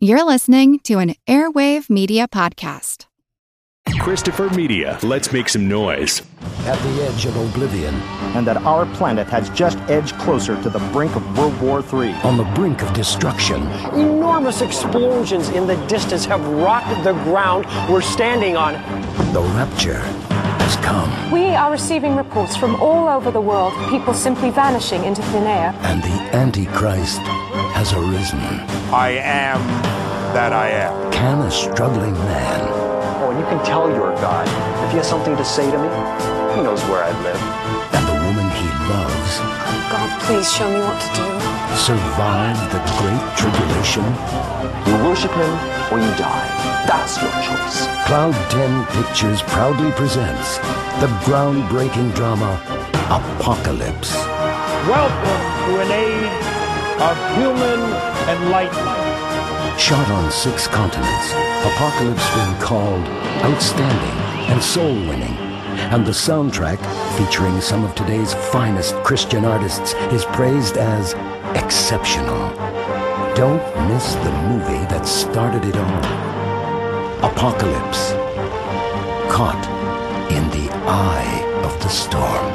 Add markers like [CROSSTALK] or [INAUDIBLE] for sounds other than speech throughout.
You're listening to an Airwave Media Podcast. Christopher Media, let's make some noise. At the edge of oblivion, and that our planet has just edged closer to the brink of World War III. on the brink of destruction, Enormous explosions in the distance have rocked the ground we're standing on. the rapture has come, We are receiving reports from all over the world, of people simply vanishing into thin air. and the Antichrist has arisen. I am that I am. Can a struggling man Oh, and you can tell you're God. If he has something to say to me, he knows where I live. and the woman he loves Oh, God, please show me what to do. survive the Great Tribulation? You worship him or you die. That's your choice. Cloud 10 Pictures proudly presents the groundbreaking drama Apocalypse. Welcome to an age of human enlightenment. Shot on six continents, Apocalypse has been called outstanding and soul winning. And the soundtrack, featuring some of today's finest Christian artists, is praised as exceptional. Don't miss the movie that started it all Apocalypse. Caught in the eye of the storm.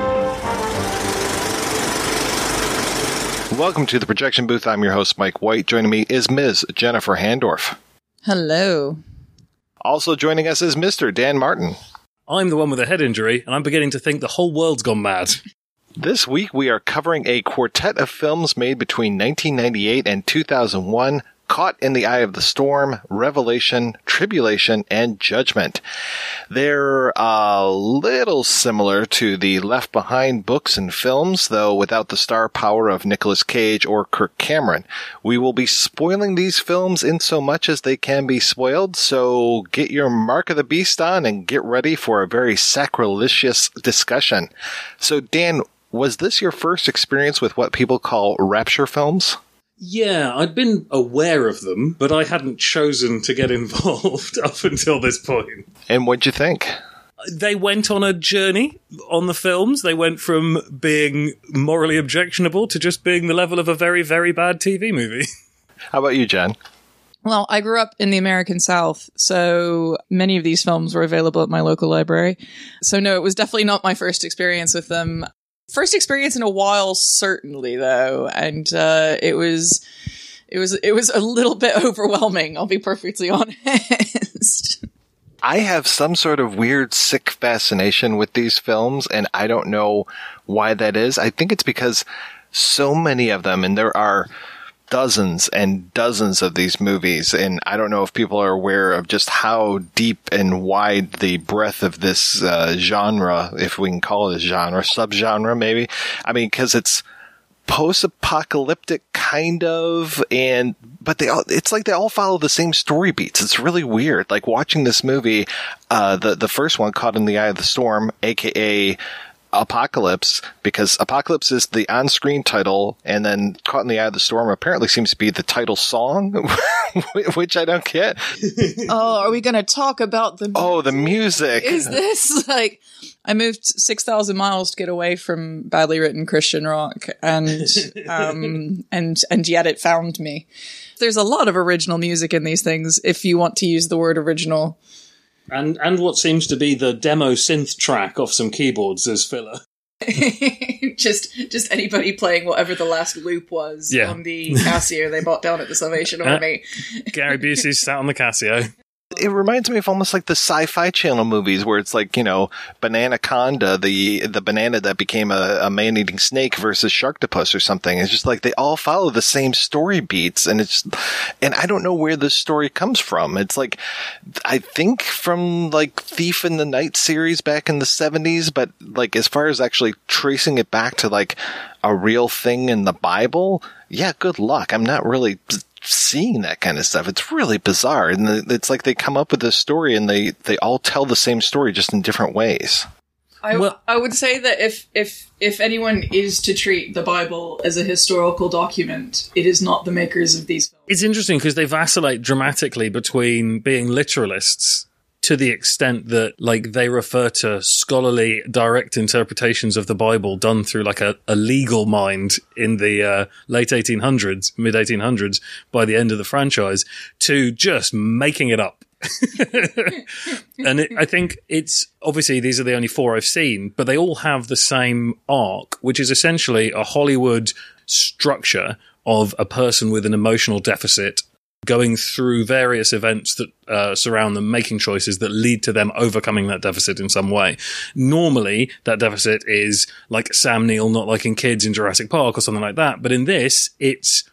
Welcome to the projection booth. I'm your host, Mike White. Joining me is Ms. Jennifer Handorf. Hello. Also joining us is Mr. Dan Martin. I'm the one with a head injury, and I'm beginning to think the whole world's gone mad. This week we are covering a quartet of films made between 1998 and 2001 Caught in the Eye of the Storm, Revelation, Tribulation, and Judgment. They're a little similar to the Left Behind books and films, though without the star power of Nicolas Cage or Kirk Cameron. We will be spoiling these films in so much as they can be spoiled, so get your Mark of the Beast on and get ready for a very sacrilegious discussion. So, Dan, was this your first experience with what people call rapture films? Yeah, I'd been aware of them, but I hadn't chosen to get [LAUGHS] involved up until this point. And what'd you think? They went on a journey on the films. They went from being morally objectionable to just being the level of a very, very bad TV movie. [LAUGHS] How about you, Jen? Well, I grew up in the American South, so many of these films were available at my local library. So, no, it was definitely not my first experience with them. First experience in a while, certainly, though, and uh, it was. It was it was a little bit [LAUGHS] overwhelming. I'll be perfectly [LAUGHS] honest. I have some sort of weird, sick fascination with these films, and I don't know why that is. I think it's because so many of them, and there are dozens and dozens of these movies, and I don't know if people are aware of just how deep and wide the breadth of this uh, genre, if we can call it a genre, subgenre maybe. I mean, because it's post-apocalyptic kind of and but they all it's like they all follow the same story beats it's really weird like watching this movie uh the the first one caught in the eye of the storm aka Apocalypse, because Apocalypse is the on-screen title, and then Caught in the Eye of the Storm apparently seems to be the title song, [LAUGHS] which I don't get. [LAUGHS] oh, are we going to talk about the? Oh, the music! Is this [LAUGHS] like? I moved six thousand miles to get away from badly written Christian rock, and um, and and yet it found me. There's a lot of original music in these things, if you want to use the word original. And and what seems to be the demo synth track off some keyboards as filler. [LAUGHS] just just anybody playing whatever the last loop was Yeah. on the Casio they bought down at the Salvation Uh, Army. Gary Busey sat on the Casio. It reminds me of almost like the sci-fi channel movies where it's like you know banana conda the the banana that became a, a man-eating snake versus sharktopus or something. It's just like they all follow the same story beats and it's and i don't know where this story comes from. It's like i think from like thief in the night series back in the 70s but like as far as actually tracing it back to like a real thing in the bible yeah good luck. I'm not really seeing that kind of stuff. It's really bizarre. And the- it's like they come up with this story and they, they all tell the same story just in different ways. I, I would say that if if if anyone is to treat the Bible as a historical document, it is not the makers of these films. It's interesting because they vacillate dramatically between being literalists to the extent that like they refer to scholarly direct interpretations of the Bible done through like a, a legal mind in the uh, late 1800s, mid 1800s by the end of the franchise to just making it up. [LAUGHS] and it, I think it's obviously these are the only four I've seen, but they all have the same arc, which is essentially a Hollywood structure of a person with an emotional deficit going through various events that uh, surround them, making choices that lead to them overcoming that deficit in some way. Normally, that deficit is like Sam Neill not liking kids in Jurassic Park or something like that. But in this, it's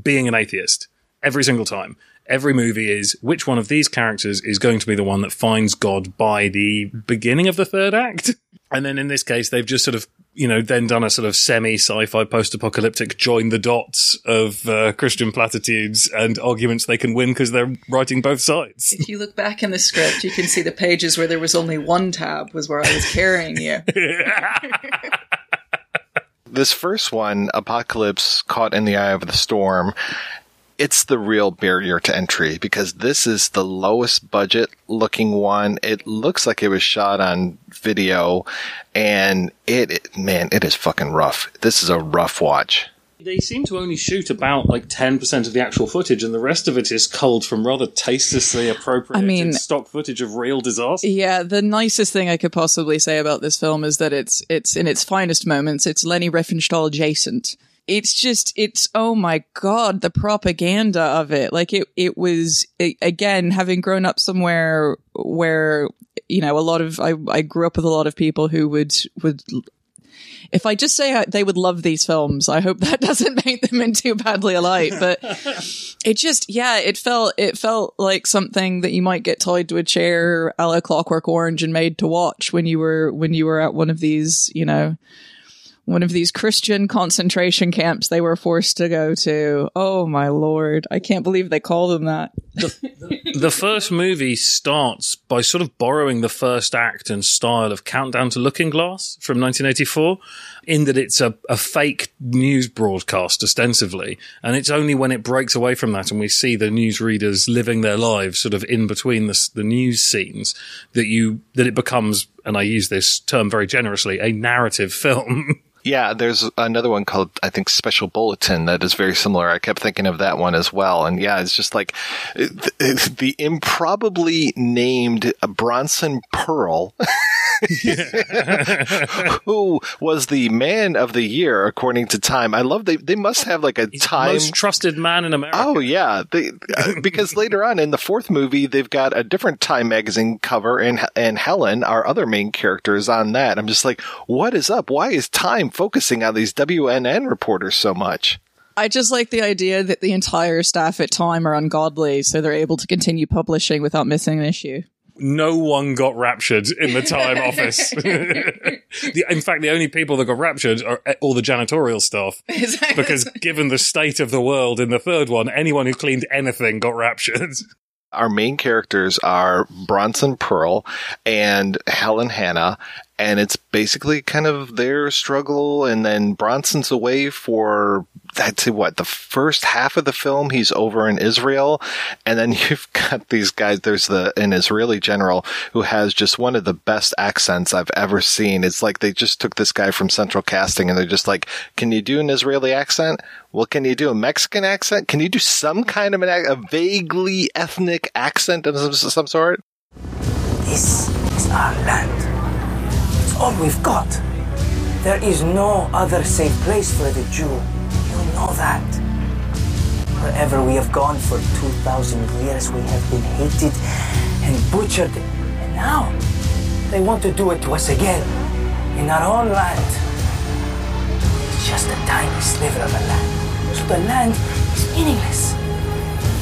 being an atheist every single time. Every movie is which one of these characters is going to be the one that finds God by the beginning of the third act. [LAUGHS] And then in this case, they've just sort of, you know, then done a sort of semi sci-fi post-apocalyptic join the dots of uh, Christian platitudes and arguments they can win because they're writing both sides. If you look back in the script, you can see the pages where there was only one tab was where I was carrying you. [LAUGHS] This first one, Apocalypse Caught in the Eye of the Storm, it's the real barrier to entry because this is the lowest budget looking one. It looks like it was shot on video and it, it man, it is fucking rough. This is a rough watch. They seem to only shoot about like 10% of the actual footage, and the rest of it is culled from rather tastelessly appropriated I mean- stock footage of real disaster. Yeah, the nicest thing I could possibly say about this film is that it's it's in its finest moments. It's Leni Riefenstahl adjacent. It's just it's oh my god, the propaganda of it. Like it it was a- again having grown up somewhere where you know a lot of I I grew up with a lot of people who would would if I just say they would love these films, I hope [LAUGHS] that doesn't paint them in too badly a light. But [LAUGHS] it just, yeah, it felt it felt like something that you might get tied to a chair, a la Clockwork Orange, and made to watch when you were when you were at one of these, you know, one of these Christian concentration camps they were forced to go to. Oh my lord, I can't believe they call them that. the first movie starts by sort of borrowing the first act and style of Countdown to Looking Glass from 1984, in that it's a, a fake news broadcast ostensibly. And it's only when it breaks away from that and we see the newsreaders living their lives sort of in between the, the news scenes that you, that it becomes, and I use this term very generously, a narrative film. [LAUGHS] Yeah, there's another one called I think Special Bulletin that is very similar. I kept thinking of that one as well, and yeah, it's just like the, the improbably named Bronson Pearl, [LAUGHS] who was the man of the year according to Time. I love they they must have like a time Most trusted man in America. Oh yeah, they, uh, because later on in the fourth movie, they've got a different Time magazine cover, and and Helen, our other main character, is on that. I'm just like, what is up? Why is Time focusing on these WNN reporters so much? I just like the idea that the entire staff at Time are ungodly, so they're able to continue publishing without missing an issue. no one got raptured in the Time [LAUGHS] office. [LAUGHS] the, in fact, the only people that got raptured are all the janitorial staff. Because given the state of the world in the third one, anyone who cleaned anything got raptured. [LAUGHS] Our main characters are Bronson Pearl and Helen Hannah, and it's basically kind of their struggle. And then Bronson's away for I'd say what the first half of the film he's over in Israel, and then [LAUGHS] you've got these guys. There's the an Israeli general who has just one of the best accents I've ever seen. It's like they just took this guy from Central Casting and they're just like, "Can you do an Israeli accent? What can you do? A Mexican accent? Can you do some kind of an a vaguely ethnic accent of some, some sort?" This is our land. All we've got. There is no other safe place for the Jew. You know that. Wherever we have gone for 2,000 years, we have been hated and butchered. And now, they want to do it to us again. In our own land. It's just a tiny sliver of a land. So the land is meaningless.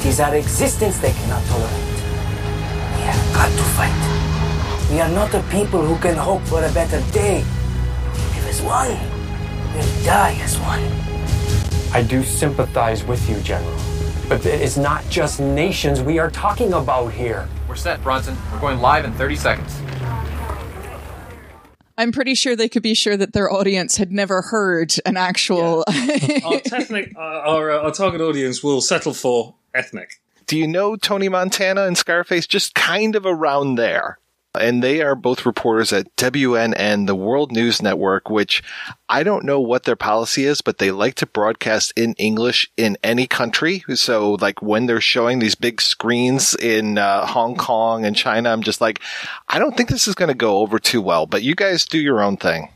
It is our existence they cannot tolerate. We have got to fight. We are not a people who can hope for a better day. We live as one. We'll die as one. I do sympathize with you, General. But it is not just nations we are talking about here. We're set, Bronson. We're going live in 30 seconds. I'm pretty sure they could be sure that their audience had never heard an actual. [LAUGHS] our, ethnic, our, our, uh, our target audience will settle for ethnic. do you know Tony Montana and Scarface? Just kind of around there. And they are both reporters at WNN, the World News Network, which I don't know what their policy is, but they like to broadcast in English in any country. So, like when they're showing these big screens in uh, Hong Kong and China, I'm just like, I don't think this is going to go over too well, but you guys do your own thing.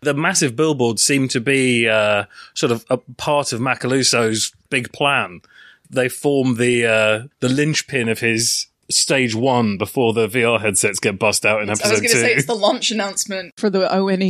The massive billboards seem to be uh, sort of a part of Macalousso's big plan. They form the uh, the linchpin of his stage one before the VR headsets get bust out in episode I was going two. to say it's the launch announcement for the ONE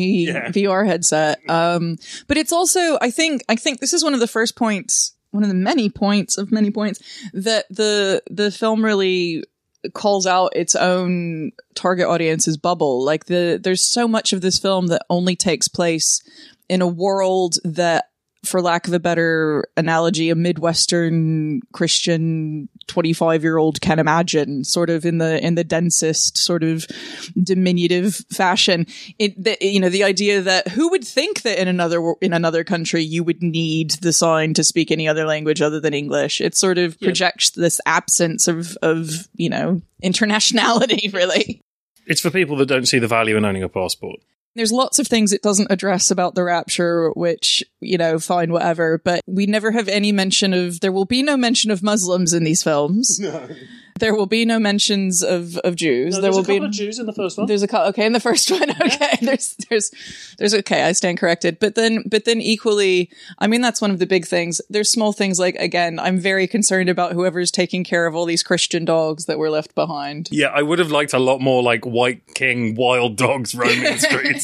VR headset. Um, but it's also, I think, I think this is one of the first points, one of the many points of many points that the the film really calls out its own target audience's bubble. Like the there's so much of this film that only takes place in a world that for lack of a better analogy, a Midwestern Christian 25 year old can imagine, sort of in the, in the densest, sort of diminutive fashion. It, the, you know, the idea that who would think that in another, in another country you would need the sign to speak any other language other than English. It sort of projects this absence of, of, you know, internationality, [LAUGHS] really. It's for people that don't see the value in owning a passport. There's lots of things it doesn't address about the rapture, which, you know, fine, whatever, but we never have any mention of, there will be no mention of Muslims in these films. [LAUGHS] No. There will be no mentions of, of Jews. No, there there's will a couple be of Jews in the first one. There's a couple. Okay, in the first [LAUGHS] one. Okay, there's there's there's okay. I stand corrected. But then but then equally, I mean that's one of the big things. There's small things like again, I'm very concerned about whoever's taking care of all these Christian dogs that were left behind. Yeah, I would have liked a lot more like White King wild dogs roaming the [LAUGHS] streets.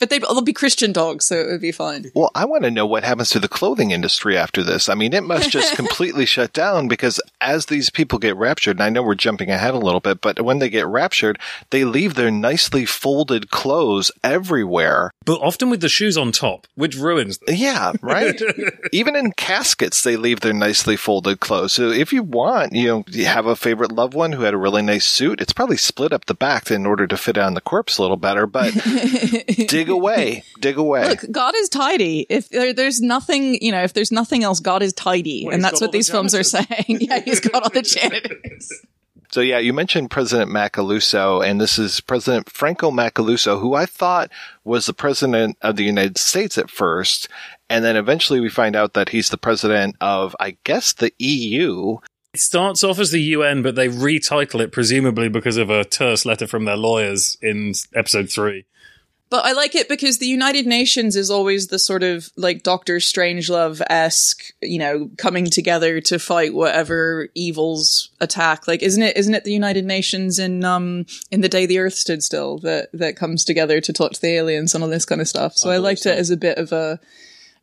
but they'd, they'll be Christian dogs, so it would be fine. Well, I want to know what happens to the clothing industry after this. I mean, it must just [LAUGHS] completely shut down because as these people get raptured, and I know we're jumping ahead a little bit, but when they get raptured, they leave their nicely folded clothes everywhere. But often with the shoes on top, which ruins them. Yeah, right? [LAUGHS] Even in caskets, they leave their nicely folded clothes. So if you want, you know, you have a favorite loved one who had a really nice suit, it's probably split up the back in order to fit on the corpse a little better, but [LAUGHS] dig away, dig away. Look, God is tidy. If there, there's nothing, you know, if there's nothing else, God is tidy. Well, and that's what all the these films are saying. [LAUGHS] yeah, he's got all the janitors. So yeah, you mentioned President Macalousso, and this is President Franco Macalousso, who I thought was the president of the United States at first, and then eventually we find out that he's the president of, I guess, the EU. It starts off as the UN, but they retitle it presumably because of a terse letter from their lawyers in episode three. But I like it because the United Nations is always the sort of like Doctor Strangelove esque, you know, coming together to fight whatever evils attack. Like, isn't it? Isn't it the United Nations in um in the day the Earth stood still that that comes together to talk to the aliens and all this kind of stuff? So I, I liked so. it as a bit of a.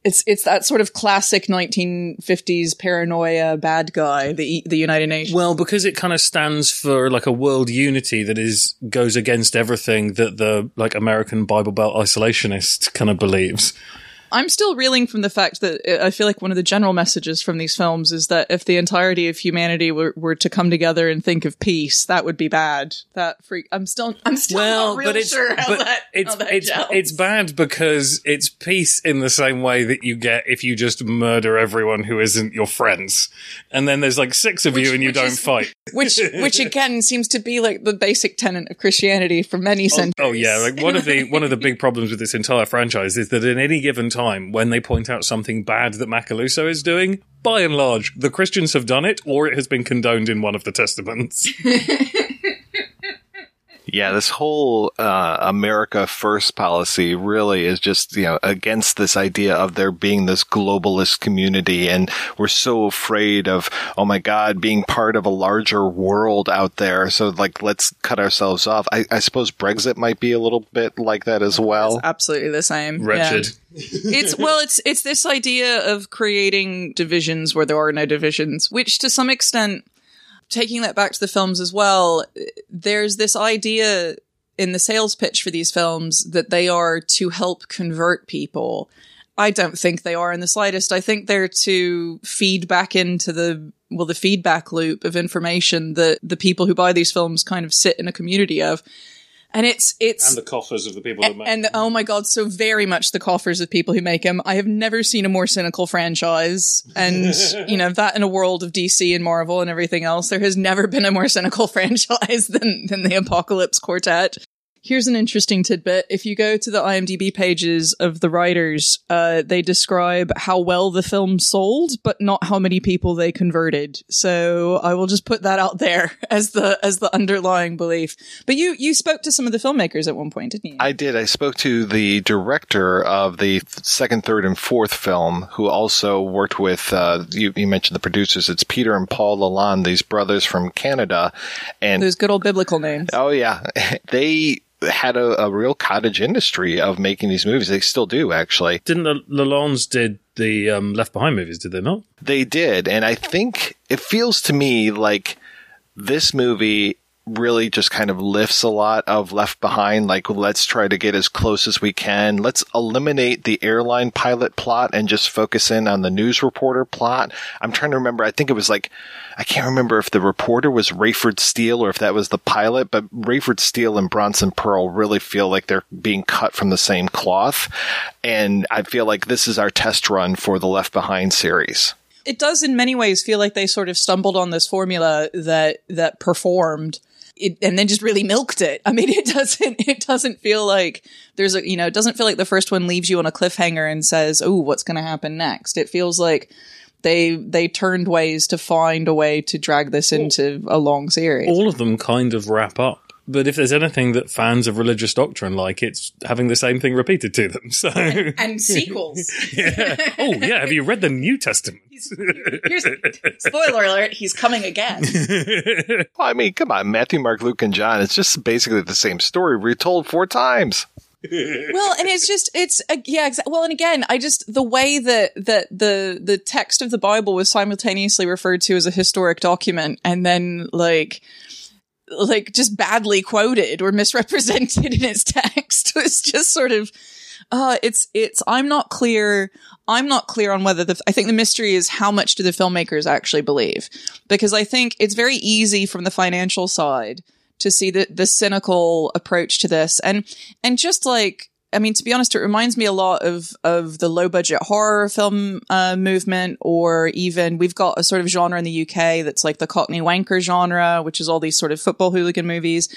It's it's that sort of classic 1950s paranoia bad guy, the the United Nations. Well, because it kind of stands for like a world unity that is goes against everything that the like American Bible Belt isolationist kind of believes. I'm still reeling from the fact that uh, I feel like one of the general messages from these films is that if the entirety of humanity were, were to come together and think of peace, that would be bad. That freak. I'm still. I'm still well, not real but it's, sure how that. It's how that it's gels. it's bad because it's peace in the same way that you get if you just murder everyone who isn't your friends, and then there's like six of you and you don't is- fight. [LAUGHS] which which again seems to be like the basic tenet of Christianity for many centuries. Oh yeah, like one of the one of the big [LAUGHS] problems with this entire franchise is that in any given time, when they point out something bad that Macalousso is doing, by and large, the Christians have done it, or it has been condoned in one of the testaments. [LAUGHS] Yeah, this whole uh, America First policy really is just you know against this idea of there being this globalist community, and we're so afraid of oh my god being part of a larger world out there. So like, let's cut ourselves off. I, I suppose Brexit might be a little bit like that as well. It's absolutely the same. Wretched. Yeah. [LAUGHS] it's well, it's it's this idea of creating divisions where there are no divisions, which to some extent taking that back to the films as well, there's this idea in the sales pitch for these films that they are to help convert people. I don't think they are in the slightest. I think they're to feed back into the, well, the feedback loop of information that the people who buy these films kind of sit in a community of. And it's it's and the coffers of the people that make and the, oh my god, so very much the coffers of people who make them. I have never seen a more cynical franchise, and [LAUGHS] you know that in a world of DC and Marvel and everything else, there has never been a more cynical [LAUGHS] franchise than than the Apocalypse Quartet. Here's an interesting tidbit. If you go to the IMDb pages of the writers, uh, they describe how well the film sold, but not how many people they converted. So I will just put that out there [LAUGHS] as the as the underlying belief. But you you spoke to some of the filmmakers at one point, didn't you? I did. I spoke to the director of the second, third, and fourth film, who also worked with. Uh, you, you mentioned the producers. It's Peter and Paul Lalonde, these brothers from Canada, and those good old biblical names. Oh yeah, [LAUGHS] they had a, a, real cottage industry of making these movies. They still do, actually. Didn't the Lalondes did the um, Left Behind movies? Did they not? They did, and I think it feels to me like this movie really just kind of lifts a lot of Left Behind. Like, let's try to get as close as we can. Let's eliminate the airline pilot plot and just focus in on the news reporter plot. I'm trying to remember. I think it was like, I can't remember if the reporter was Rayford Steele or if that was the pilot, but Rayford Steele and Bronson Pearl really feel like they're being cut from the same cloth. And I feel like this is our test run for the Left Behind series it does in many ways feel like they sort of stumbled on this formula that that performed it, and then just really milked it. I mean, [LAUGHS] it doesn't, it doesn't feel like there's a, you know, it doesn't feel like the first one leaves you on a cliffhanger and says, oh, what's going to happen next? It feels like they, they turned ways to find a way to drag this into a long series. All of them kind of wrap up. But if there's anything that fans of religious doctrine like, it's having the same thing repeated to them. [LAUGHS] So and, and sequels. [LAUGHS] yeah. Oh yeah. Have you read the New Testament? Here's, spoiler alert: He's coming again. [LAUGHS] well, I mean, come on, Matthew, Mark, Luke, and John. It's just basically the same story retold four times. well, and it's just it's uh, yeah, exa- well, and again, I just the way that that the the text of the Bible was simultaneously referred to as a historic document, and then like like just badly quoted or misrepresented [LAUGHS] in its text. [LAUGHS] Was just sort of uh it's it's i'm not clear i'm not clear on whether the i think the mystery is how much do the filmmakers actually believe? Because i think it's very easy from the financial side to see the the cynical approach to this. And and just like I mean, to be honest, it reminds me a lot of of the low budget horror film uh, movement, or even we've got a sort of genre in the UK that's like the Cockney wanker genre, which is all these sort of football hooligan movies,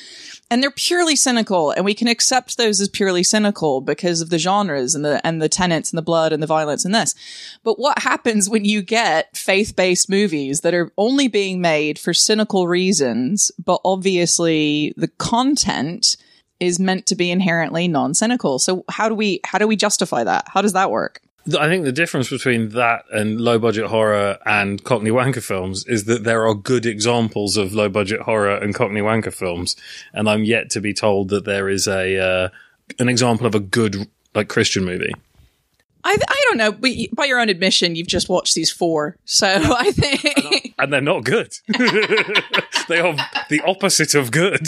and they're purely cynical, and we can accept those as purely cynical because of the genres and the and the tenets and the blood and the violence and this. But what happens when you get faith based movies that are only being made for cynical reasons, but obviously the content is meant to be inherently non-cynical. So how do we how do we justify that? How does that work? I think the difference between that and low budget horror and Cockney Wanker films is that there are good examples of low budget horror and Cockney Wanker films, and I'm yet to be told that there is a uh, an example of a good like Christian movie. I, I don't know. But by your own admission, you've just watched these four, so [LAUGHS] I think, and they're not good. [LAUGHS] they are the opposite of good.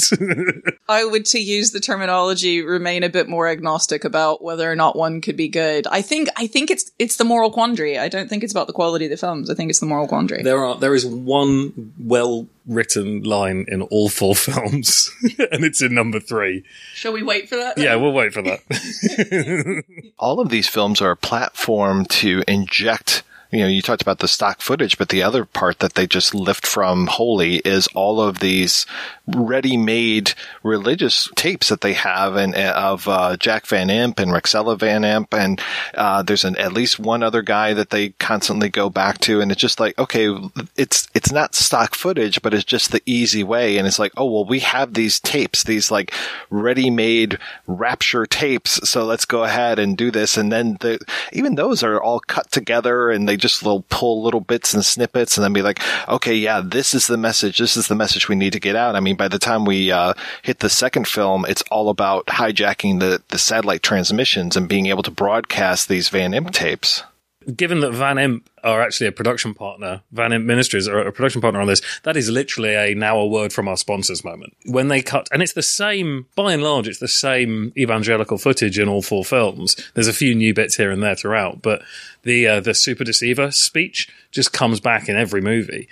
[LAUGHS] I would, to use the terminology, remain a bit more agnostic about whether or not one could be good. I think, I think it's it's the moral quandary. I don't think it's about the quality of the films. I think it's the moral quandary. There are there is one well written line in all four [LAUGHS] films, [LAUGHS] and it's in number three. Shall we wait for that? Then? Yeah, we'll wait for that. all of these films are a platform to inject you know, you talked about the stock footage, but the other part that they just lift from Holy is all of these ready-made religious tapes that they have and of uh, Jack Van Impe and Rexella Van Impe, and uh, there's an, at least one other guy that they constantly go back to, and it's just like, okay, it's it's not stock footage, but it's just the easy way, and it's like, oh well, we have these tapes, these like ready-made Rapture tapes, so let's go ahead and do this, and then the, even those are all cut together, and they just will pull little bits and snippets and then be like, okay, yeah, this is the message. This is the message we need to get out. I mean, by the time we uh, hit the second film, it's all about hijacking the, the satellite transmissions and being able to broadcast these Van Impe tapes given that Van Impe are actually a production partner, Van Impe Ministries are a production partner on this, that is literally a now a word from our sponsors moment. When they cut, and it's the same, by and large, it's the same evangelical footage in all four films. There's a few new bits here and there throughout, but the, uh, the Super Deceiver speech just comes back in every movie.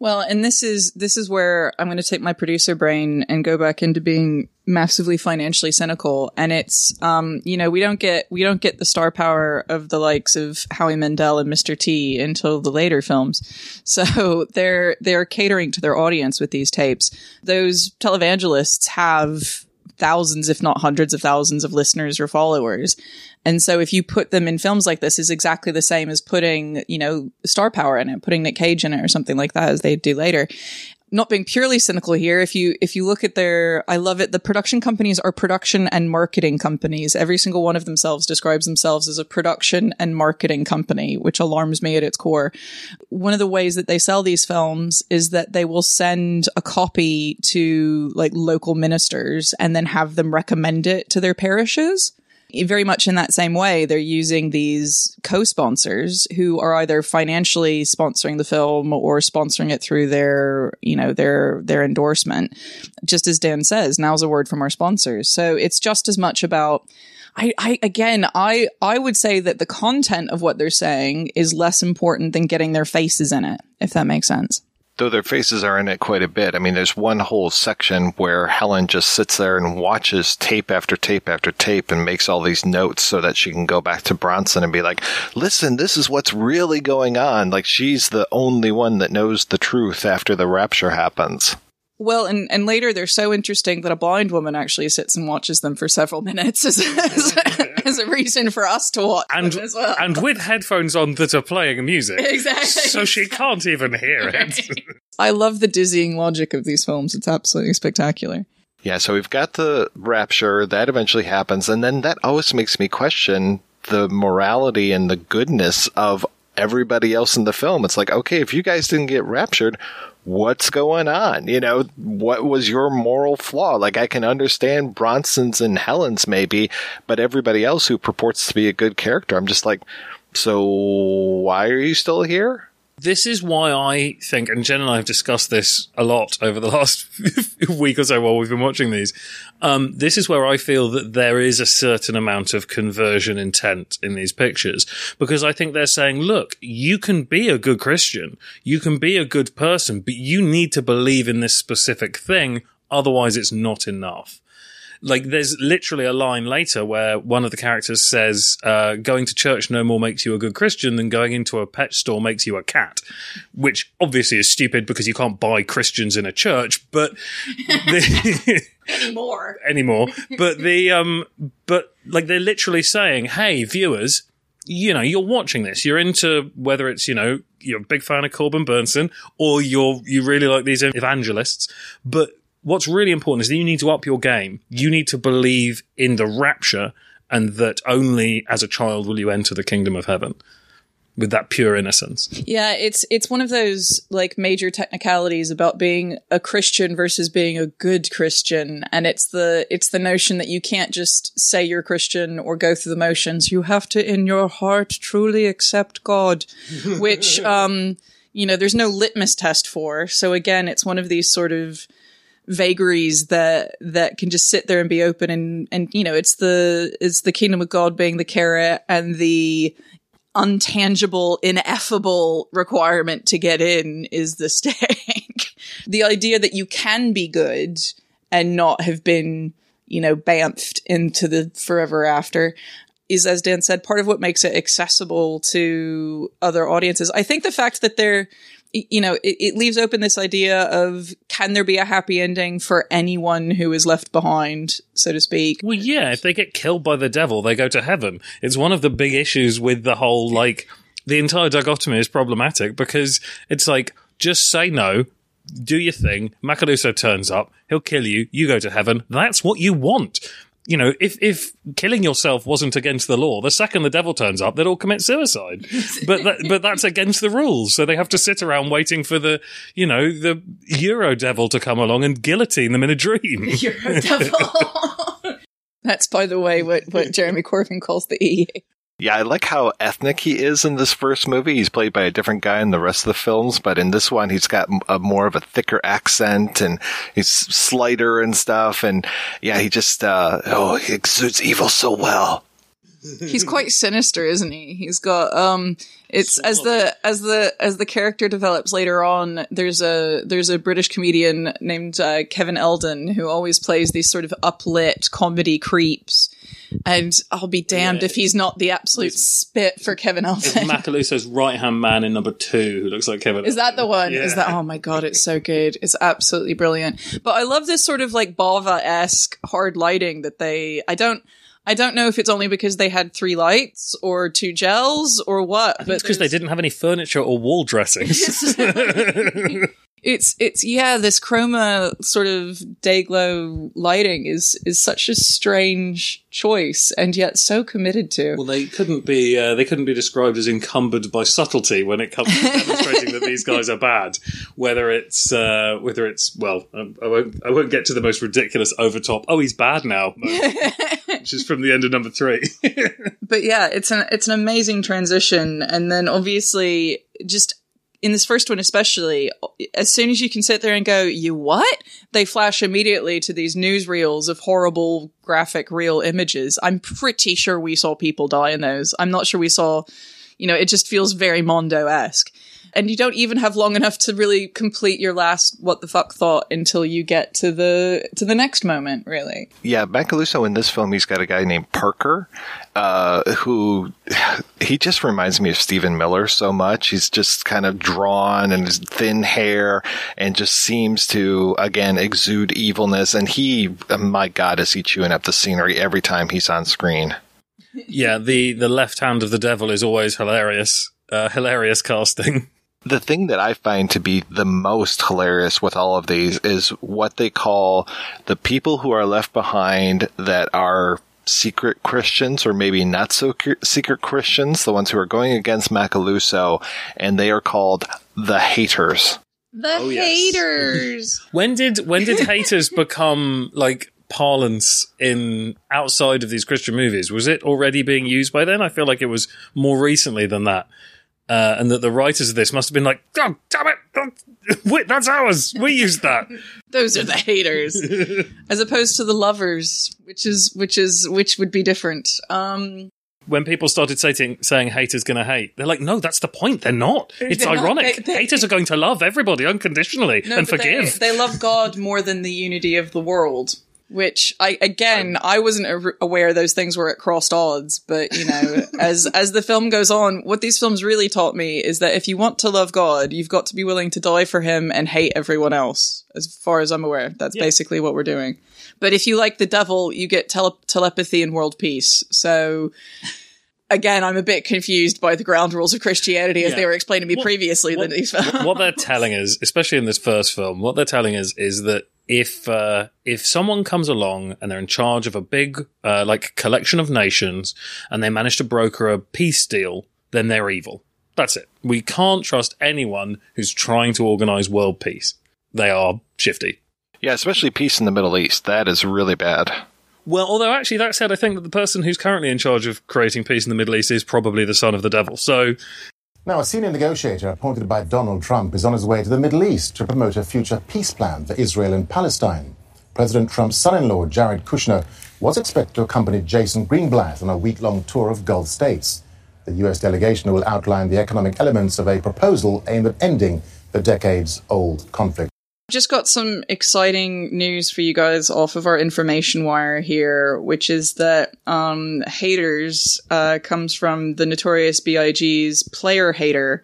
Well, and this is this is where I'm going to take my producer brain and go back into being massively financially cynical. And it's, um, you know, we don't get we don't get the star power of the likes of Howie Mandel and Mr. T until the later films. [LAUGHS] So they're they're catering to their audience with these tapes. Those televangelists have thousands, if not hundreds of thousands of listeners or followers. And so if you put them in films like this is exactly the same as putting, you know, star power in it, putting Nick Cage in it or something like that as they do later. Not being purely cynical here, if you if you look at their I love it, the production companies are production and marketing companies. Every single one of themselves describes themselves as a production and marketing company, which alarms me at its core. One of the ways that they sell these films is that they will send a copy to like local ministers and then have them recommend it to their parishes very much in that same way, they're using these co-sponsors who are either financially sponsoring the film or sponsoring it through their, you know, their, their endorsement. Just as Dan says, now's a word from our sponsors. So it's just as much about, I, I, again, I, I would say that the content of what they're saying is less important than getting their faces in it, if that makes sense though their faces are in it quite a bit. I mean, there's one whole section where Helen just sits there and watches tape after tape after tape and makes all these notes so that she can go back to Bronson and be like, listen, this is what's really going on. Like she's the only one that knows the truth after the rapture happens. Well, and, and later they're so interesting that a blind woman actually sits and watches them for several minutes as, [LAUGHS] as, as a reason for us to watch and, them as well. And with headphones on that are playing music. Exactly. So she can't even hear it. I love the dizzying logic of these films. It's absolutely spectacular. Yeah, so we've got the rapture, that eventually happens, and then that always makes me question the morality and the goodness of everybody else in the film. It's like, okay, if you guys didn't get raptured, what's going on? You know, what was your moral flaw? Like, I can understand Bronson's and Helen's maybe, but everybody else who purports to be a good character, I'm just like, so why are you still here? This is why I think, and Jen and I have discussed this a lot over the [LAUGHS] last week or so while we've been watching these. Um, this is where I feel that there is a certain amount of conversion intent in these pictures because I think they're saying, look, you can be a good Christian, you can be a good person, but you need to believe in this specific thing. Otherwise, it's not enough like there's literally a line later where one of the characters says, uh, going to church no more makes you a good Christian than going into a pet store makes you a cat, which obviously is stupid because you can't buy Christians in a church, but the [LAUGHS] anymore, anymore, but the, um, but like they're literally saying, Hey, viewers, you know, you're watching this, you're into whether it's, you know, you're a big fan of Corbin Bernsen or you're, you really like these evangelists, but what's really important is that you need to up your game. You need to believe in the rapture and that only as a child will you enter the kingdom of heaven with that pure innocence. Yeah, it's it's one of those like major technicalities about being a Christian versus being a good Christian and it's the it's the notion that you can't just say you're Christian or go through the motions. You have to in your heart truly accept God, which [LAUGHS] um you know, there's no litmus test for. So again, it's one of these sort of vagaries that that can just sit there and be open and and you know it's the it's the kingdom of god being the carrot and the untangible ineffable requirement to get in is the [LAUGHS] stake. The idea that you can be good and not have been you know bamfed into the forever after is as dan said part of what makes it accessible to other audiences. I think the fact that they're you know, it, it, leaves open this idea of can there be a happy ending for anyone who is left behind, so to speak? Well, yeah, if they get killed by the devil, they go to heaven. It's one of the big issues with the whole, like, the entire dichotomy is problematic because it's like, just say no, do your thing. Macalousso turns up, he'll kill you, you go to heaven. That's what you want you know, if, if killing yourself wasn't against the law, the second the devil turns up, they'd all commit suicide. but that, but that's against the rules. So they have to sit around waiting for the, you know, the Euro devil to come along and guillotine them in a dream. [LAUGHS] Euro devil. [LAUGHS] that's, by the way, what, what Jeremy Corbyn calls the EA. Yeah, I like how ethnic he is in this first movie. He's played by a different guy in the rest of the films, but in this one, he's got a more of a thicker accent and he's slighter and stuff. And yeah, he just, uh, oh, he exudes evil so well. He's quite sinister, isn't he? He's got um it's as the as the as the character develops later on, there's a there's a British comedian named uh, Kevin Eldon who always plays these sort of uplit comedy creeps. And I'll be damned if he's not the absolute spit for Kevin It's Eldon. Macalousso's right hand man in number two, who looks like Kevin. Is that the one? Is that oh my god, it's so good. It's absolutely brilliant. But I love this sort of like Bava esque hard lighting that they I don't I don't know if it's only because they had three lights or two gels or what, but It's because they didn't have any furniture or wall dressings. [LAUGHS] [LAUGHS] it's it's yeah, this chroma sort of day glow lighting is is such a strange choice and yet so committed to. well, they couldn't be uh, they couldn't be described as encumbered by subtlety when it comes to [LAUGHS] demonstrating that these guys are bad. Whether it's uh, whether it's well, um, I won't I won't get to the most ridiculous over top. Oh, he's bad now, [LAUGHS] which is from the end of number three. [LAUGHS] but yeah, it's an it's an amazing transition, and then obviously just in this first one especially, as soon as you can sit there and go, "You what?" They flash immediately to these newsreels of horrible graphic real images. I'm pretty sure we saw people die in those. I'm not sure we saw. You know, it just feels very Mondo esque. And you don't even have long enough to really complete your last what the fuck thought until you get to the to the next moment, really. Yeah, Macalousso in this film, he's got a guy named Parker, uh, who [SIGHS] he just reminds me of Stephen Miller so much. He's just kind of drawn and his thin hair and just seems to, again, exude evilness. And he, oh my God, is he chewing up the scenery every time he's on screen. yeah, the the left hand of the devil is always hilarious. Uh, hilarious casting. [LAUGHS] The thing that I find to be the most hilarious with all of these is what they call the people who are left behind that are secret Christians or maybe not so secret Christians, the ones who are going against Macalousso, and they are called the haters. The oh, haters. [LAUGHS] When did when did [LAUGHS] haters become like parlance in outside of these Christian movies? Was it already being used by then? I feel like it was more recently than that. Uh, and that the writers of this must have been like, "Oh, damn it! Wait, [LAUGHS] that's ours. We used that." [LAUGHS] Those are the haters, [LAUGHS] as opposed to the lovers, which is which is which would be different. Um, when people started saying, saying haters gonna hate, they're like, no, that's the point. They're not. It's They're not. ironic. They- they- haters are going to love everybody unconditionally no, and but they- forgive. They, love God more than the unity of the world. Which I again I wasn't aware those things were at crossed odds, but you know [LAUGHS] as as the film goes on, what these films really taught me is that if you want to love God, you've got to be willing to die for Him and hate everyone else. As far as I'm aware, that's basically what we're doing. But if you like the devil, you get tele- telepathy and world peace. So again, I'm a bit confused by the ground rules of Christianity as Yeah. they were explained to me previously than these films. what they're telling us, especially in this first film, what they're telling us is that if uh, if someone comes along and they're in charge of a big uh, like collection of nations and they manage to broker a peace deal, then they're evil. That's it. We can't trust anyone who's trying to organize world peace. They are shifty. Yeah, especially peace in the Middle East. That is really bad. Well, although actually that said, I think that the person who's currently in charge of creating peace in the Middle East is probably the son of the devil. So Now, a senior negotiator appointed by Donald Trump is on his way to the Middle East to promote a future peace plan for Israel and Palestine. President Trump's son in law, Jared Kushner, was expected to accompany Jason Greenblatt on a week long tour of Gulf states. The U.S. delegation will outline the economic elements of a proposal aimed at ending the decades old conflict. Just got some exciting news for you guys off of our information wire here, which is that um, haters uh, comes from the notorious B.I.G.'s player hater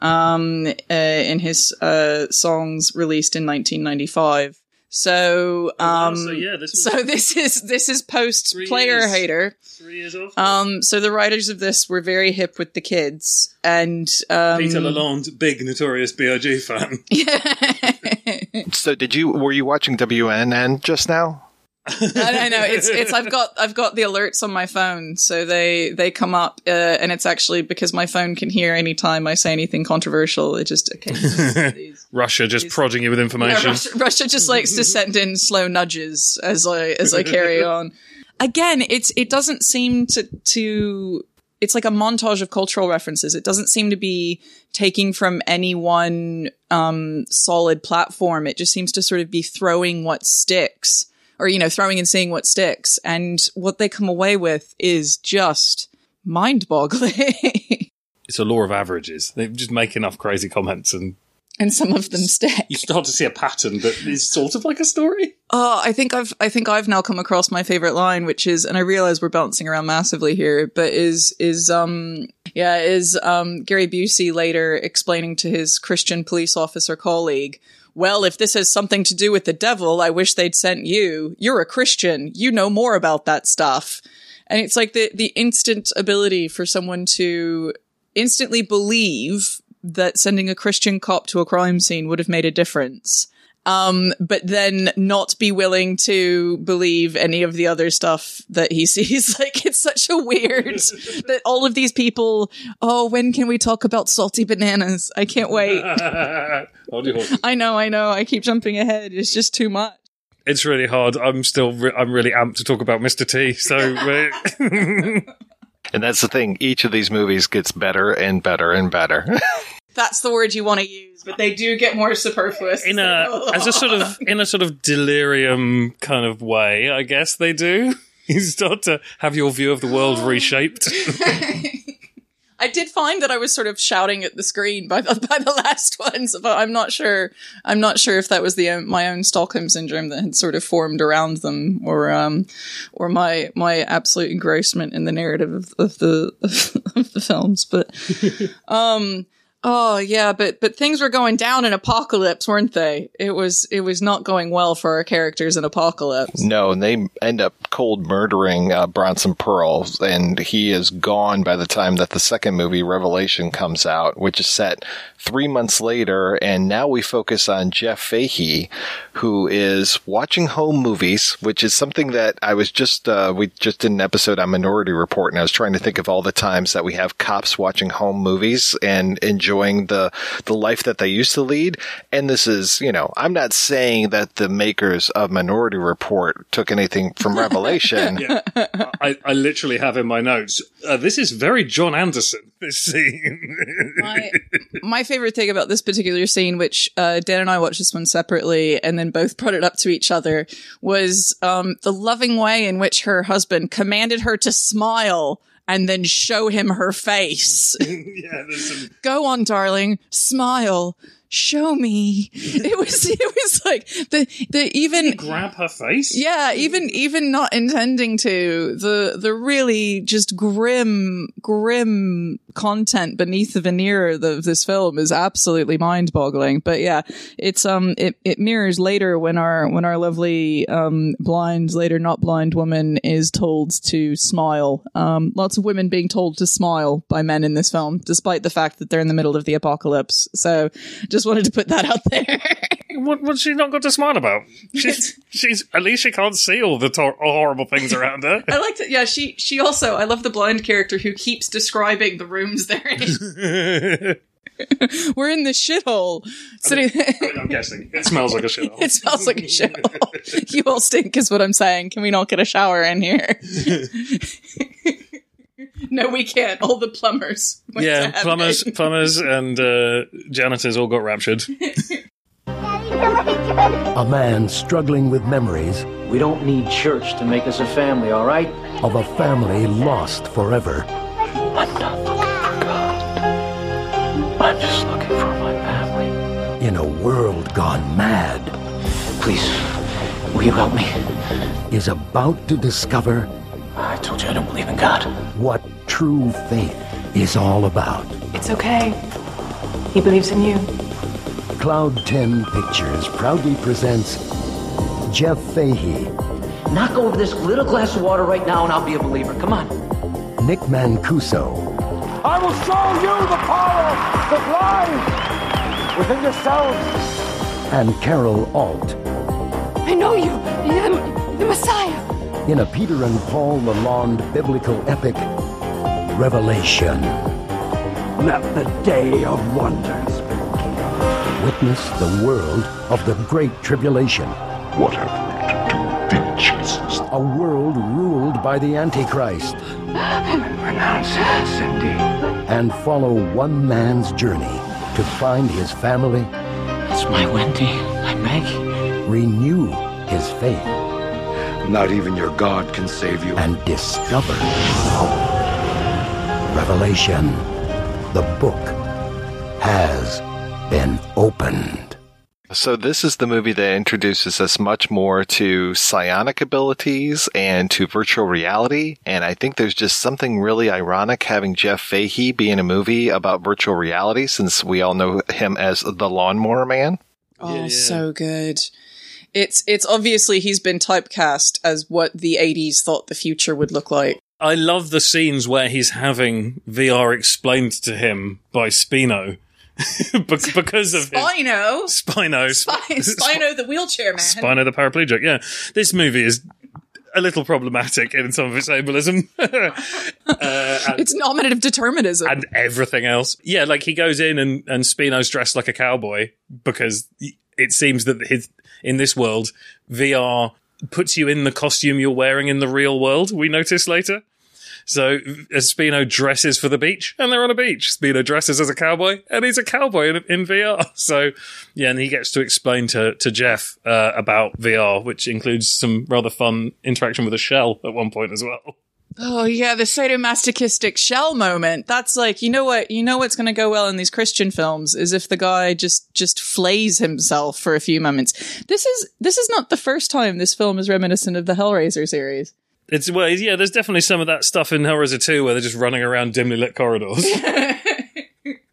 um, uh, in his uh, songs released in 1995. So, um, so yeah, this was so this is this is post player years. hater. three years off. Um, so the writers of this were very hip with the kids, and um, Peter Lalonde, big notorious BIG fan. [LAUGHS] [LAUGHS] So, did you were you watching WNN just now? I [LAUGHS] know, I know. It's it's. I've got I've got the alerts on my phone, so they they come up, uh, and it's actually because my phone can hear any time I say anything controversial. It just occasionally. [LAUGHS] Russia just prodding you with information. Yeah, Russia, Russia just likes to send in slow nudges as I as I carry [LAUGHS] on. Again, it's it doesn't seem to to it's like a montage of cultural references. It doesn't seem to be taking from any one um, solid platform. It just seems to sort of be throwing what sticks or, you know, throwing and seeing what sticks. And what they come away with is just mind boggling. [LAUGHS] It's a law of averages. They just make enough crazy comments and and some of them stick. you start to see a pattern that is sort of like a story. Oh, I think I've I think I've now come across my favorite line, which is, and I realize we're bouncing around massively here, but is is um yeah is um Gary Busey later explaining to his Christian police officer colleague. Well, if this has something to do with the devil, I wish they'd sent you. You're a Christian. You know more about that stuff. And it's like the, the instant ability for someone to instantly believe that sending a Christian cop to a crime scene would have made a difference. Um, but then not be willing to believe any of the other stuff that he [LAUGHS] sees. Like, it's such a weird [LAUGHS] that all of these people, oh, when can we talk about salty bananas? I can't wait. [LAUGHS] Hold your. I know, I know. I keep jumping ahead. It's just too much. It's really hard. I'm still, re- I'm really amped to talk about Mr. T. So, And that's the thing. Each of these movies gets better and better and better. That's the word you want to use, but they do get more superfluous. in a [LAUGHS] as a sort of in a sort of delirium kind of way, I guess they do. [LAUGHS] You start to have your view of the world reshaped. [LAUGHS] I did find that I was sort of shouting at the screen by the by the last ones, but I'm not sure. I'm not sure if that was the my own Stockholm syndrome that had sort of formed around them, or um, or my my absolute engrossment in the narrative of, of the of the films. But um, oh yeah, but but things were going down in Apocalypse, weren't they? It was it was not going well for our characters in Apocalypse. no, and they end up cold murdering uh, Bronson Pearl, and he is gone by the time that the second movie, Revelation, comes out, which is set three months later. And now we focus on Jeff Fahey, who is watching home movies, which is something that I was just, uh, we just did an episode on Minority Report, and I was trying to think of all the times that we have cops watching home movies and enjoying the, the life that they used to lead. And this is, you know, I'm not saying that the makers of Minority Report took anything from [LAUGHS] Revelation. Yeah. I, I literally have in my notes. Uh, this is very John Anderton. This scene. [LAUGHS] my, my favorite thing about this particular scene, which uh, Dan and I watched this one separately and then both brought it up to each other, was um, the loving way in which her husband commanded her to smile and then show him her face. [LAUGHS] yeah, some Go on, darling, smile. Show me. [LAUGHS] It was, it was like the, the even, grab her face. yeah, even even not intending to, the the really just grim, grim content beneath the veneer of this film is absolutely mind-boggling. But yeah, it's um it, it mirrors later when our when our lovely um blind, later not blind woman is told to smile. Um lots of women being told to smile by men in this film, despite the fact that they're in the middle of the apocalypse. So just wanted to put that out there. [LAUGHS] What, what's she not got to smile about? She's, she's at least she can't see all the tor- horrible things around her. [LAUGHS] I liked it. Yeah, she she also I love the blind character who keeps describing the rooms they're in. [LAUGHS] We're in the shithole. Sitting. I'm guessing it smells like a shithole. it smells like a shithole. you all stink, is what I'm saying. Can we not get a shower in here? [LAUGHS] no, we can't. All the plumbers. went Yeah, heaven. plumbers, plumbers, and uh, janitors all got raptured. [LAUGHS] A man struggling with memories We don't need church to make us a family, all right? of a family lost forever. I'm not looking for God. I'm just looking for my family. In a world gone mad, Please, will you help me? is about to discover I told you I don't believe in God. what true faith is all about. It's okay. He believes in you. Cloud 10 Pictures proudly presents Jeff Fahey, Knock over this little glass of water right now and I'll be a believer. Come on. Nick Mancuso, I will show you the power that lies within yourselves. and Carol Alt I know you. You're the, the Messiah. In a Peter and Paul Lalonde biblical epic, Revelation. Let the day of wonders begin. Witness the world of the Great Tribulation. What have we to do with Jesus? A world ruled by the Antichrist. Renounce it, Cindy. And follow one man's journey to find his family, It's my Wendy. I beg. renew his faith, Not even your God can save you. And discover hope. Revelation. The book has been opened. So this is the movie that introduces us much more to psionic abilities and to virtual reality. And I think there's just something really ironic having Jeff Fahey be in a movie about virtual reality since we all know him as the lawnmower man. Oh, so good. It's it's obviously he's been typecast as what the 80s thought the future would look like. I love the scenes where he's having VR explained to him by Spino. [LAUGHS] Bec- because of his Spino. Spino, Spino, Spino the wheelchair man. Spino the paraplegic. Yeah, this movie is a little problematic in some of its ableism. [LAUGHS] uh, and, It's nominative determinism. and everything else. Yeah, like he goes in and, and Spino's dressed like a cowboy because it seems that his, in this world, VR puts you in the costume you're wearing in the real world, we notice later. So Espino dresses for the beach, and they're on a beach. Spino dresses as a cowboy, and he's a cowboy in, in VR. [LAUGHS] So yeah, and he gets to explain to to Jeff uh, about VR, which includes some rather fun interaction with a shell at one point as well. Oh yeah, the sadomasochistic shell moment. That's like, you know what, you know what's going to go well in these Christian films is if the guy just just flays himself for a few moments. This is this is not the first time this film is reminiscent of the Hellraiser series. It's well, yeah. There's definitely some of that stuff in Hellraiser 2 where they're just running around dimly lit corridors. [LAUGHS]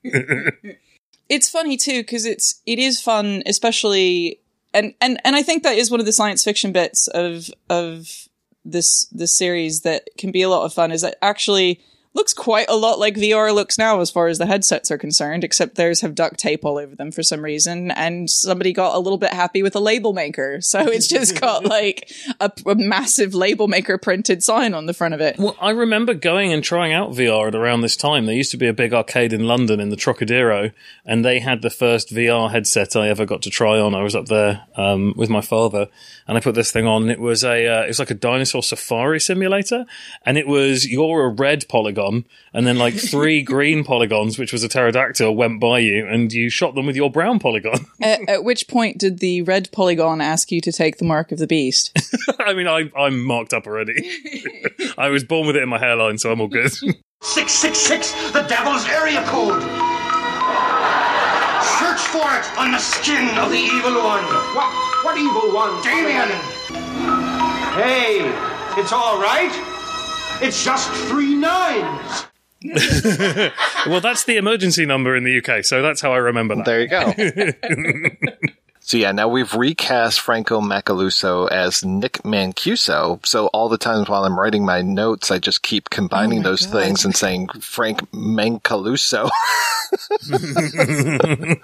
[LAUGHS] It's funny too because it's it is fun, especially and and and I think that is one of the science fiction bits of of this this series that can be a lot of fun is that actually looks quite a lot like VR looks now as far as the headsets are concerned, except theirs have duct tape all over them for some reason, and somebody got a little bit happy with a label maker, [LAUGHS] so it's just got like a, a massive label maker printed sign on the front of it. Well, I remember going and trying out VR at around this time. There used to be a big arcade in London in the Trocadero, and they had the first VR headset I ever got to try on. I was up there um, with my father, and I put this thing on. It was a uh, it was like a dinosaur safari simulator, and it was you're a red polygon, and then like [LAUGHS] three green polygons, which was a pterodactyl, went by you, and you shot them with your brown polygon. [LAUGHS] at, at which point did the red polygon ask you to take the mark of the beast? [LAUGHS] I mean, I, I'm marked up already. I was born with it in my hairline, so I'm all good. 666, the devil's area code. Search for it on the skin of the evil one. What, what evil one? Damien! Hey, it's all right. It's just three nines. [LAUGHS] well, that's the emergency number in the UK, so that's how I remember that. There you go. [LAUGHS] So yeah, now we've recast Franco Macalousso as Nick Mancuso. So all the times while I'm writing my notes, I just keep combining oh those things and saying Frank Mancaluso. [LAUGHS]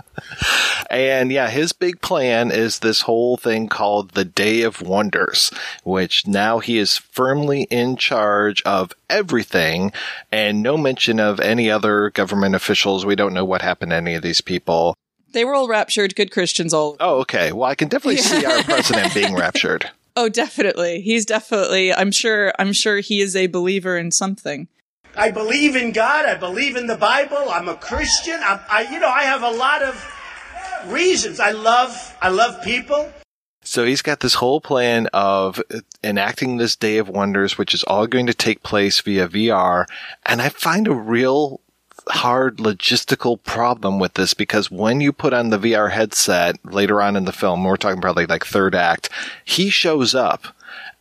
and yeah, his big plan is this whole thing called the Day of Wonders, which now he is firmly in charge of everything and no mention of any other government officials. We don't know what happened to any of these people. They were all raptured, good Christians all. Oh, okay. Well, I can definitely see our president being raptured. [LAUGHS] Oh, definitely. He's definitely. I'm sure. I'm sure he is a believer in something. I believe in God. I believe in the Bible. I'm a Christian. I'm, I, you know, I have a lot of reasons. I love, I love people. So he's got this whole plan of enacting this Day of Wonders, which is all going to take place via VR. And I find a real hard logistical problem with this because when you put on the VR headset later on in the film, we're talking probably like third act, he shows up.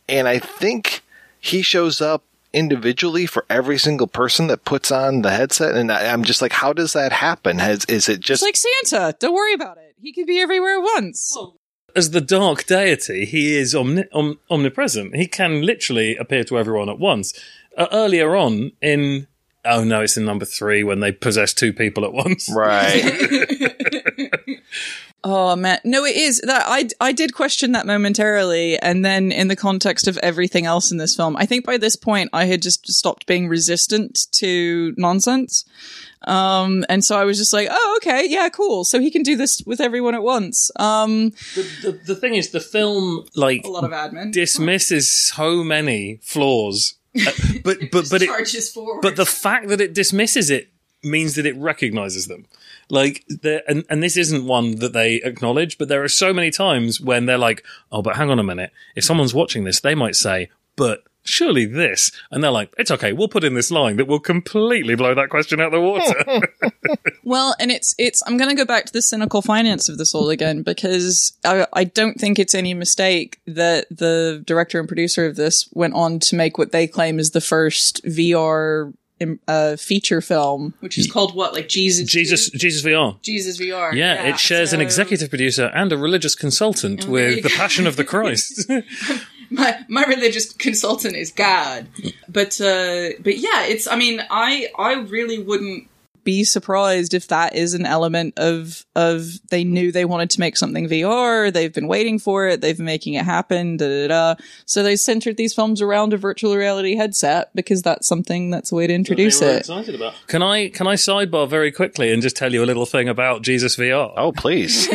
And I think he shows up individually for every single person that puts on the headset. And I, am just like, how does that happen? Has, is it just It's like Santa. Don't worry about it. He could be everywhere at once. As the dark deity, he is omni- om- omnipresent. He can literally appear to everyone at once. Uh, earlier on in Oh no, it's in number three when they possess two people at once. Right. [LAUGHS] Oh man, no, it is that I I did question that momentarily, and then in the context of everything else in this film, I think by this point I had just stopped being resistant to nonsense, um, and so I was just like, oh okay, yeah, cool. So he can do this with everyone at once. Um, the, the the thing is, the film like a lot of admin dismisses so many flaws, uh, but [LAUGHS] but but it charges forward. but the fact that it dismisses it means that it recognizes them. Like, and, and this isn't one that they acknowledge, but there are so many times when they're like, oh, but hang on a minute. If someone's watching this, they might say, but surely this. And they're like, it's okay. We'll put in this line that will completely blow that question out of the water. [LAUGHS] [LAUGHS] Well, and it's it's. I'm going to go back to the cynical finance of this all again because I, I don't think it's any mistake that the director and producer of this went on to make what they claim is the first VR uh, feature film, which is called what, like Jesus Jesus, Jesus VR. Jesus VR. Yeah, it shares an executive producer and a religious consultant Oh, with the. Passion of the Christ. [LAUGHS] my my religious consultant is God. But uh but yeah, it's I mean, I I really wouldn't be surprised if that is an element of of they knew they wanted to make something VR, they've been waiting for it, they've been making it happen, da da da. So they centered these films around a virtual reality headset because that's something that's a way to introduce it. Excited about. Can I can I sidebar very quickly and just tell you a little thing about Jesus VR? Oh, please.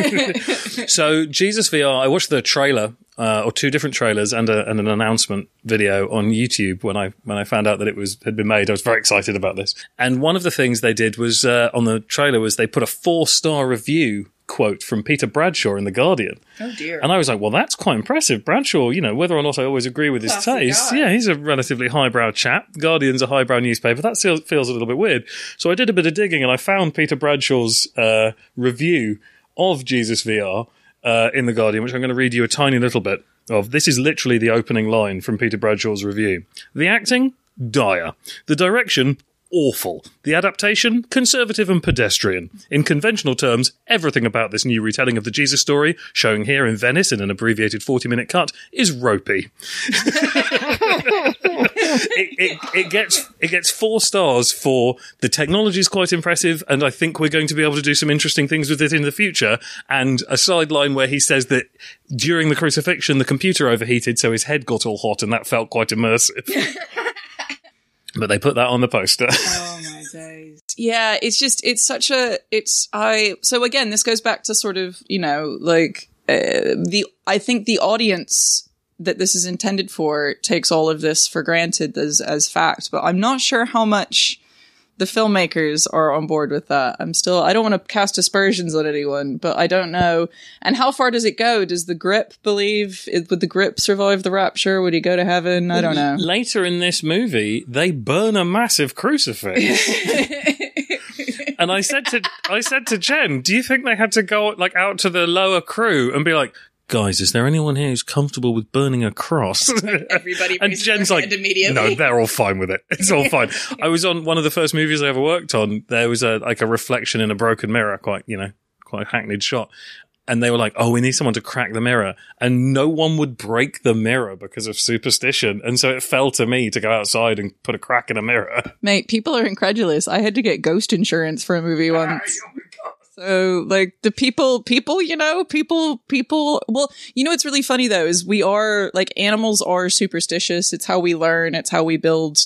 [LAUGHS] [LAUGHS] so Jesus VR, I watched the trailer uh, or two different trailers and, a, and an announcement video on YouTube when I when I found out that it was had been made. I was very excited about this. And one of the things they did was uh, on the trailer was they put a four star review quote from Peter Bradshaw in the Guardian. Oh dear. And I was like, well, that's quite impressive. Bradshaw, you know, whether or not I always agree with his Classy taste, guy. yeah, he's a relatively highbrow chap. Guardian's a highbrow newspaper. That feels, feels a little bit weird. So I did a bit of digging and I found Peter Bradshaw's uh, review of Jesus VR uh, in The Guardian, which I'm going to read you a tiny little bit of. This is literally the opening line from Peter Bradshaw's review. The acting? Dire. The direction? Awful. The adaptation? Conservative and pedestrian. In conventional terms, everything about this new retelling of the Jesus story, showing here in Venice in an abbreviated 40 minute cut, is ropey. [LAUGHS] [LAUGHS] it, it, it gets it gets four stars for the technology is quite impressive, and I think we're going to be able to do some interesting things with it in the future. And a sideline where he says that during the crucifixion, the computer overheated, so his head got all hot, and that felt quite immersive. [LAUGHS] but they put that on the poster. Oh my days. Yeah, it's just it's such a it's I so again this goes back to sort of, you know, like uh, the I think the audience that this is intended for takes all of this for granted as as fact, but I'm not sure how much the filmmakers are on board with that. I'm still I don't want to cast aspersions on anyone, but I don't know. And how far does it go? Does the grip believe would the grip survive the rapture? Would he go to heaven? I don't know. Later in this movie, they burn a massive crucifix. [LAUGHS] and I said to I said to Jen, "Do you think they had to go like out to the lower crew and be like?" Guys, is there anyone here who's comfortable with burning a cross? [LAUGHS] Everybody and Jen's like, no, they're all fine with it. [LAUGHS] It's all [LAUGHS] fine. I was on one of the first movies I ever worked on. There was a like a reflection in a broken mirror, quite you know, quite a hackneyed shot. And they were like, "Oh, we need someone to crack the mirror," and no one would break the mirror because of superstition. And so it fell to me to go outside and put a crack in a mirror. Mate, people are incredulous. I had to get ghost insurance for a movie once. So, like, the people, people, you know, people, people, well, you know, what's really funny though is we are, like, animals are superstitious. It's how we learn. It's how we build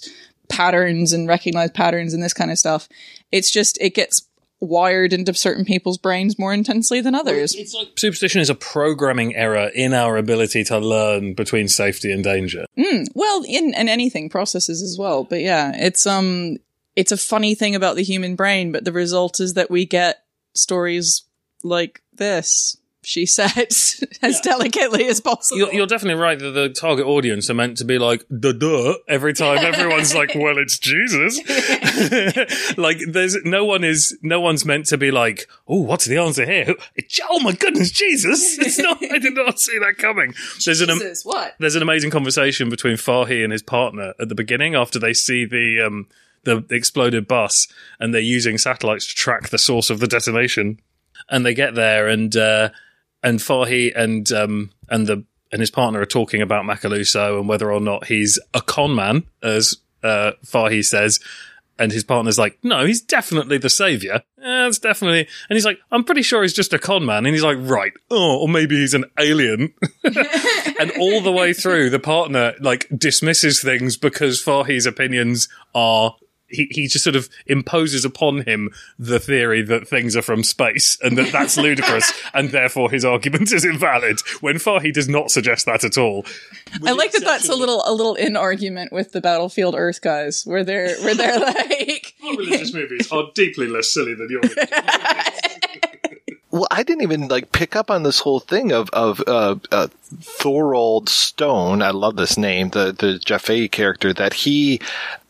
patterns and recognize patterns and this kind of stuff. It's just, it gets wired into certain people's brains more intensely than others. It's like superstition is a programming error in our ability to learn between safety and danger. Mm, well, in and anything processes as well. But yeah, it's um, it's a funny thing about the human brain. But the result is that we get stories like this. She said [LAUGHS] as delicately as possible. You're, you're definitely right that the target audience are meant to be like, duh, duh, every time [LAUGHS] everyone's like, well, it's Jesus. [LAUGHS] like, there's no one is, no one's meant to be like, oh, what's the answer here? Oh my goodness, Jesus. It's not, I did not see that coming. There's an, Jesus, what? there's an amazing conversation between Fahey and his partner at the beginning after they see the, um, the exploded bus and they're using satellites to track the source of the detonation. And they get there and, uh, and Fahey and, um, and the, and his partner are talking about Macalousso and whether or not he's a con man, as, uh, says. And his partner's like, no, he's definitely the savior. It's definitely. And he's like, I'm pretty sure he's just a con man. And he's like, right. Oh, or maybe he's an alien. [LAUGHS] and all the way through, the partner like dismisses things because Fahey's opinions are. He, he just sort of imposes upon him the theory that things are from space and that that's [LAUGHS] ludicrous and therefore his argument is invalid when Fahey does not suggest that at all. I like that. That's a little a little in argument with the Battlefield Earth guys, where they're where they're [LAUGHS] like, Our religious movies are deeply less silly than your [LAUGHS] yours. Well, I didn't even like pick up on this whole thing of of uh, uh, Thorold Stone. I love this name, the the Jaffe character. That he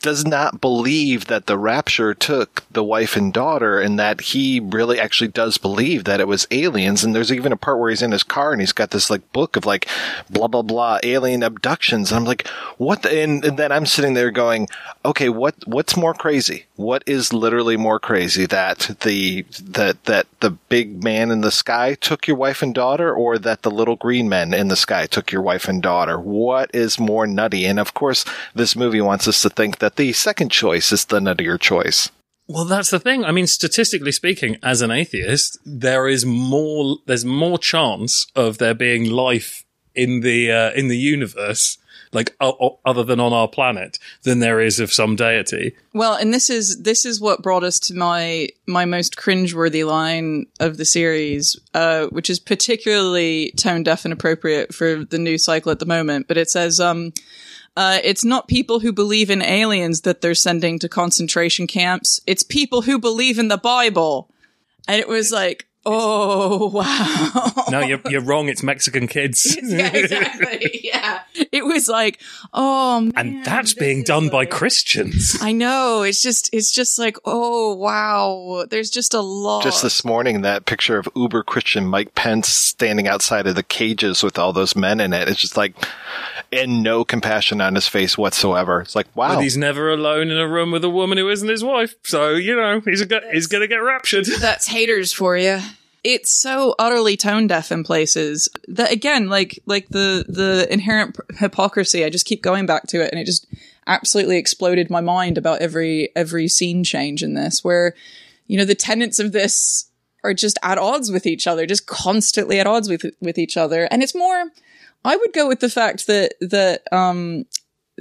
does not believe that the rapture took the wife and daughter, and that he really actually does believe that it was aliens. And there's even a part where he's in his car and he's got this like book of like blah blah blah alien abductions. And I'm like, what? The? And, and then I'm sitting there going, okay, what what's more crazy? What is literally more crazy that the that that the big man in the sky took your wife and daughter, or that the little green men in the sky took your wife and daughter? What is more nutty? And of course, this movie wants us to think that the second choice is the nuttier choice. Well, that's the thing. I mean, statistically speaking, as an atheist, there is more, there's more chance of there being life in the, uh, in the universe, like, o- other than on our planet, than there is of some deity. Well, and this is this is what brought us to my my most cringeworthy line of the series, uh, which is particularly tone deaf and appropriate for the new cycle at the moment. But it says, um, uh, "It's not people who believe in aliens that they're sending to concentration camps. It's people who believe in the Bible." And it was like, oh wow. No, you're, you're wrong. It's Mexican kids. [LAUGHS] yeah, exactly. Yeah. It was like, oh man. and that's being done by Christians. [LAUGHS] I know. It's just, it's just like, oh wow. There's just a lot. Just this morning, that picture of uber Christian Mike Pence standing outside of the cages with all those men in it. It's just like, and no compassion on his face whatsoever. It's like, wow. But he's never alone in a room with a woman who isn't his wife. So, you know, he's, a, he's going to get raptured. That's haters for you. It's so utterly tone deaf in places that again, like, like the, the inherent hypocrisy, I just keep going back to it and it just absolutely exploded my mind about every, every scene change in this where, you know, the tenets of this are just at odds with each other, just constantly at odds with, with each other. And it's more, I would go with the fact that, that, um,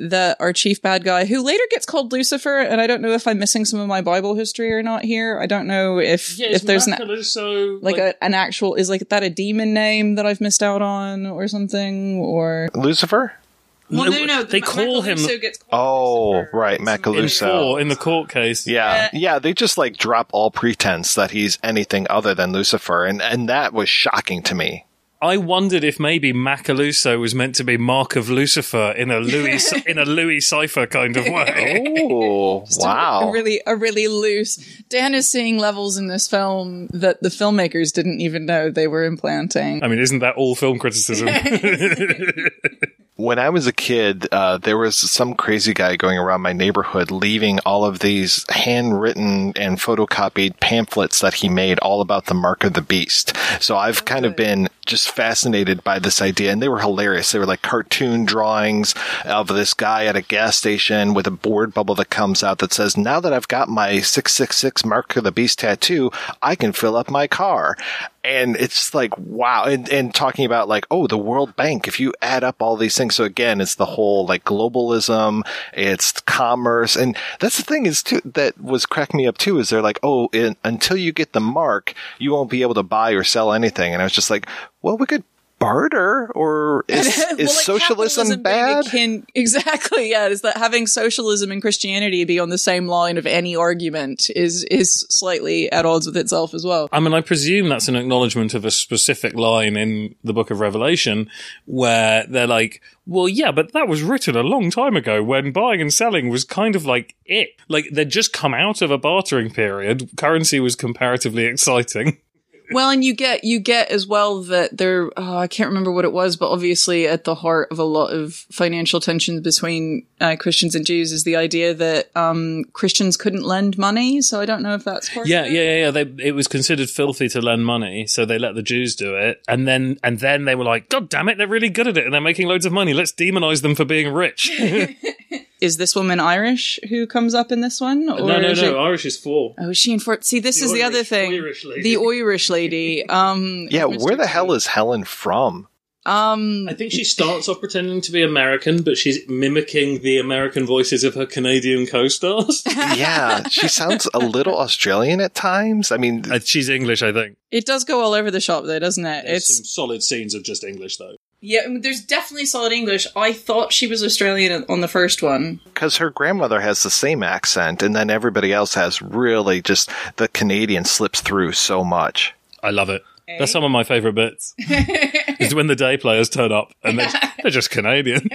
that our chief bad guy, who later gets called Lucifer, and I don't know if I'm missing some of my Bible history or not here. I don't know if Yeah, if there's an Macalousso, like, a, an actual is like that a demon name that I've missed out on or something or Lucifer? well, no, no, no. They call him- Gets Oh, right, in, Macalousso. four, in the court case. Yeah, yeah, they just like drop all pretense that he's anything other than Lucifer, and and that was shocking to me. I wondered if maybe Macalousso was meant to be Mark of Lucifer in a Louis [LAUGHS] in a Louis cipher kind of way. Oh, [LAUGHS] a wow! really a really loose. Dan is seeing levels in this film that the filmmakers didn't even know they were implanting. I mean, isn't that all film criticism? [LAUGHS] When I was a kid, uh, there was some crazy guy going around my neighborhood leaving all of these handwritten and photocopied pamphlets that he made all about the mark of the beast. So I've kind of been just fascinated by this idea, and they were hilarious. They were like cartoon drawings of this guy at a gas station with a board bubble that comes out that says, Now that I've got my 666 mark of the beast tattoo, I can fill up my car. And it's like, wow. And, and talking about like, oh, the World Bank, if you add up all these things. So again, it's the whole like globalism, it's commerce. And that's the thing is too, that was cracking me up too, is they're like, oh, in, until you get the mark, you won't be able to buy or sell anything. And I was just like, well, we could barter or is, [LAUGHS] Well, is like socialism bad? akin- [LAUGHS] exactly, yeah. Is that having socialism and Christianity be on the same line of any argument is is slightly at odds with itself as well. I mean, I presume that's an acknowledgement of a specific line in the book of Revelation where they're like, well, yeah, but that was written a long time ago when buying and selling was kind of like it. Like they'd just come out of a bartering period. Currency was comparatively exciting. [LAUGHS] Well, and you get you get as well that there. Oh, I can't remember what it was, but obviously at the heart of a lot of financial tensions between uh, Christians and Jews is the idea that um, Christians couldn't lend money. So I don't know if that's part. Yeah, yeah, yeah, yeah. They, it was considered filthy to lend money, so they let the Jews do it, and then and then they were like, "God damn it, they're really good at it, and they're making loads of money. Let's demonize them for being rich." [LAUGHS] [LAUGHS] Is this woman Irish who comes up in this one? no, no, no. it- Irish is four. Oh, is she in Fort? See, this The is the other Irish- thing. Irish lady. The Irish lady. Um, [LAUGHS] yeah, where the hell is Helen from? Um, I think she starts off pretending to be American, but she's mimicking the American voices of her Canadian co-stars. [LAUGHS] yeah, she sounds a little Australian at times. I mean, Uh, she's English, I think. it does go all over the shop, though, doesn't it? There's It's some solid scenes of just English, though. Yeah. There's definitely solid English. I thought she was Australian on the first one. because her grandmother has the same accent, and then everybody else has really just the Canadian slips through so much. I love it. Eh? That's some of my favorite bits. [LAUGHS] is when the day players turn up and they're, they're just Canadian. [LAUGHS]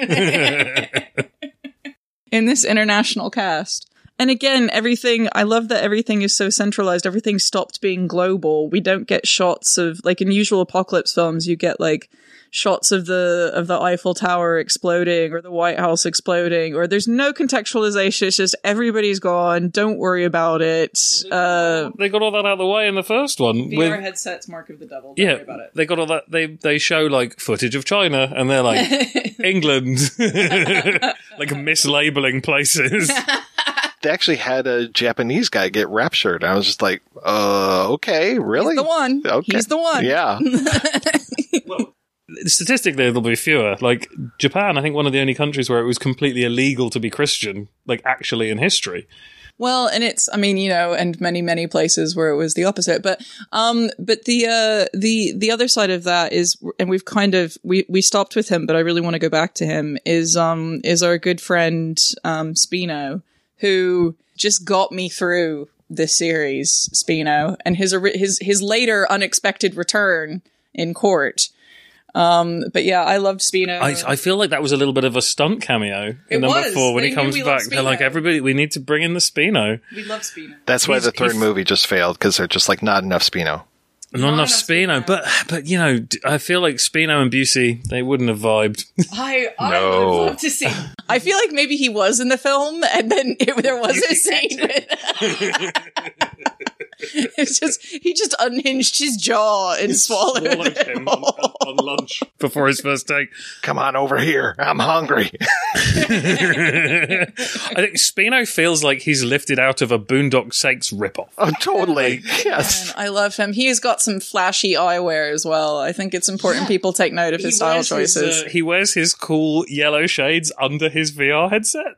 in this international cast. And again, everything, I love that everything is so centralized. Everything stopped being global. We don't get shots of, like in usual apocalypse films, you get like shots of the, of the Eiffel Tower exploding or the White House exploding, or there's no contextualization. It's just everybody's gone. Don't worry about it. Uh, they got all that out of the way in the first one. VR with- headsets, mark of the devil. Don't yeah, worry about it. they got all that. They they show like footage of China, and they're like [LAUGHS] England, [LAUGHS] like mislabeling places. [LAUGHS] They actually had a Japanese guy get raptured. I was just like, uh, okay, really? He's the one. Okay. He's the one. Yeah. Statistically, there'll be fewer. Like Japan, I think one of the only countries where it was completely illegal to be Christian, like actually in history. Well, and it's, I mean, you know, and many, many places where it was the opposite. But, um, but the, uh, the, the other side of that is, and we've kind of, we, we stopped with him, but I really want to go back to him is, um, is our good friend, um, Spino, who just got me through this series, Spino, and his, his, his later unexpected return in court. Um, but yeah, I loved Spino. I, I feel like that was a little bit of a stunt cameo It in number was. four when They he comes back. They're like, everybody, we need to bring in the Spino. we love Spino. That's why He's- the third he's- movie just failed because they're just like not enough Spino. Not enough Spino, but but you know, I feel like Spino and Busey they wouldn't have vibed. [LAUGHS] I, I No. would love to see. I feel like maybe he was in the film, and then it, there was a scene. With, [LAUGHS] [LAUGHS] [LAUGHS] it's just he just unhinged his jaw and swallowed Swallowed it. him on, on lunch [LAUGHS] before his first take. Come on over here. I'm hungry. [LAUGHS] I think Spino feels like he's lifted out of a Boondock Saints ripoff. Oh, totally. Yes. I love him. He has got some flashy eyewear as well. I think it's important people take note of his style wears his, choices. uh, he wears his cool yellow shades under his VR headset.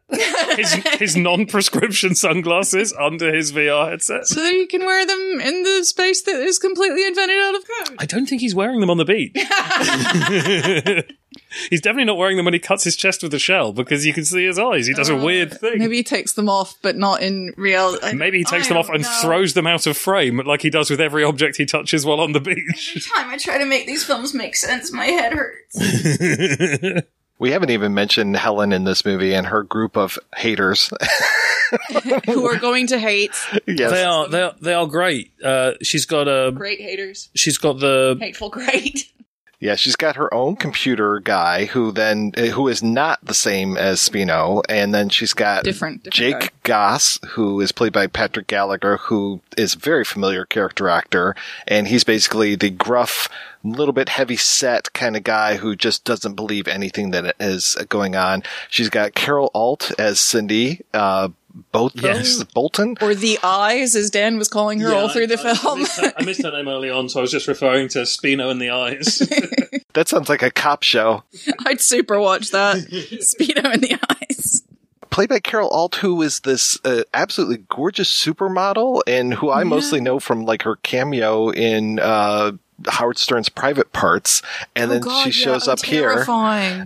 his his non-prescription sunglasses under his VR headset. so that he can wear them in the space that is completely invented out of code. I don't think he's wearing them on the beach. [LAUGHS] [LAUGHS] he's definitely not wearing them when he cuts his chest with a shell because you can see his eyes. He does a uh, weird thing. Maybe he takes them off, but not in real. Maybe he takes I them off don't and know. throws them out of frame like he does with every object he touches while on the beach. Every time I try to make these films make sense, my head hurts. [LAUGHS] We haven't even mentioned Helen in this movie and her group of haters. [LAUGHS] Who are going to hate? Yes. They are they are they are great. Uh, she's got a Great haters. she's got the Hateful great. [LAUGHS] Yeah, she's got her own computer guy who then eh, who is not the same as Spino, and then she's got Different- different Jake guy. Goss, who is played by Patrick Gallagher, who is a very familiar character actor, and he's basically the gruff, little bit heavy set kind of guy who just doesn't believe anything that is going on. She's got Carol Alt as Cindy. Uh, Botham, Yes. Bolton, Or the eyes, as Dan was calling her all through the I, film. missed her, I missed her name early on, so I was just referring to Spino in the eyes. [LAUGHS] [LAUGHS] That sounds like a cop show. [LAUGHS] I'd super watch that. Speedo in the eyes. played by Carol Alt, who is this uh, absolutely gorgeous supermodel, and who I mostly know from like her cameo in uh, Howard Stern's Private Parts, and Oh then God, she shows oh, up here.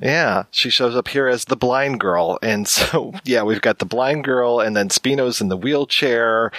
Yeah, she shows up here as the blind girl, and so [LAUGHS] yeah, we've got the blind girl, and then Spino's in the wheelchair,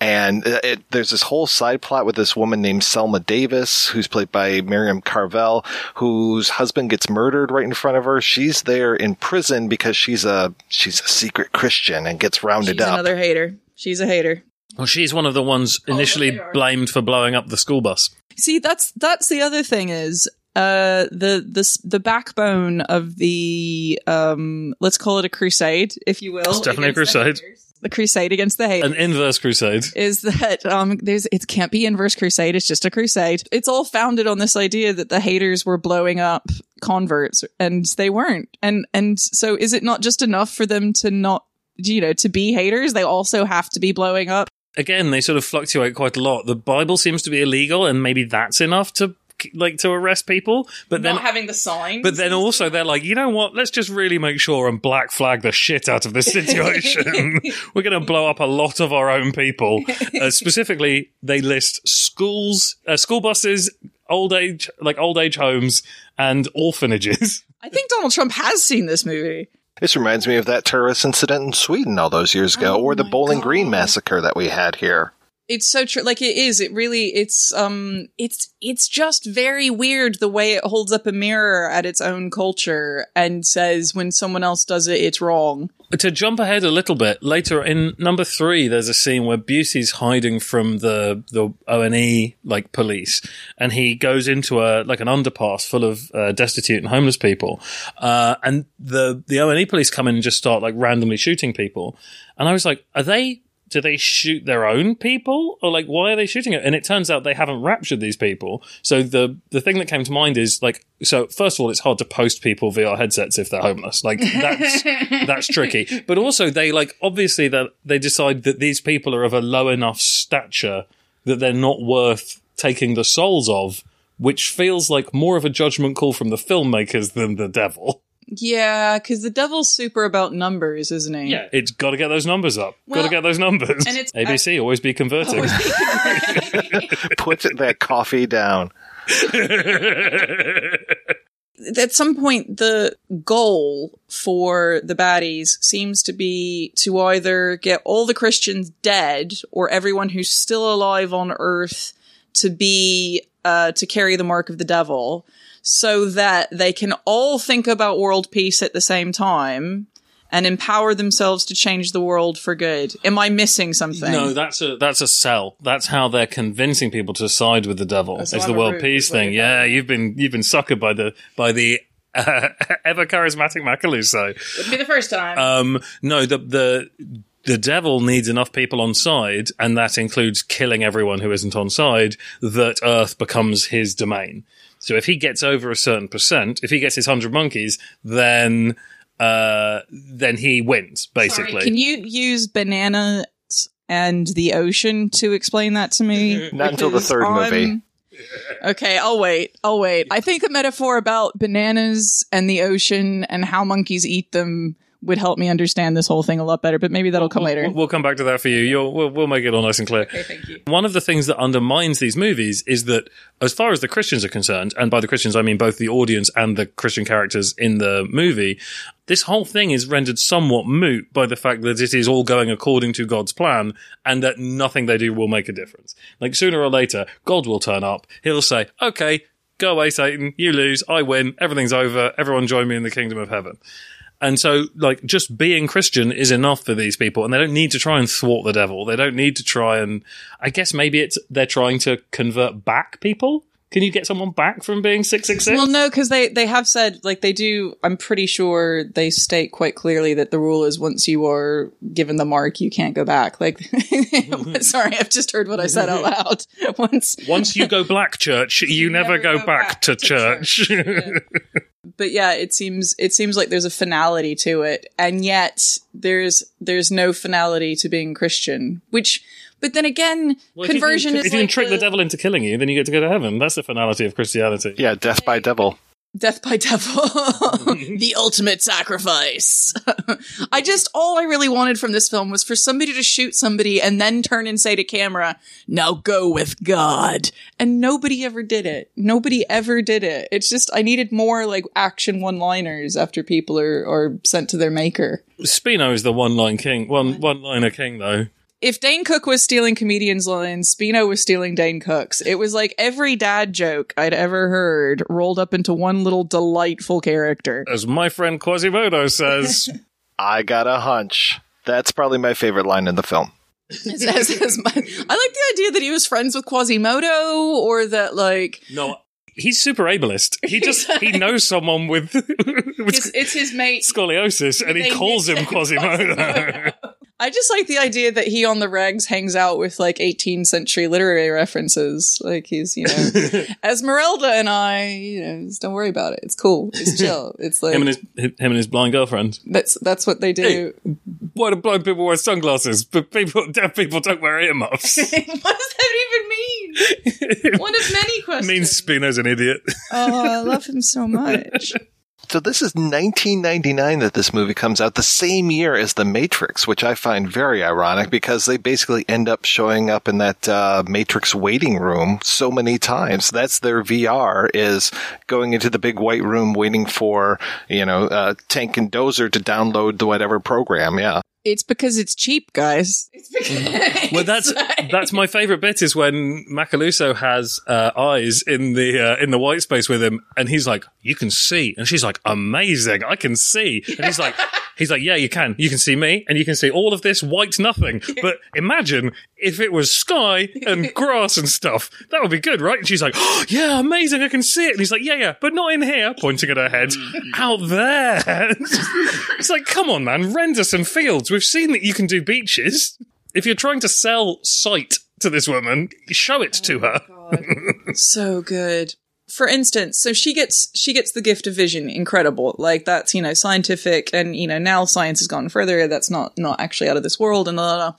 and uh, it, there's this whole side plot with this woman named Selma Davis, who's played by Marium Carvell, whose husband gets murdered right in front of her. She's there in prison because she's a she's a secret Christian and gets rounded She's up. another hater. She's a hater. Well, she's one of the ones initially blamed for blowing up the school bus. See, that's that's the other thing is uh the the the backbone of the um let's call it a crusade, if you will. It's definitely a against the crusade. The crusade against the hate. An inverse crusade. is that um there's it can't be inverse crusade it's just a crusade it's all founded on this idea that the haters were blowing up converts and they weren't and and so is it not just enough for them to not you know to be haters they also have to be blowing up Again, they sort of fluctuate quite a lot. The Bible seems to be illegal, and maybe that's enough to like to arrest people. But then having the sign But then also they're like, you know what? Let's just really make sure and black flag the shit out of this [LAUGHS] situation. [LAUGHS] We're going to blow up a lot of our own people. [LAUGHS] Uh, specifically, they list schools, uh, school buses, old age, like old age homes, and orphanages. i think donald trump has seen this movie This reminds me of that terrorist incident in Sweden all those years ago, Oh or the Bowling Green massacre that we had here. It's so true. Like it is. It really. It's um. It's it's just very weird the way it holds up a mirror at its own culture and says when someone else does it, it's wrong. To jump ahead a little bit, later in number three, there's a scene where Busey's hiding from the the O and E like police, and he goes into a like an underpass full of uh, destitute and homeless people, uh, and the the O and E police come in and just start like randomly shooting people, and I was like, are they do they shoot their own people? Or like why are they shooting it? And it turns out they haven't raptured these people. So the the thing that came to mind is like so first of all it's hard to post people vr headsets if they're homeless. Like that's [LAUGHS] that's tricky. But also they like obviously that they decide that these people are of a low enough stature that they're not worth taking the souls of which feels like more of a judgment call from the filmmakers than the devil Yeah, because the devil's super about numbers, isn't he? Yeah, it's got to get those numbers up. got to get those numbers. and it's- ABC always be converting. [LAUGHS] Put that coffee down. [LAUGHS] At some point, the goal for the baddies seems to be to either get all the Christians dead or everyone who's still alive on Earth to be uh, to carry the mark of the devil, so that they can all think about world peace at the same time and empower themselves to change the world for good. Am I missing something? No, that's a that's a sell. That's how they're convincing people to side with the devil. It's the world peace thing. Yeah, you've been you've been suckered by the by the uh, [LAUGHS] ever charismatic Macalousso. Wouldn't be the first time. Um, no, the the the devil needs enough people on side, and that includes killing everyone who isn't on side. That Earth becomes his domain. So if he gets over a certain percent, if he gets his hundred monkeys, then uh, then he wins basically. Can you use bananas and the ocean to explain that to me? Not until the third I'm- movie. Okay, I'll wait. I'll wait. I think a metaphor about bananas and the ocean and how monkeys eat them would help me understand this whole thing a lot better, but maybe that'll come later. We'll, we'll come back to that for you. You'll, we'll, we'll make it all nice and clear. Okay, thank you. One of the things that undermines these movies is that, as far as the Christians are concerned, and by the Christians I mean both the audience and the Christian characters in the movie, this whole thing is rendered somewhat moot by the fact that it is all going according to God's plan and that nothing they do will make a difference. Like sooner or later, God will turn up. He'll say, okay, go away, Satan. You lose. I win. Everything's over. Everyone join me in the kingdom of heaven. And so, like, just being Christian is enough for these people, and they don't need to try and thwart the devil. They don't need to try and, I guess maybe it's, they're trying to convert back people? Can you get someone back from being 666? Well, no, because they, they have said, like, they do, I'm pretty sure they state quite clearly that the rule is once you are given the mark, you can't go back. Like, [LAUGHS] sorry, I've just heard what I said out loud. [LAUGHS] Once, Once you go black church, [LAUGHS] you, never, go, back, to, church. but yeah, it seems it seems like there's a finality to it, and yet there's there's no finality to being Christian. Which, but then again, Well, if you can- conversion if is you like can trick the, the devil into killing you, then you get to go to heaven. That's the finality of Christianity. Yeah, death by devil. death by devil, [LAUGHS] the ultimate sacrifice. [LAUGHS] I just all I really wanted from this film was for somebody to shoot somebody and then turn and say to camera, "Now go with God." And nobody ever did it. Nobody ever did it. It's just I needed more like action one-liners after people are are sent to their maker. Spino is the one line king, one one liner king though. If Dane Cook was stealing comedians' lines, Spino was stealing Dane Cook's. It was like every dad joke I'd ever heard rolled up into one little delightful character. As my friend Quasimodo says, [LAUGHS] I got a hunch. That's probably my favorite line in the film. As- as- as my- I like the idea that he was friends with Quasimodo, or that like no, he's super ableist. He just [LAUGHS] he knows someone with, [LAUGHS] with it's, it's his mate. scoliosis, and he calls him nicknamed Quasimodo. I just like the idea that he on the regs hangs out with like 18th century literary references. Like he's, you know, [LAUGHS] Esmeralda and I, you know, just don't worry about it. It's cool. It's [LAUGHS] chill. It's like him and his him and his blind girlfriend. that's that's what they do. Why do blind people wear sunglasses, but people [LAUGHS] deaf people don't wear earmuffs? what does that even mean? One of many questions. It means Spino's an idiot. oh, I love him so much. So this is 1999 that this movie comes out, the same year as The Matrix, which I find very ironic because they basically end up showing up in that uh, Matrix waiting room so many times. That's their VR is going into the big white room waiting for, you know, uh, Tank and Dozer to download the whatever program. Yeah. It's because it's cheap, guys. well, that's [LAUGHS] that's my favorite bit is when Macalousso has uh, eyes in the uh, in the white space with him, and he's like, "You can see," and she's like, "Amazing, I can see," and he's like. [LAUGHS] He's like, yeah, you can. You can see me, and you can see all of this white nothing. But imagine if it was sky and [LAUGHS] grass and stuff. That would be good, right? And she's like, oh, yeah, amazing. I can see it. And he's like, yeah, yeah, but not in here, pointing at her head, out there. it's like, come on, man, render some fields. We've seen that you can do beaches. If you're trying to sell sight to this woman, show it to oh her. so good. For instance, so she gets she gets the gift of vision, incredible. Like that's you know scientific, and you know now science has gone further. That's not not actually out of this world, and blah, blah, blah.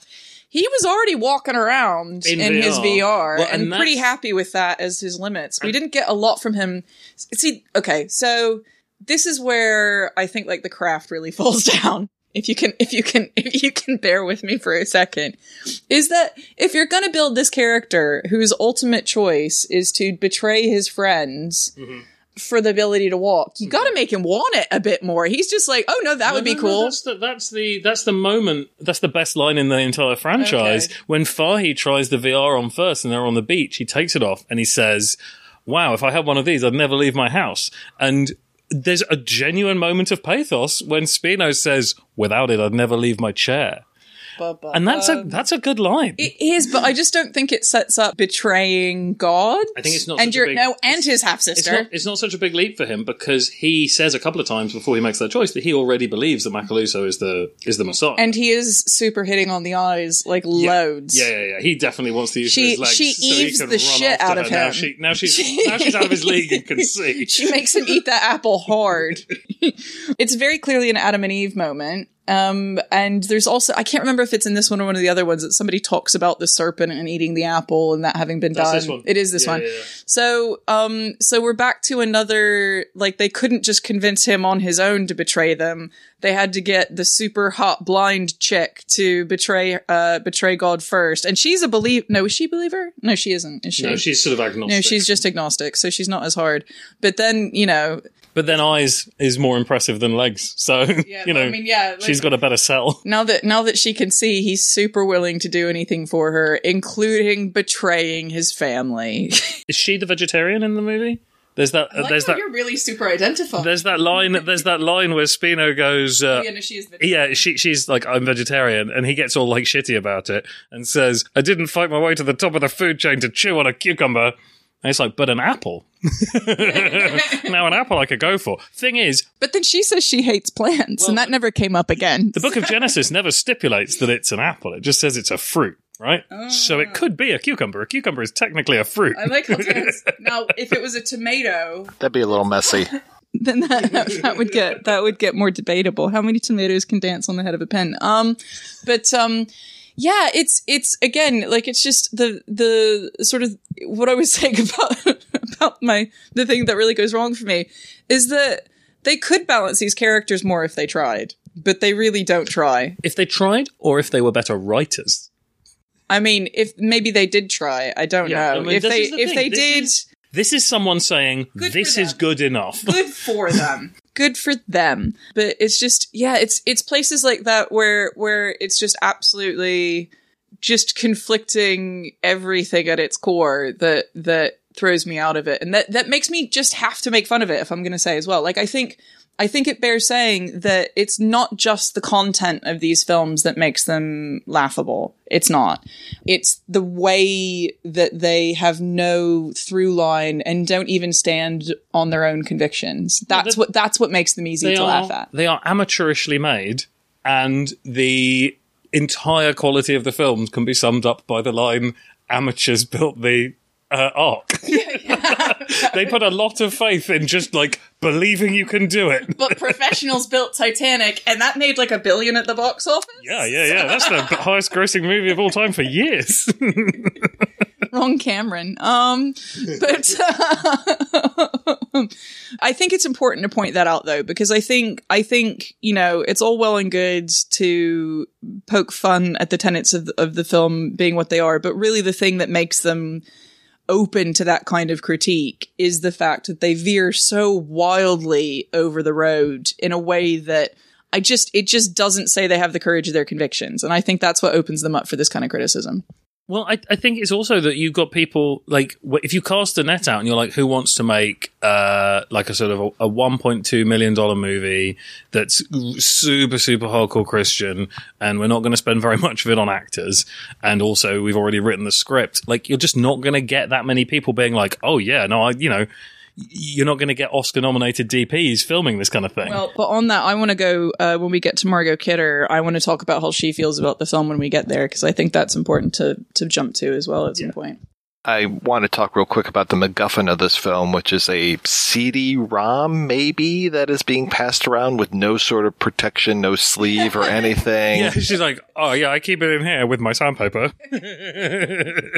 He was already walking around in, In his VR. VR Well, and, and pretty happy with that as his limits. We didn't get a lot from him. See, okay, so this is where I think like the craft really [LAUGHS] falls down. If you can, if you can, [LAUGHS] if you can bear with me for a second, is that if you're going to build this character whose ultimate choice is to betray his friends mm-hmm. for the ability to walk, you mm-hmm. got to make him want it a bit more. He's just like, oh no, that would be No, no, no, cool. that's, the, that's the that's the moment. That's the best line in the entire franchise. Okay. When Fahey tries the VR on first, and they're on the beach, he takes it off and he says, "Wow, if I had one of these, I'd never leave my house." And there's a genuine moment of pathos when Spino says, "Without it, I'd never leave my chair." And that's a that's a good line. It is, but I just don't think it sets up betraying God. I think it's not and such a your big- no, and his half sister. not, it's not such a big leap for him because he says a couple of times before he makes that choice that he already believes that Macalousso is the is the Messiah. and he is super hitting on the eyes like loads. Yeah, yeah, yeah. He definitely wants to use She- his legs she so he eaves can the run shit after out her. of Now, him. she, now she's now she's out of his league and can [LAUGHS] see. she makes him eat that apple hard. [LAUGHS] it's very clearly an Adam and Eve moment. Um, and there's also, I can't remember if it's in this one or one of the other ones that somebody talks about the serpent and eating the apple and that having been That's done. It is this Yeah, one. yeah, yeah. So, um, so we're back to another, like they couldn't just convince him on his own to betray them. They had to get the super hot blind chick to betray, uh, betray God first. And she's a believe, no, is she a believer? No, she isn't. Is she? No, she's sort of agnostic. No, she's just agnostic, so she's not as hard. But then, you know, But then eyes is more impressive than legs, so [LAUGHS] you know I mean, yeah, like- she's got a better sell. now that now that she can see, he's super willing to do anything for her, including betraying his family. [LAUGHS] Is she the vegetarian in the movie? There's that. uh, there's that. really super identified. There's that line. There's that line where Spino goes. Uh, yeah, no, she Yeah, she, she's like, I'm vegetarian, and he gets all like shitty about it and says, I didn't fight my way to the top of the food chain to chew on a cucumber. And it's like, but an apple. [LAUGHS] now an apple I could go for. Thing is, But then she says she hates plants, and that never came up again. the book of Genesis never stipulates that it's an apple. It just says it's a fruit, right? So it could be a cucumber. A cucumber is technically a fruit. I like how. [LAUGHS] Now, if it was a tomato, That'd be a little messy. [LAUGHS] then that, that would get that would get more debatable. How many tomatoes can dance on the head of a pin? Um, but um, yeah, it's it's again like it's just the the sort of what I was [LAUGHS] saying about about my the thing that really goes wrong for me is that they could balance these characters more if they tried, but they really don't try. if they tried, or if they were better writers. I mean, if maybe they did try, I don't Yeah, know. I mean, if they the if thing. they This did. is- This is someone saying, this is good enough. [LAUGHS] good for them good for them but it's just yeah it's it's places like that where where it's just absolutely just conflicting everything at its core that that throws me out of it and that that makes me just have to make fun of it if i'm going to say as well like i think I think it bears saying that it's not just the content of these films that makes them laughable. It's not. It's the way that they have no through line and don't even stand on their own convictions. That's what that's what makes them easy to are, laugh at. They are amateurishly made, and the entire quality of the films can be summed up by the line "amateurs built the uh, ark." [LAUGHS] [LAUGHS] they put a lot of faith in just like believing you can do it. But [LAUGHS] professionals built Titanic and that made like a billion at the box office. Yeah, yeah, yeah. That's the highest grossing movie of all time for years. wrong Cameron. Um, but I think it's important to point that out though, because I think, I think, you know, it's all well and good to poke fun at the tenets of, of the film being what they are, but really the thing that makes them open to that kind of critique is the fact that they veer so wildly over the road in a way that I just it just doesn't say they have the courage of their convictions, and I think that's what opens them up for this kind of criticism. Well, I, I think it's also that you've got people like if you cast the net out and you're like, who wants to make uh, like a sort of a, a 1.2 million dollar movie that's super super hardcore Christian, and we're not going to spend very [LAUGHS] much of it on actors, and also we've already written the script. Like, you're just not going to get that many people being like, oh yeah, no, I, you know, you're not going to get Oscar nominated DPs filming this kind of thing. Well, but on that, I want to go uh, when we get to Margot Kidder. I want to talk about how she feels about the film when we get there because I think that's important to to jump to as well at some point. I want to talk real quick about the MacGuffin of this film, which is a CD-ROM, maybe, that is being passed around with no sort of protection, no sleeve or [LAUGHS] anything. yeah, [LAUGHS] she's like, oh yeah, I keep it in here with my sandpaper. [LAUGHS]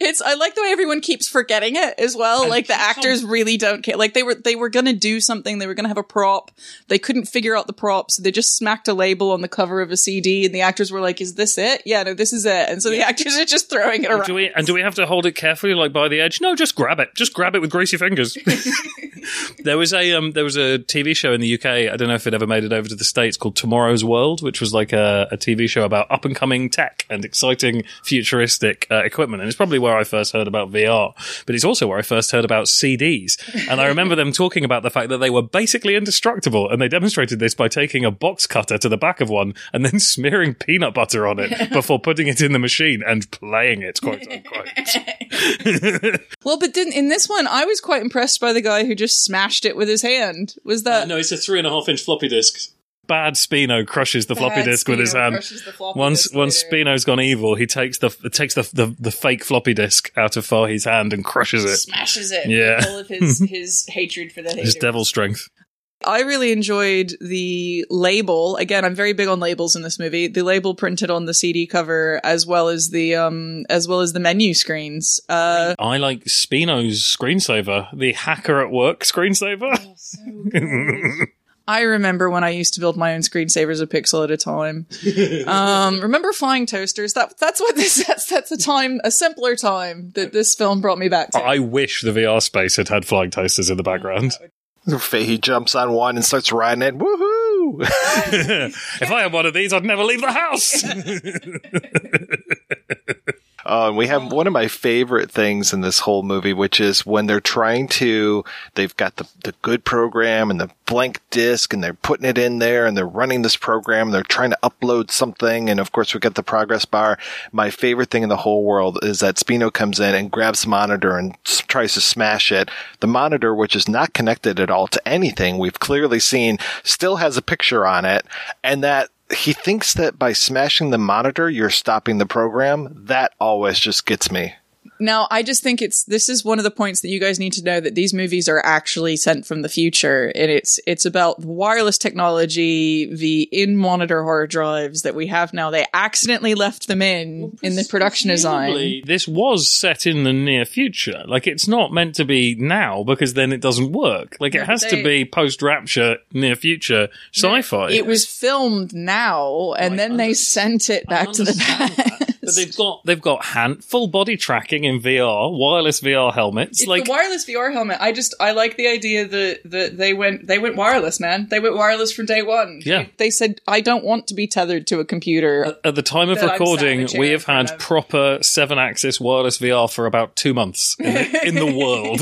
It's I like the way everyone keeps forgetting it as well. like the actors really don't care. Like they were they were gonna do something. They were gonna have a prop. They couldn't figure out the prop, so they just smacked a label on the cover of a CD, and the actors were like, "Is this it? Yeah, no, this is it." And so the actors are just throwing it around. Do we and do we have to hold it carefully, like by the edge? No, just grab it. Just grab it with greasy fingers. [LAUGHS] there was a um, there was a TV show in the UK. I don't know if it ever made it over to the states called Tomorrow's World, which was like a, a TV show about up and coming tech and exciting futuristic uh, equipment. And it's probably where I first heard about VR, but it's also where I first heard about CDs. And I remember them talking about the fact that they were basically indestructible, and they demonstrated this by taking a box cutter to the back of one and then [LAUGHS] smearing peanut butter on it [LAUGHS] before putting it in the machine and playing it. Quote unquote. [LAUGHS] Well, but didn't in this one, I was quite impressed by the guy who just smashed it with his hand. Was that Uh, no, it's a three and a half inch floppy disk. Bad Spino crushes the floppy Bad disk with his hand. crushes the floppy Once once Spino's gone evil, he takes the takes the, the the fake floppy disk out of Fahey's hand and crushes it. smashes it? Yeah. with all of his [LAUGHS] his hatred for the His devil strength. I really enjoyed the label. Again, I'm very big on labels in this movie. The label printed on the CD cover, as well as the um, as well as the menu screens. Uh, I like Spino's screensaver, the hacker at work screensaver. [LAUGHS] I remember when I used to build my own screensavers a pixel at a time. [LAUGHS] um, remember flying toasters? That that's what this that's that's a time a simpler time that this film brought me back to. I wish the VR space had had flying toasters in the background. Fahey jumps on one and starts riding it. Woohoo! [LAUGHS] [LAUGHS] if I had one of these, I'd never leave the house. [LAUGHS] Uh, we have one of my favorite things in this whole movie, which is when they're trying to, they've got the, the good program and the blank disk and they're putting it in there and they're running this program and they're trying to upload something. And of course, we got the progress bar. My favorite thing in the whole world is that Spino comes in and grabs the monitor and s- tries to smash it. The monitor, which is not connected at all to anything we've clearly seen, still has a picture on it and that he thinks that by smashing the monitor, you're stopping the program. That always just gets me. Now, I just think it's this is one of the points that you guys need to know that these movies are actually sent from the future, and it's it's about wireless technology, the in monitor hard drives that we have now. They accidentally left them in in the production design. This was set in the near future. Like, it's not meant to be now because then it doesn't work. Like, it has they- to be post rapture, near future sci fi. It was filmed now, and then they sent it back to the past. But they've got they've got hand full body tracking in VR, wireless VR helmets. It's like the wireless VR helmet. I just I like the idea that that they went they went wireless, man. They went wireless from day one. Yeah. They, said I don't want to be tethered to a computer. at the time of that I'm sat in a recording, we have had proper seven axis wireless VR for about two months in the, in the world.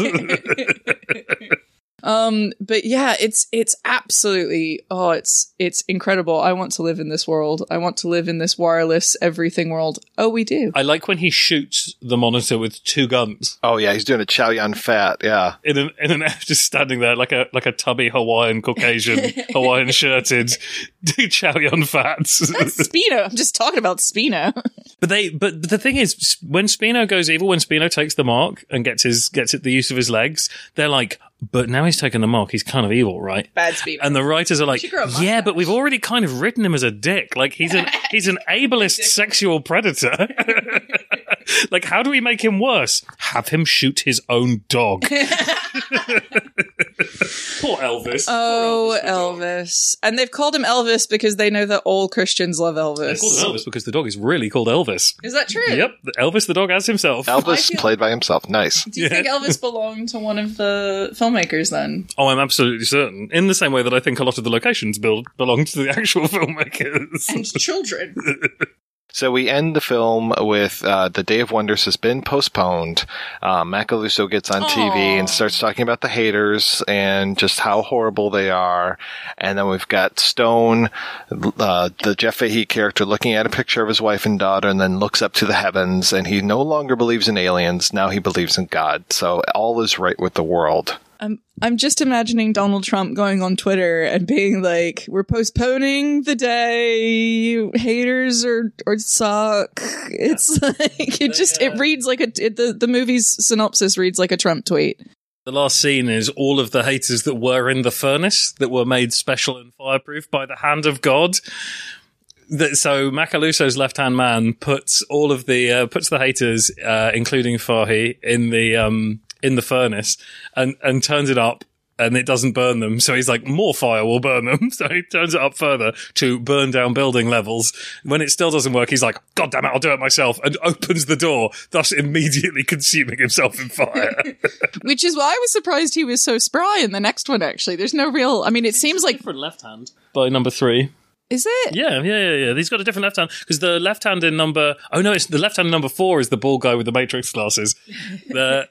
[LAUGHS] [LAUGHS] Um, but yeah, it's it's absolutely oh, it's it's incredible. I want to live in this world. I want to live in this wireless everything world. Oh, we do. I like when he shoots the monitor with two guns. Oh yeah, he's doing a Chow Yun Fat. Yeah. In an, in an just standing there like a like a tubby Hawaiian Caucasian [LAUGHS] Hawaiian shirted [LAUGHS] Chow Yun Fats. Spino. I'm just talking about Spino. [LAUGHS] But they, but the thing is, when Spino goes evil, when Spino takes the mark and gets his gets it the use of his legs, they're like, but now he's taken the mark, he's kind of evil, right? Bad Spino. And the writers are like, should grow a yeah, but we've already kind of written him as a dick. Like he's an he's an ableist [LAUGHS] sexual predator. [LAUGHS] [LAUGHS] like, how do we make him worse? Have him shoot his own dog. [LAUGHS] Poor Elvis. Oh, Elvis. And they've called him Elvis because they know that all Christians love They Elvis. called him Elvis because the dog is really called Elvis. Is that true? Yep, Elvis the dog as himself. Elvis feel- played by himself. Nice. Do you think Elvis belonged to one of the filmmakers then? Oh, I'm absolutely certain. In the same way that I think a lot of the locations build belong to the actual [LAUGHS] filmmakers. And children. So we end the film with uh, the Day of Wonders has been postponed. Uh, Macalousso gets on TV and starts talking about the haters and just how horrible they are. And then we've got Stone, uh, the Jeff Fahey character, looking at a picture of his wife and daughter, and then looks up to the heavens. And he no longer believes in aliens. Now he believes in God. So all is right with the world. I'm I'm just imagining Donald Trump going on Twitter and being like, "We're postponing the day. Haters or or suck." It's [LAUGHS] like it just it reads like a it, the the movie's synopsis reads like a Trump tweet. The last scene is all of the haters that were in the furnace that were made special and fireproof by the hand of God. That, so Macalousso's left hand man puts all of the uh, puts the haters, uh, including Fahey, in the um, in the furnace and and turns it up. And it doesn't burn them, so he's like, more fire will burn them. [LAUGHS] So he turns it up further to burn down building levels. When it still doesn't work, he's like, God damn it, I'll do it myself, and opens the door, thus immediately [LAUGHS] consuming himself in fire. [LAUGHS] Which is why I was surprised he was so spry in the next one. Actually, there's no real. I mean, it seems like different left hand by number three. Is it? Yeah, yeah, yeah, yeah. He's got a different left hand because the left hand in number. Oh no, it's the left hand number four is the bald guy with the matrix glasses. [LAUGHS] The,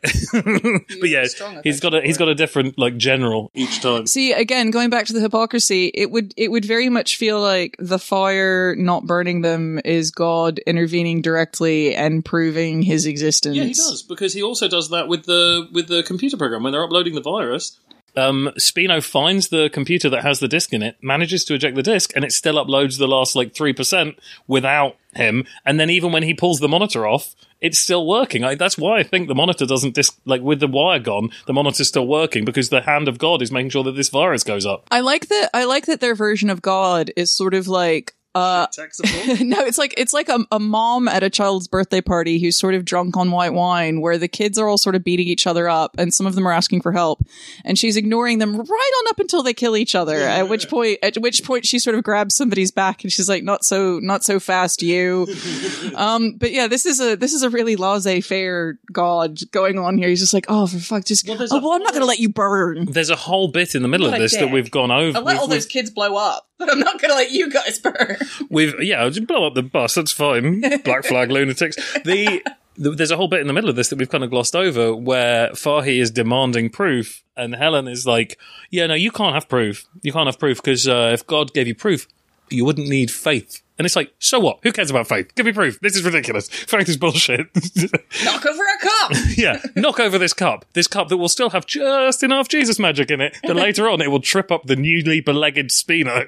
[LAUGHS] but yeah, he's got a he's got a different like general each time. See, again, going back to the hypocrisy, it would it would very much feel like the fire not burning them is God intervening directly and proving his existence. Yeah, he does because he also does that with the with the computer program when they're uploading the virus. Um, Spino finds the computer that has the disk in it, manages to eject the disk, and it still uploads the last like three percent without him. And then even when he pulls the monitor off, it's still working. I, that's why I think the monitor doesn't disk like with the wire gone. The monitor's still working because the hand of God is making sure that this virus goes up. I like that. I like that their version of God is sort of like. Uh, [LAUGHS] no, it's like it's like a, a mom at a child's birthday party who's sort of drunk on white wine, where the kids are all sort of beating each other up, and some of them are asking for help, and she's ignoring them right on up until they kill each other. At which point, at which point, she sort of grabs somebody's back and she's like, "Not so, not so fast, you." [LAUGHS] um, but yeah, this is a this is a really laissez-faire God going on here. He's just like, "Oh, for fuck, just oh, well, I'm not going to let you burn." There's a whole bit in the middle What of a this that we've gone over. I'll let We've- all those kids blow up, but I'm not going to let you guys burn. We've yeah, I'll just blow up the bus. That's fine. Black flag lunatics. The, the there's a whole bit in the middle of this that we've kind of glossed over where Fahey is demanding proof, and Helen is like, "Yeah, no, you can't have proof. You can't have proof because uh, if God gave you proof, you wouldn't need faith." And it's like, so what? Who cares about faith? Give me proof. This is ridiculous. [LAUGHS] Faith is bullshit. [LAUGHS] Knock over a cup. [LAUGHS] yeah, knock over this cup. This cup that will still have just enough Jesus magic in it. That later on it will trip up the newly belegged Spino.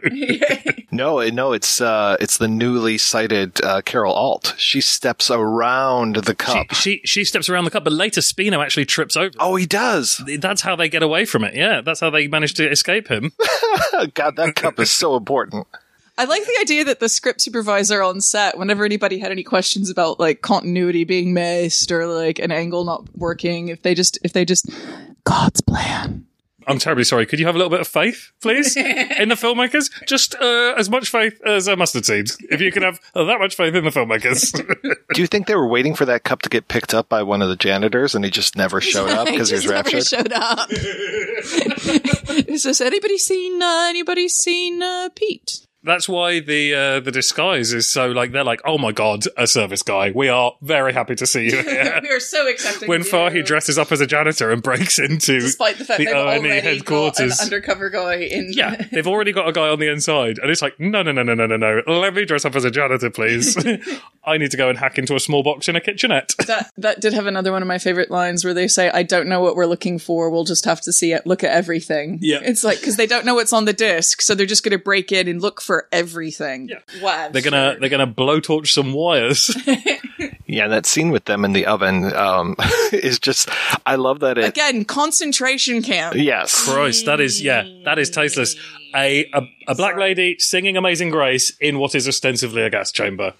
No, no, it's uh, it's the newly sighted uh, Carol Alt. She steps around the cup. She she steps around the cup, but later Spino actually trips over. Oh, he does. That's how they get away from it. Yeah, that's how they manage to escape him. God, that cup is so important. I like the idea that the script supervisor on set, whenever anybody had any questions about like continuity being missed or like an angle not working, if they just if they just God's plan. I'm terribly sorry. Could you have a little bit of faith, please, [LAUGHS] in the filmmakers? Just uh, as much faith as a mustard seed. If you can have that much faith in the filmmakers. [LAUGHS] Do you think they were waiting for that cup to get picked up by one of the janitors, and he just never [LAUGHS] showed up because he was Just never raptured? showed up. Is this anybody seen uh, anybody seen uh, Pete? That's why the uh, the disguise is so like they're like, oh my god, a service guy. We are very happy to see you [LAUGHS] here. we are so accepting. when Fahey dresses up as a janitor and breaks into despite the fact they've O&E already got an headquarters. undercover guy in. yeah, they've already got a guy on the inside, and it's like, no, no, no, no, no, no, no. Let me dress up as a janitor, please. [LAUGHS] [LAUGHS] I need to go and hack into a small box in a kitchenette. that that did have another one of my favorite lines where they say, "I don't know what we're looking for. We'll just have to see it. Look at everything." Yeah. it's like because they don't know what's on the disc, so they're just going to break in and look for everything. Yeah, wow. They're gonna they're gonna blowtorch some wires. [LAUGHS] Yeah, that scene with them in the oven um, [LAUGHS] is just. I love that it. Again, concentration camp. Yes. Christ, that is yeah, that is tasteless. A a, a black lady singing Amazing Grace in what is ostensibly a gas chamber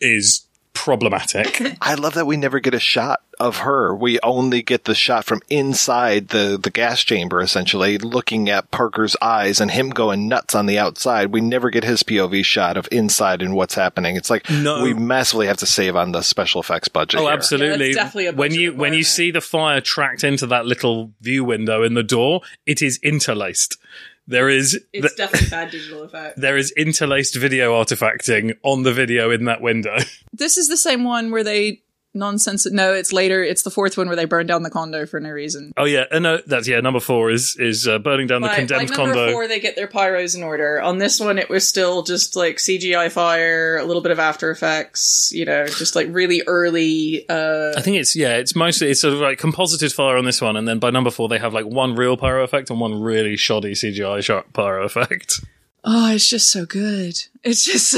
is problematic. [LAUGHS] I love that we never get a shot of her. We only get the shot from inside the, the gas chamber, essentially, looking at Parker's eyes and him going nuts on the outside. We never get his POV shot of inside and what's happening. It's like No. we massively have to save on the special effects budget. Oh, here. absolutely. Yeah, that's definitely a when you when you see the fire tracked into that little view window in the door, it is interlaced. There is It's th- definitely bad digital effect. [LAUGHS] there is interlaced video artifacting on the video in that window. This is the same one where they nonsense. No, it's later. It's the fourth one where they burn down the condo for no reason. Oh yeah, uh, that's yeah. Number four is is uh, burning down the Like, condemned like number condo. four, they get their pyros in order. On this one, it was still just like CGI fire, a little bit of After Effects. You know, just like really early. uh I think it's yeah, it's mostly it's sort of like composited fire on this one, and then by number four they have like one real pyro effect and one really shoddy CGI pyro effect. Oh, it's just so good. It's just.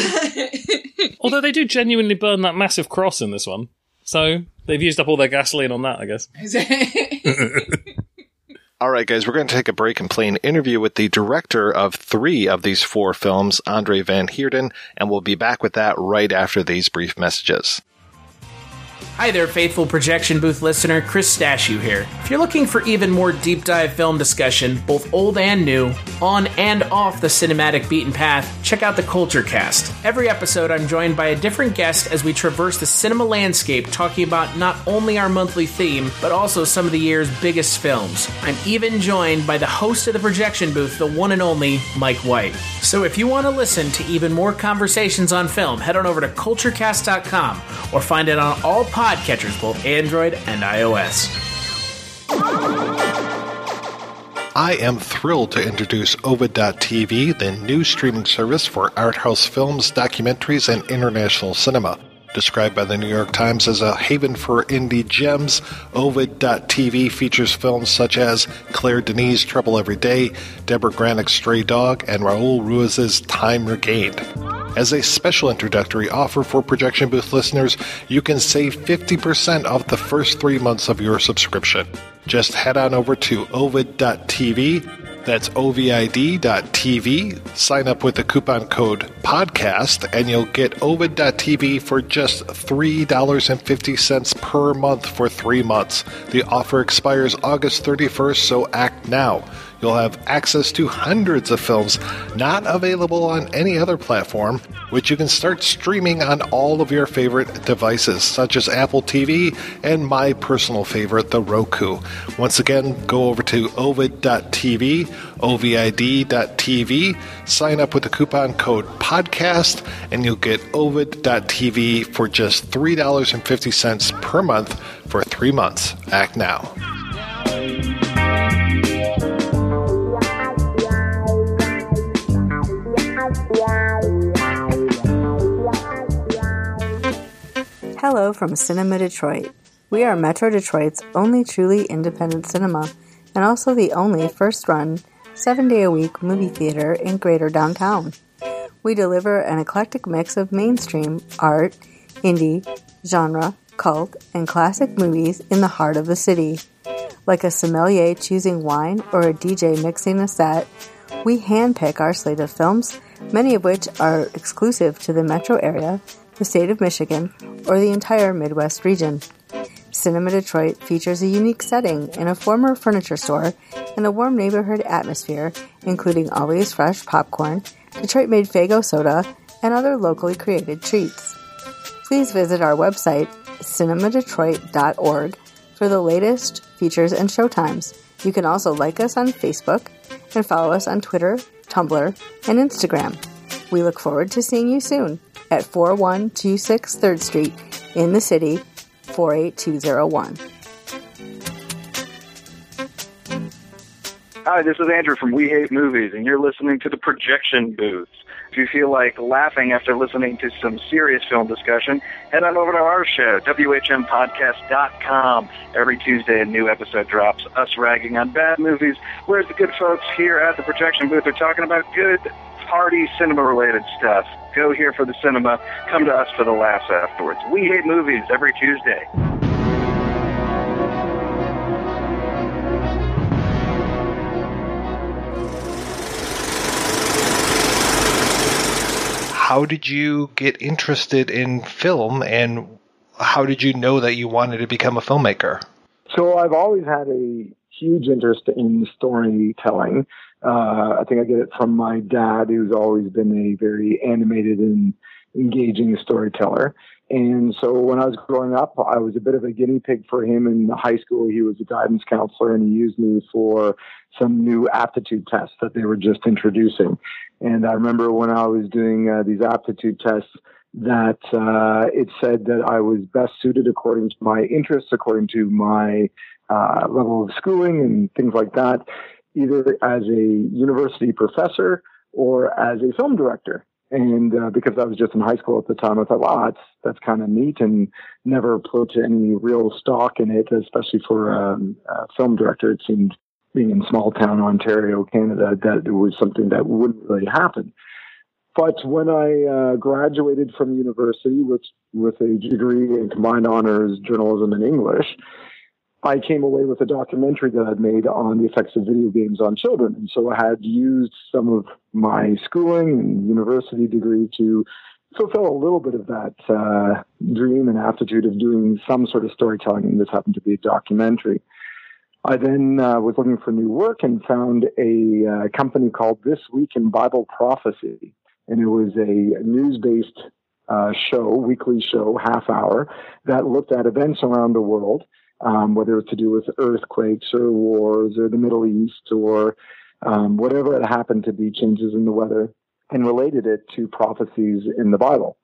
[LAUGHS] Although they do genuinely burn that massive cross in this one, so they've used up all their gasoline on that, I guess. [LAUGHS] All right, guys, we're going to take a break and play an interview with the director of three of these four films, Andre Van Heerden, and we'll be back with that right after these brief messages. Hi there, faithful projection booth listener. Chris Stashew here. If you're looking for even more deep dive film discussion, both old and new, on and off the cinematic beaten path, check out the Culture Cast. Every episode, I'm joined by a different guest as we traverse the cinema landscape, talking about not only our monthly theme, but also some of the year's biggest films. I'm even joined by the host of the projection booth, the one and only Mike White. So if you want to listen to even more conversations on film, head on over to culturecast.com or find it on all podcatchers, both Android and iOS. I am thrilled to introduce Ovid.tv, the new streaming service for art house films, documentaries, and international cinema. Described by the New York Times as a haven for indie gems, Ovid.tv features films such as Claire Denis' Trouble Every Day, Deborah Granik's Stray Dog, and Raul Ruiz's Time Regained. As a special introductory offer for Projection Booth listeners, you can save 50% off the first three months of your subscription. Just head on over to ovid.tv. That's ovid.tv. Sign up with the coupon code PODCAST, and you'll get ovid.tv for just $3.50 per month for three months. The offer expires August 31st, so act now. You'll have access to hundreds of films not available on any other platform, which you can start streaming on all of your favorite devices, such as Apple TV and my personal favorite, the Roku. Once again, go over to ovid.tv, ovid.tv, sign up with the coupon code PODCAST, and you'll get ovid.tv for just $3.50 per month for three months. Act now. Hello from Cinema Detroit. We are Metro Detroit's only truly independent cinema and also the only first run, seven day a week movie theater in greater downtown. We deliver an eclectic mix of mainstream, art, indie, genre, cult, and classic movies in the heart of the city. Like a sommelier choosing wine or a DJ mixing a set, we handpick our slate of films, many of which are exclusive to the metro area, the state of Michigan, or the entire Midwest region. Cinema Detroit features a unique setting in a former furniture store and a warm neighborhood atmosphere, including always fresh popcorn, Detroit made Faygo soda, and other locally created treats. Please visit our website, cinemadetroit.org, for the latest features and showtimes. You can also like us on Facebook and follow us on Twitter, Tumblr, and Instagram. We look forward to seeing you soon at 4126 3rd Street in the city, 48201. Hi, this is Andrew from We Hate Movies, and you're listening to the Projection Booth. If you feel like laughing after listening to some serious film discussion, head on over to our show, WHMPodcast.com. Every Tuesday, a new episode drops, us ragging on bad movies, whereas the good folks here at the Projection Booth are talking about good, party, cinema-related stuff. Go here for the cinema, come to us for the laughs afterwards. We Hate Movies every Tuesday. how did you get interested in film and how did you know that you wanted to become a filmmaker? So I've always had a huge interest in storytelling. Uh, I think I get it from my dad, who's always been a very animated and engaging storyteller. And so when I was growing up, I was a bit of a guinea pig for him in high school. He was a guidance counselor and he used me for some new aptitude tests that they were just introducing. And I remember when I was doing uh, these aptitude tests that uh, it said that I was best suited according to my interests, according to my uh, level of schooling and things like that, either as a university professor or as a film director. And uh, because I was just in high school at the time, I thought, wow, that's that's kind of neat, and never put any real stock in it, especially for um, a film director. It seemed being in small town Ontario, Canada, that it was something that wouldn't really happen. But when I uh, graduated from university with with a degree in combined honors journalism and English, I came away with a documentary that I'd made on the effects of video games on children. And so I had used some of my schooling and university degree to fulfill a little bit of that uh, dream and aptitude of doing some sort of storytelling. And this happened to be a documentary. I then uh, was looking for new work and found a uh, company called This Week in Bible Prophecy. And it was a news based uh, show, weekly show, half hour, that looked at events around the world um, whether it's to do with earthquakes or wars or the Middle East or um, whatever it happened to be, changes in the weather, and related it to prophecies in the Bible.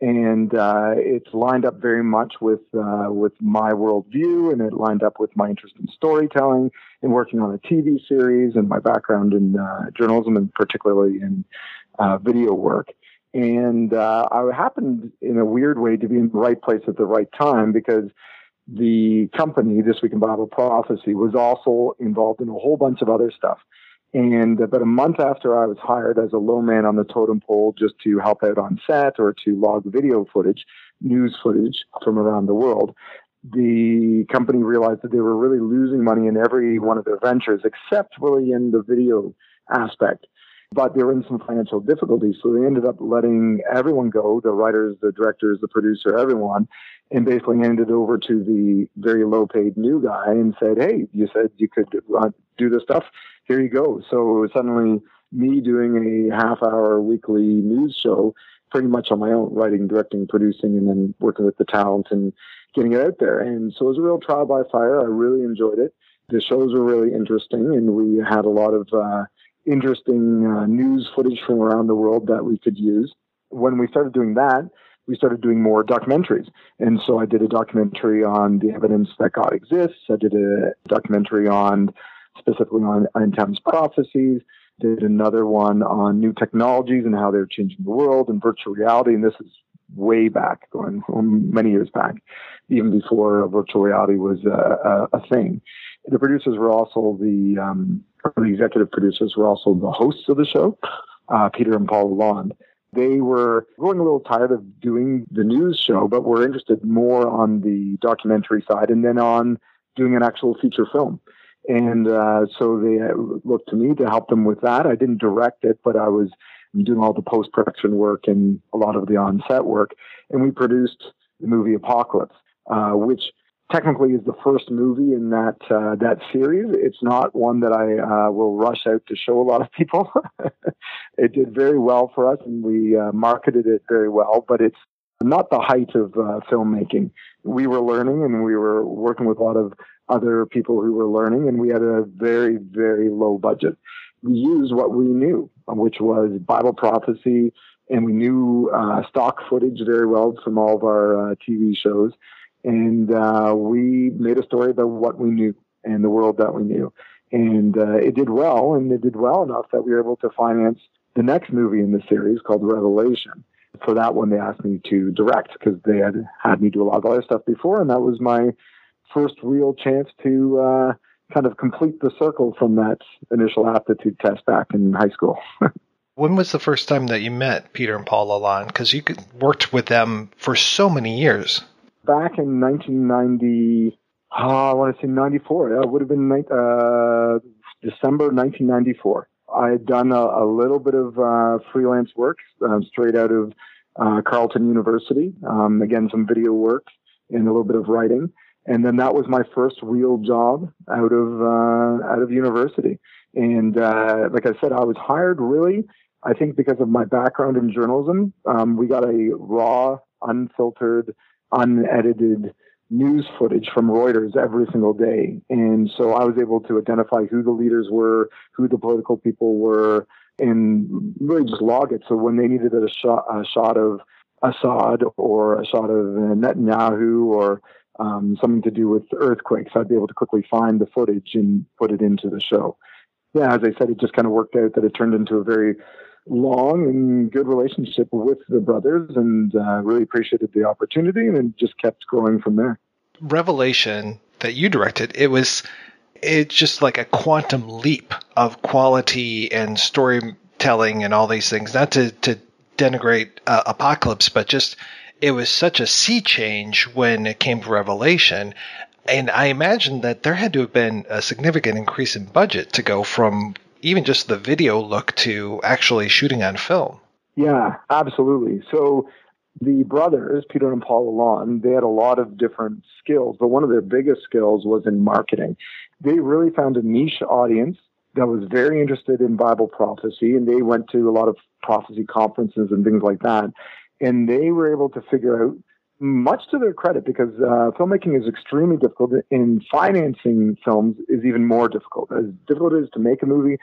And uh, it's lined up very much with uh, with my worldview, and it lined up with my interest in storytelling and working on a TV series, and my background in uh, journalism, and particularly in uh, video work. And uh, I happened, in a weird way, to be in the right place at the right time because the company, This Week in Bible Prophecy, was also involved in a whole bunch of other stuff. And about a month after I was hired as a low man on the totem pole just to help out on set or to log video footage, news footage from around the world, the company realized that they were really losing money in every one of their ventures except really in the video aspect. But they were in some financial difficulties, so they ended up letting everyone go the writers, the directors, the producer, everyone and basically handed over to the very low paid new guy and said, Hey, you said you could uh, do this stuff. Here you go. So suddenly me doing a half hour weekly news show pretty much on my own, writing, directing, producing, and then working with the talent and getting it out there. And so it was a real trial by fire. I really enjoyed it. The shows were really interesting, and we had a lot of uh, interesting uh, news footage from around the world that we could use. When we started doing that, we started doing more documentaries. And so I did a documentary on the evidence that God exists. I did a documentary on specifically on end times prophecies. Did another one on new technologies and how they're changing the world and virtual reality. And this is way back, going many years back, even before virtual reality was a, a, a thing. The producers were also the, um, the executive producers were also the hosts of the show, uh, Peter and Paul Lalonde. They were growing a little tired of doing the news show, but were interested more on the documentary side and then on doing an actual feature film. And uh, so they uh, looked to me to help them with that. I didn't direct it, but I was doing all the post production work and a lot of the on set work. And we produced the movie Apocalypse, uh, which technically is the first movie in that uh, that series. It's not one that I uh, will rush out to show a lot of people. [LAUGHS] it did very well for us, and we uh, marketed it very well. But it's not the height of uh, filmmaking. We were learning, and we were working with a lot of other people who were learning, and we had a very very low budget. We used what we knew, which was Bible prophecy. And we knew uh, stock footage very well from all of our uh, TV shows and uh, we made a story about what we knew and the world that we knew. And uh, it did well, and it did well enough that we were able to finance the next movie in the series called Revelation. For that one, they asked me to direct because they had had me do a lot of other stuff before, and that was my first real chance to uh, kind of complete the circle from that initial aptitude test back in high school. [LAUGHS] when was the first time that you met Peter and Paul Lalonde? Because you worked with them for so many years back in 1990, oh, I want to say 94. It would have been uh, December 1994. I had done a, a little bit of uh, freelance work uh, straight out of uh, Carleton University. Um, again, some video work and a little bit of writing, and then that was my first real job out of uh, out of university. And uh, like I said, I was hired really, I think, because of my background in journalism. Um, we got a raw, unfiltered, unedited news footage from Reuters every single day. And so I was able to identify who the leaders were, who the political people were, and really just log it. So when they needed a shot, a shot of Assad or a shot of Netanyahu or um, something to do with earthquakes, I'd be able to quickly find the footage and put it into the show. Yeah, as I said, it just kind of worked out that it turned into a very long and good relationship with the brothers and uh, really appreciated the opportunity and it just kept growing from there. Revelation that you directed, it was it's just like a quantum leap of quality and storytelling and all these things. Not to, to denigrate uh, Apocalypse, but just it was such a sea change when it came to Revelation. And I imagine that there had to have been a significant increase in budget to go from even just the video look to actually shooting on film. Yeah, absolutely. So the brothers, Peter and Paul Lalonde, they had a lot of different skills, but one of their biggest skills was in marketing. They really found a niche audience that was very interested in Bible prophecy, and they went to a lot of prophecy conferences and things like that. And they were able to figure out, much to their credit, because uh, filmmaking is extremely difficult, and financing films is even more difficult. As difficult it is to make a movie,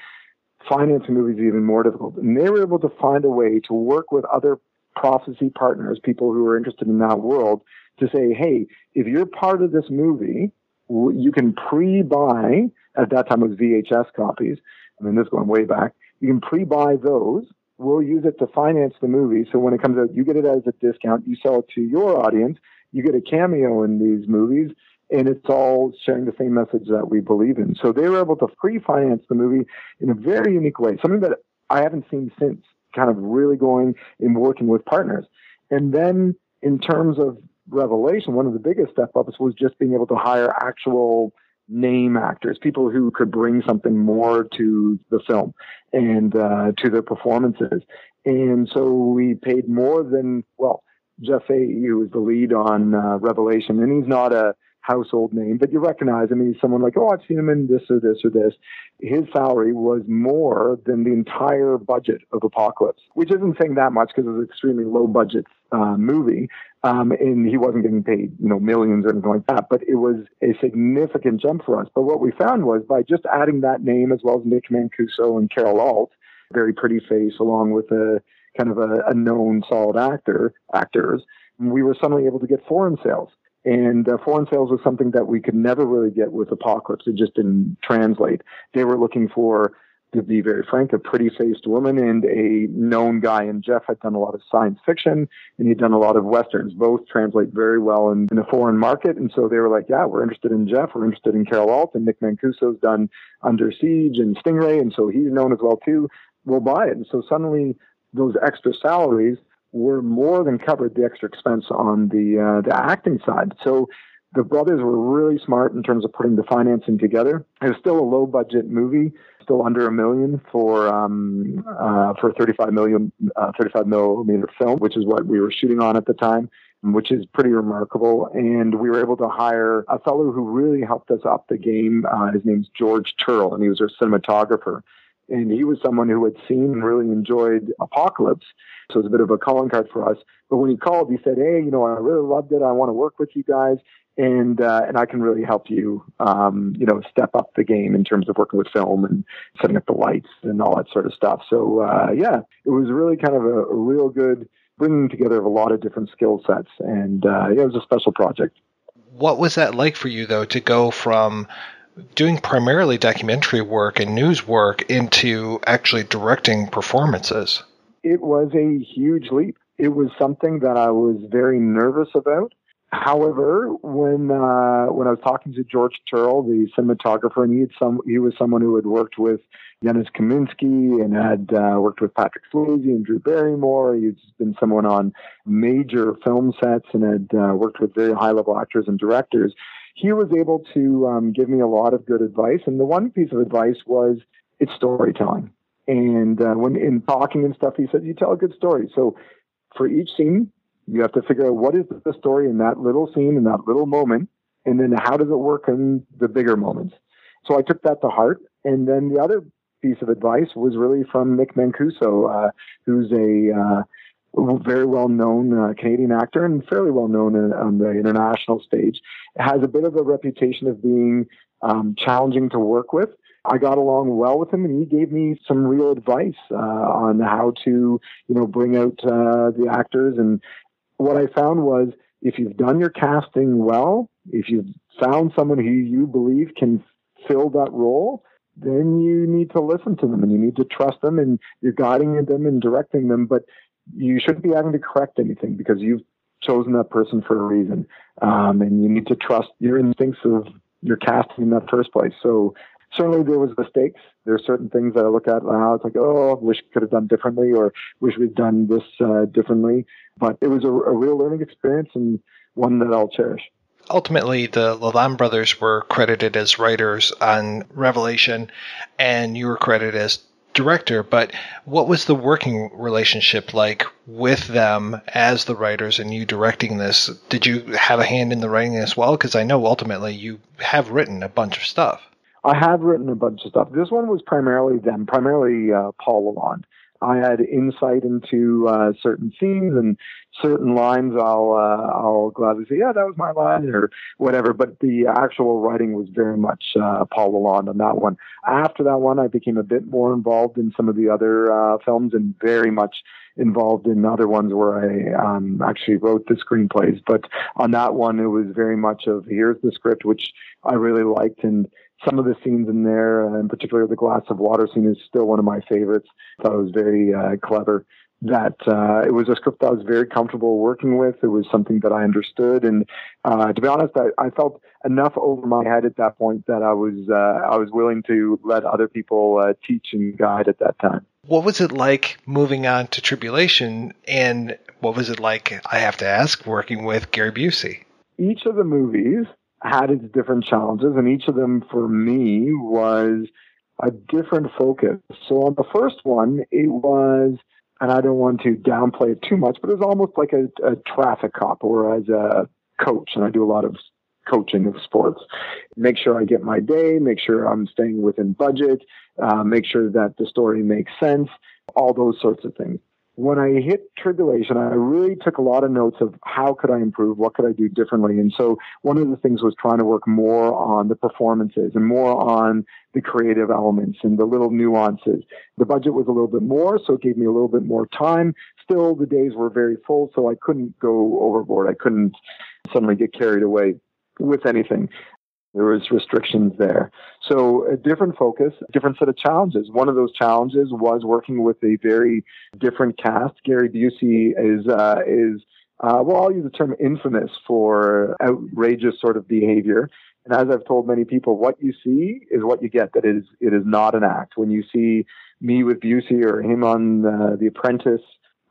financing movies is even more difficult. And they were able to find a way to work with other prophecy partners, people who are interested in that world, to say, hey, if you're part of this movie, you can pre-buy. At that time, it was VHS copies. I mean, this going way back. You can pre-buy those. We'll use it to finance the movie. So when it comes out, you get it as a discount. You sell it to your audience. You get a cameo in these movies, and it's all sharing the same message that we believe in. So they were able to pre-finance the movie in a very unique way, something that I haven't seen since. Kind of really going and working with partners, and then in terms of Revelation, one of the biggest step ups was just being able to hire actual name actors, people who could bring something more to the film and uh, to their performances. And so we paid more than, well, Jeff Fahey, who was the lead on uh, Revelation, and he's not a household name, but you recognize him. He's someone like, oh, I've seen him in this or this or this. His salary was more than the entire budget of Apocalypse, which isn't saying that much because it's an extremely low budget uh, movie. Um, and he wasn't getting paid, you know, millions or anything like that. But it was a significant jump for us. But what we found was by just adding that name as well as Nick Mancuso and Carol Alt, very pretty face, along with a kind of a, a known solid actor, actors, we were suddenly able to get foreign sales. And uh, foreign sales was something that we could never really get with Apocalypse. It just didn't translate. They were looking for, to be very frank, a pretty faced woman and a known guy. And Jeff had done a lot of science fiction and he'd done a lot of westerns. Both translate very well in, in a foreign market. And so they were like, yeah, we're interested in Jeff. We're interested in Carol Alt. And Nick Mancuso's done Under Siege and Stingray. And so he's known as well too. We'll buy it. And so suddenly those extra salaries were more than covered the extra expense on the uh, the acting side. So the brothers were really smart in terms of putting the financing together. It was still a low budget movie, still under a million for um, uh, for 35 million uh, 35 millimeter film, which is what we were shooting on at the time. Which is pretty remarkable. And we were able to hire a fellow who really helped us up the game. Uh, his name's George Tirl, and he was our cinematographer and he was someone who had seen and really enjoyed Apocalypse. So it was a bit of a calling card for us. But when he called, he said, "Hey, you know, I really loved it. I want to work with you guys, and uh, and I can really help you, um, you know, step up the game in terms of working with film and setting up the lights and all that sort of stuff." So uh, yeah, it was really kind of a, a real good bringing together of a lot of different skill sets, and uh, yeah, it was a special project. What was that like for you, though, to go from doing primarily documentary work and news work into actually directing performances? It was a huge leap. It was something that I was very nervous about. However, when uh, when I was talking to George Tirl, the cinematographer, and he had some he was someone who had worked with Janusz Kaminski and had uh, worked with Patrick Swayze and Drew Barrymore. He'd been someone on major film sets and had uh, worked with very high level actors and directors he was able to um, give me a lot of good advice. And the one piece of advice was it's storytelling. And uh, when in talking and stuff, he said, "You tell a good story." So for each scene, you have to figure out what is the story in that little scene in that little moment, and then how does it work in the bigger moments. So I took that to heart. And then the other piece of advice was really from Nick Mancuso, uh, who's a uh, very well known uh, Canadian actor and fairly well known on the international stage. Has a bit of a reputation of being um, challenging to work with. I got along well with him, and he gave me some real advice uh, on how to, you know, bring out uh, the actors. And what I found was, if you've done your casting well, if you've found someone who you believe can fill that role, then you need to listen to them and you need to trust them, and you're guiding them and directing them. But you shouldn't be having to correct anything because you've chosen that person for a reason, um, and you need to trust your instincts of your casting in that first place. So certainly there was mistakes. There are certain things that I look at now. It's like, oh, wish could have done differently, or wish we'd done this uh, differently. But it was a, a real learning experience and one that I'll cherish. Ultimately, the Lalonde brothers were credited as writers on Revelation, and you were credited as director. But what was the working relationship like with them as the writers and you directing this? Did you have a hand in the writing as well? Because I know ultimately you have written a bunch of stuff. I have written a bunch of stuff. This one was primarily them, primarily uh, Paul Lalonde. I had insight into uh, certain scenes and certain lines. I'll uh, I'll gladly say, yeah, that was my line or whatever. But the actual writing was very much uh, Paul Lalonde on that one. After that one, I became a bit more involved in some of the other uh, films and very much involved in other ones where I um, actually wrote the screenplays. But on that one, it was very much of here's the script, which I really liked and some of the scenes in there, uh, in particular the glass of water scene, is still one of my favorites. I thought it was very uh, clever. That uh, it was a script I was very comfortable working with. It was something that I understood, and uh, to be honest, I, I felt enough over my head at that point that I was uh, I was willing to let other people uh, teach and guide at that time. What was it like moving on to Tribulation, and what was it like? I have to ask, working with Gary Busey. Each of the movies had its different challenges, and each of them for me was a different focus. So on the first one, it was, and I don't want to downplay it too much, but it was almost like a, a traffic cop or as a coach, and I do a lot of coaching of sports. Make sure I get my day, make sure I'm staying within budget, uh, make sure that the story makes sense, all those sorts of things when I hit tribulation, I really took a lot of notes of how could I improve, what could I do differently. And so one of the things was trying to work more on the performances and more on the creative elements and the little nuances. The budget was a little bit more, so it gave me a little bit more time. Still, the days were very full, so I couldn't go overboard. I couldn't suddenly get carried away with anything. There was restrictions there. So a different focus, different set of challenges. One of those challenges was working with a very different cast. Gary Busey is uh, is uh, well, I'll use the term infamous for outrageous sort of behavior. And as I've told many people, what you see is what you get. That it is it is not an act. When you see me with Busey or him on uh, The Apprentice,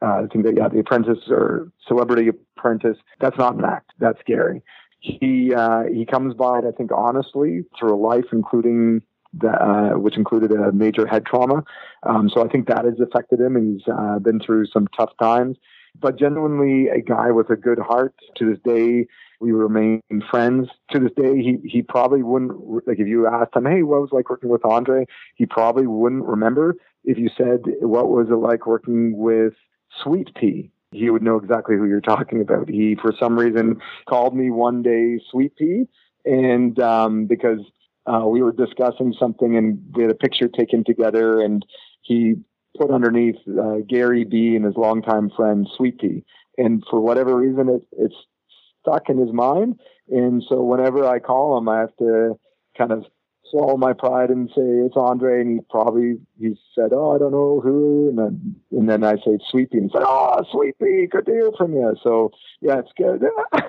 uh, I think that yeah, The Apprentice or Celebrity Apprentice, that's not an act. That's scary he uh, he comes by it, I think, honestly through a life, including the, uh, which included a major head trauma. Um, so I think that has affected him. and He's uh, been through some tough times, but genuinely a guy with a good heart. To this day, we remain friends. To this day, he he probably wouldn't like if you asked him, "Hey, what was like working with Andre?" He probably wouldn't remember. If you said, "What was it like working with Sweet Pea?" He would know exactly who you're talking about. He, for some reason, called me one day Sweet Pea, and um, because uh, we were discussing something and we had a picture taken together, and he put underneath uh, Gary B and his longtime friend Sweet Pea, and for whatever reason, it, it's stuck in his mind. And so whenever I call him, I have to kind of swallow my pride and say it's Andre, and he probably he said, "Oh, I don't know who," and then and then I say Sweepy, and he said, "Oh, Sweepy, good to hear from you." So yeah, it's good. [LAUGHS]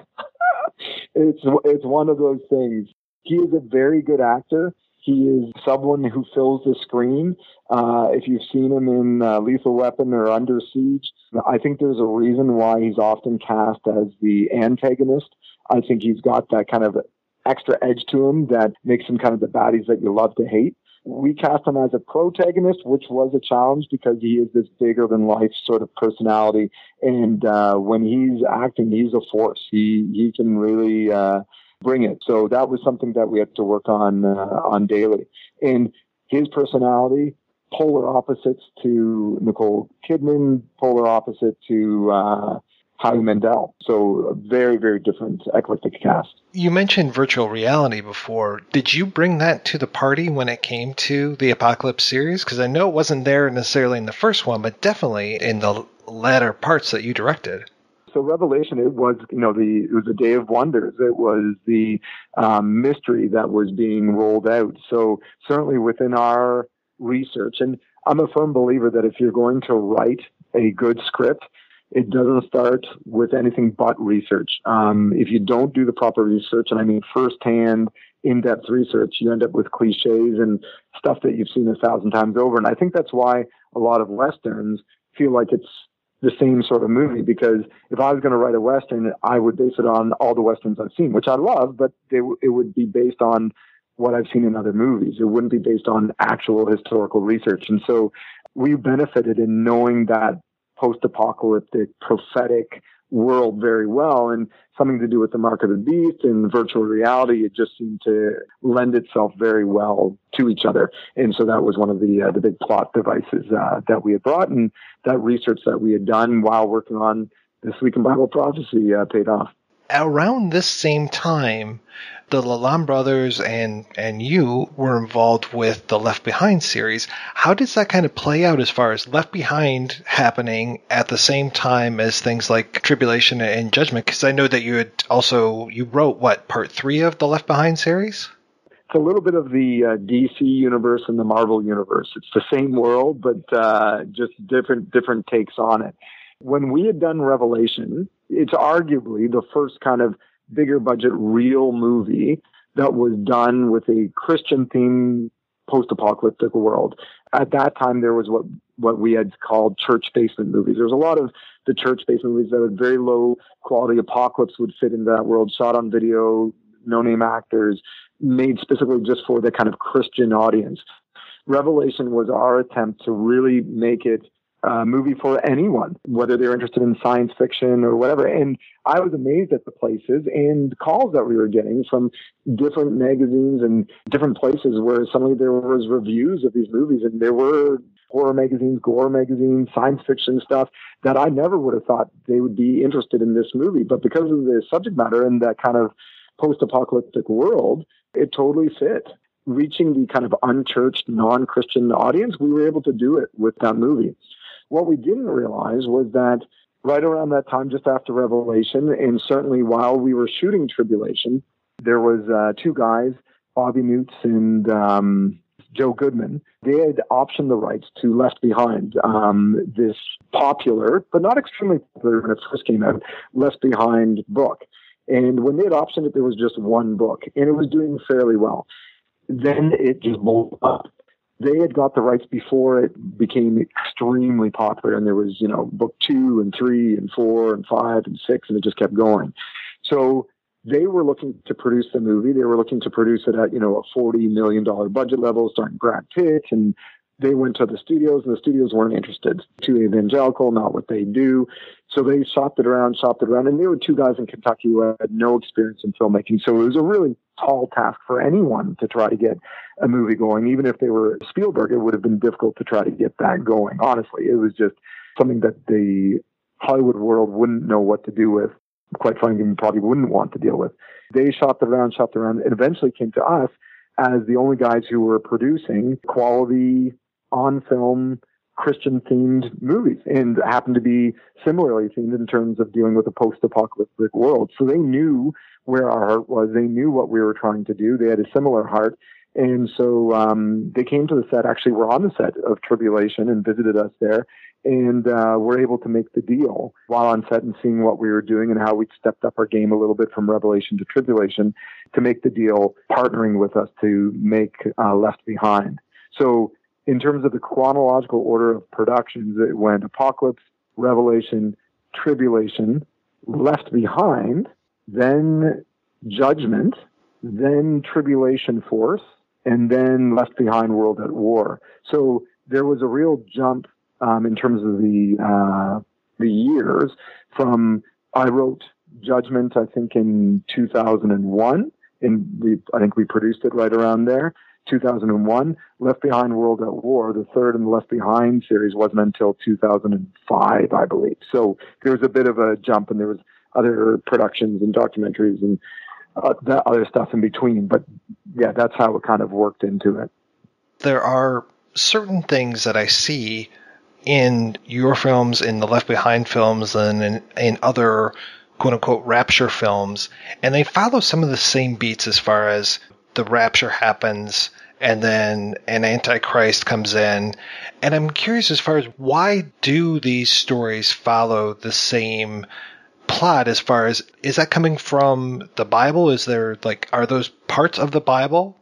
it's it's one of those things. He is a very good actor. He is someone who fills the screen. Uh, if you've seen him in uh, Lethal Weapon or Under Siege, I think there's a reason why he's often cast as the antagonist. I think he's got that kind of extra edge to him that makes him kind of the baddies that you love to hate. we cast him as a protagonist, which was a challenge because he is this bigger than life sort of personality. And uh, when he's acting, he's a force. He he can really uh, bring it. So that was something that we had to work on uh, on daily. And his personality, polar opposites to Nicole Kidman, polar opposite to uh, Howie Mandel. So a very, very different eclectic cast. You mentioned virtual reality before. Did you bring that to the party when it came to the Apocalypse series? Because I know it wasn't there necessarily in the first one, but definitely in the latter parts that you directed. So Revelation, it was you know the it was a day of wonders. It was the um, mystery that was being rolled out. So certainly within our research, and I'm a firm believer that if you're going to write a good script, it doesn't start with anything but research. Um, if you don't do the proper research, and I mean firsthand, in-depth research, you end up with cliches and stuff that you've seen a thousand times over. And I think that's why a lot of westerns feel like it's the same sort of movie. Because if I was going to write a western, I would base it on all the westerns I've seen, which I love, but they, it would be based on what I've seen in other movies. It wouldn't be based on actual historical research. And so we benefited in knowing that post-apocalyptic prophetic world very well and something to do with the mark of the beast and virtual reality it just seemed to lend itself very well to each other. And so that was one of the uh, the big plot devices uh, that we had brought and that research that we had done while working on this week in bible prophecy uh, paid off around this same time, the Lalonde brothers and and you were involved with the Left Behind series. How does that kind of play out as far as Left Behind happening at the same time as things like Tribulation and Judgment? Because I know that you had also you wrote what part three of the Left Behind series. It's a little bit of the uh, DC universe and the Marvel universe. It's the same world, but uh, just different different takes on it. When we had done Revelation, it's arguably the first kind of bigger budget real movie that was done with a Christian theme post-apocalyptic world. At that time, there was what what we had called church basement movies. There was a lot of the church basement movies that had very low quality. Apocalypse would fit into that world, shot on video, no name actors, made specifically just for the kind of Christian audience. Revelation was our attempt to really make it uh, movie for anyone, whether they're interested in science fiction or whatever. And I was amazed at the places and calls that we were getting from different magazines and different places where suddenly there was reviews of these movies and there were horror magazines, gore magazines, science fiction stuff that I never would have thought they would be interested in this movie. But because of the subject matter and that kind of post-apocalyptic world, it totally fit. Reaching the kind of unchurched, non-Christian audience, we were able to do it with that movie. What we didn't realize was that right around that time, just after Revelation, and certainly while we were shooting Tribulation, there was uh, two guys, Bobby Neutz and um, Joe Goodman. They had optioned the rights to Left Behind, um, this popular but not extremely popular when it first came out, Left Behind book. And when they had optioned it, there was just one book, and it was doing fairly well. Then it just blew up they had got the rights before it became extremely popular and there was you know book two and three and four and five and six and it just kept going. So they were looking to produce the movie. They were looking to produce it at you know a 40 million dollar budget level starring brad pitt and they went to the studios and the studios weren't interested. Too evangelical not what they do. So they shopped it around shopped it around and there were two guys in kentucky who had no experience in filmmaking. So it was a really tall task for anyone to try to get a movie going. Even if they were Spielberg, it would have been difficult to try to get that going. Honestly, it was just something that the Hollywood world wouldn't know what to do with. Quite frankly, probably wouldn't want to deal with. They shopped around, shopped around, and eventually came to us as the only guys who were producing quality on film Christian themed movies and happened to be similarly themed in terms of dealing with a post apocalyptic world. So they knew where our heart was. They knew what we were trying to do. They had a similar heart. And so um, they came to the set. Actually, were on the set of Tribulation and visited us there, and uh, were able to make the deal while on set and seeing what we were doing and how we'd stepped up our game a little bit from Revelation to Tribulation to make the deal, partnering with us to make uh, Left Behind. So, in terms of the chronological order of productions, it went Apocalypse, Revelation, Tribulation, Left Behind, then Judgment, then Tribulation Force, and then Left Behind World at War. So there was a real jump um, in terms of the uh, the years from I wrote Judgment I think in 2001 and we I think we produced it right around there 2001 Left Behind World at War the third in the Left Behind series wasn't until 2005 I believe. So there was a bit of a jump and there was other productions and documentaries and uh, that other stuff in between. But yeah that's how it kind of worked into it. There are certain things that I see in your films, in the Left Behind films, and in, in other quote unquote rapture films, and they follow some of the same beats as far as the rapture happens and then an antichrist comes in. And I'm curious as far as why do these stories follow the same plot as far as is that coming from the Bible? Is there like are those parts of the Bible?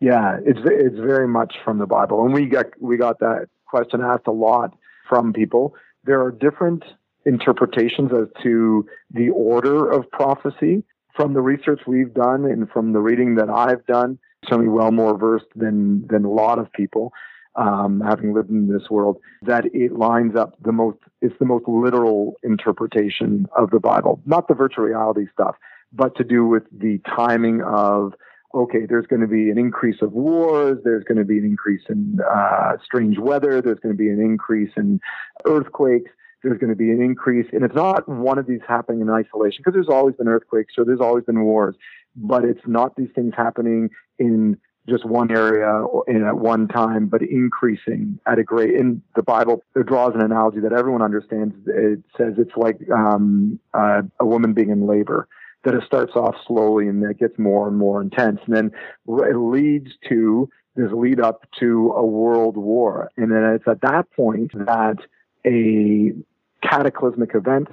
Yeah, it's it's very much from the Bible, and we got we got that question asked a lot from people. There are different interpretations as to the order of prophecy. From the research we've done and from the reading that I've done, certainly well more versed than than a lot of people, um, having lived in this world, that it lines up the most. It's the most literal interpretation of the Bible, not the virtual reality stuff, but to do with the timing of okay, there's going to be an increase of wars, there's going to be an increase in uh, strange weather, there's going to be an increase in earthquakes, there's going to be an increase, and it's not one of these happening in isolation because there's always been earthquakes or there's always been wars, but it's not these things happening in just one area and at one time, but increasing at a great. In the Bible, it draws an analogy that everyone understands. It says it's like um, uh, a woman being in labor that it starts off slowly and it gets more and more intense. And then it leads to this lead up to a world war. And then it's at that point that a cataclysmic event,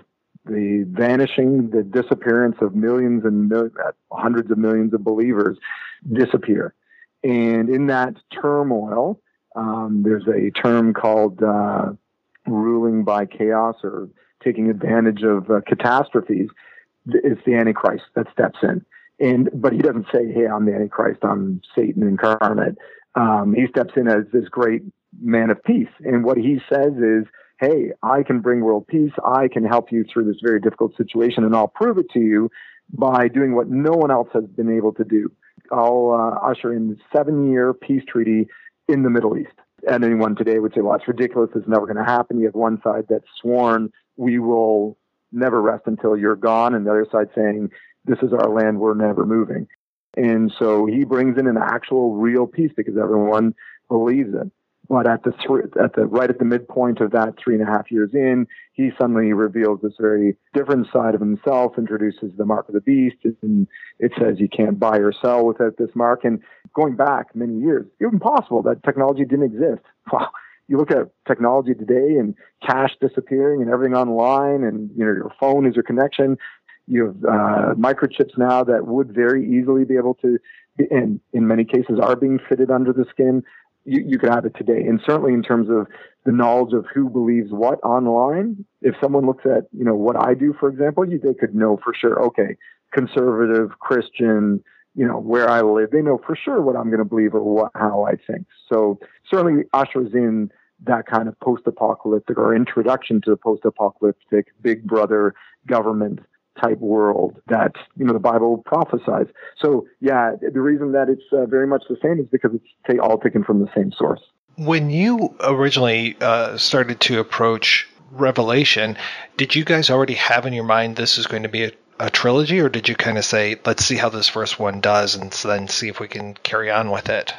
the vanishing, the disappearance of millions and mil- hundreds of millions of believers disappear. And in that turmoil, um, there's a term called uh, ruling by chaos or taking advantage of uh, catastrophes it's the Antichrist that steps in. And but he doesn't say, "Hey, I'm the Antichrist. I'm Satan incarnate." Um, he steps in as this great man of peace, and what he says is, "Hey, I can bring world peace. I can help you through this very difficult situation, and I'll prove it to you by doing what no one else has been able to do. I'll uh, usher in seven-year peace treaty in the Middle East." And anyone today would say, "Well, it's ridiculous. It's never going to happen." You have one side that's sworn we will never rest until you're gone, and the other side saying, this is our land, we're never moving. And so he brings in an actual real peace because everyone believes it. But at the at the right at the midpoint of that three and a half years in, he suddenly reveals this very different side of himself, introduces the mark of the beast, and it says you can't buy or sell without this mark. And going back many years, it was impossible that technology didn't exist. [LAUGHS] Wow, you look at technology today and cash disappearing and everything online and you know your phone is your connection you have uh, microchips now that would very easily be able to and in many cases are being fitted under the skin you, you could have it today and certainly in terms of the knowledge of who believes what online if someone looks at you know what i do for example you, they could know for sure okay conservative christian you know where I live, they know for sure what I'm going to believe or what, how I think. So certainly ushers in that kind of post-apocalyptic or introduction to the post-apocalyptic Big Brother government type world that you know the Bible prophesies. So yeah, the reason that it's uh, very much the same is because it's all taken from the same source. When you originally uh, started to approach Revelation, did you guys already have in your mind this is going to be a a trilogy, or did you kind of say, let's see how this first one does, and then see if we can carry on with it?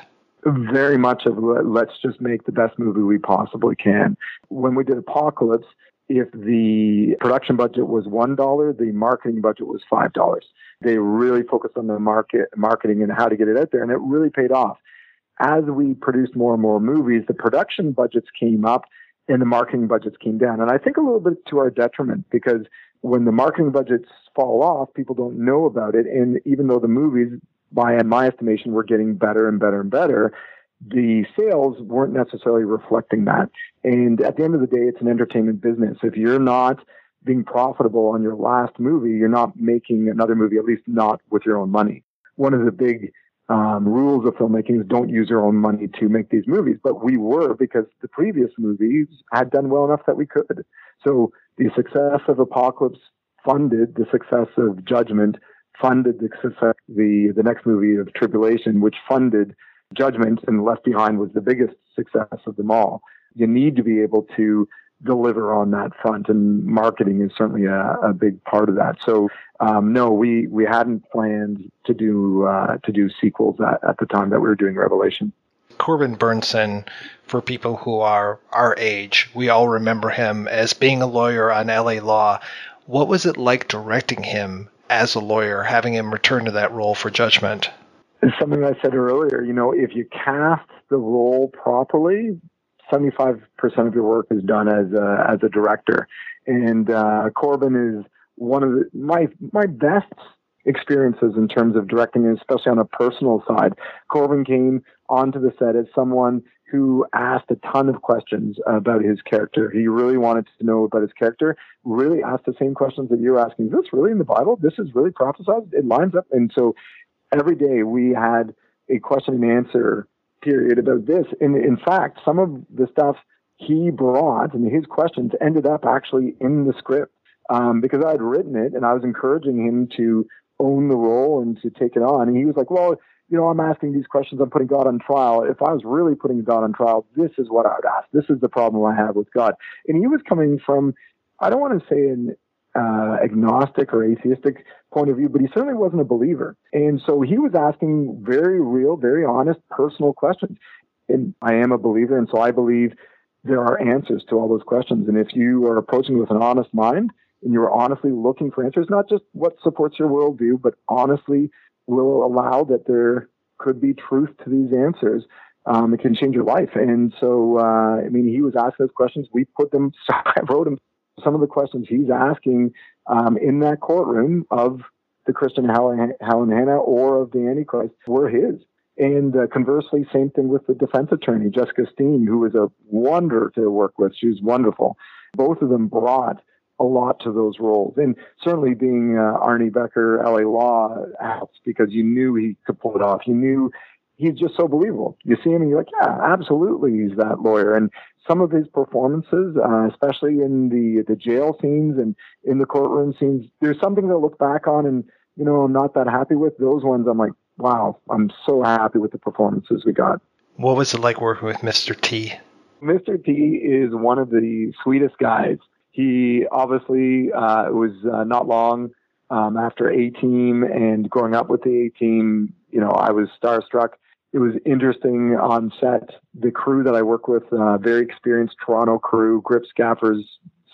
Very much of let's just make the best movie we possibly can. When we did Apocalypse, if the production budget was one dollar, the marketing budget was five dollars. They really focused on the market marketing and how to get it out there, and it really paid off. As we produced more and more movies, the production budgets came up and the marketing budgets came down. And I think a little bit to our detriment because when the marketing budgets fall off, people don't know about it. And even though the movies, by my estimation, were getting better and better and better, the sales weren't necessarily reflecting that. And at the end of the day, it's an entertainment business. If you're not being profitable on your last movie, you're not making another movie, at least not with your own money. One of the big um, rules of filmmaking is don't use your own money to make these movies. But we were because the previous movies had done well enough that we could. So the success of Apocalypse funded the success of Judgment, funded the success, the the next movie of Tribulation, which funded Judgment, and Left Behind was the biggest success of them all. You need to be able to deliver on that front, and marketing is certainly a, a big part of that. So, um, no, we we hadn't planned to do uh, to do sequels at, at the time that we were doing Revelation. Corbin Bernsen, for people who are our age, we all remember him as being a lawyer on LA Law. What was it like directing him as a lawyer, having him return to that role for Judgment? Something I said earlier. You know, if you cast the role properly, 75% of your work is done as a, as a director. And uh, Corbin is one of the, my my best experiences in terms of directing, especially on a personal side. Corbin came onto the set as someone who asked a ton of questions about his character. He really wanted to know about his character, really asked the same questions that you're asking. Is this really in the Bible? This is really prophesied? It lines up. And so every day we had a question and answer period about this. And in fact, some of the stuff he brought and his questions ended up actually in the script um, because I had written it and I was encouraging him to own the role and to take it on. And he was like, well, you know, I'm asking these questions. I'm putting God on trial. If I was really putting God on trial, this is what I would ask. This is the problem I have with God. And he was coming from, I don't want to say an uh, agnostic or atheistic point of view, but he certainly wasn't a believer. And so he was asking very real, very honest, personal questions. And I am a believer, and so I believe there are answers to all those questions. And if you are approaching with an honest mind and you're honestly looking for answers, not just what supports your worldview, but honestly will allow that there could be truth to these answers. Um, it can change your life. And so, uh, I mean, he was asking those questions. We put them, [LAUGHS] I wrote him some of the questions he's asking um, in that courtroom of the Christian Helen, Helen Hannah or of the Antichrist were his. And uh, conversely, same thing with the defense attorney, Jessica Steen, who was a wonder to work with. She was wonderful. Both of them brought a lot to those roles. And certainly being uh, Arnie Becker, LA Law helps because you knew he could pull it off. You knew he's just so believable. You see him and you're like, yeah, absolutely, he's that lawyer. And some of his performances, uh, especially in the the jail scenes and in the courtroom scenes, there's something to look back on and you know I'm not that happy with. Those ones, I'm like, wow, I'm so happy with the performances we got. What was it like working with Mr. T? Mr. T is one of the sweetest guys. He obviously uh, was uh, not long um, after A Team and growing up with the A Team. You know, I was starstruck. It was interesting on set. The crew that I work with, uh, very experienced Toronto crew, Grips Gaffers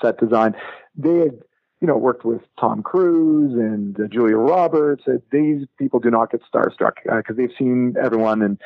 set design. They had, you know, worked with Tom Cruise and uh, Julia Roberts. Uh, these people do not get starstruck because uh, they've seen everyone and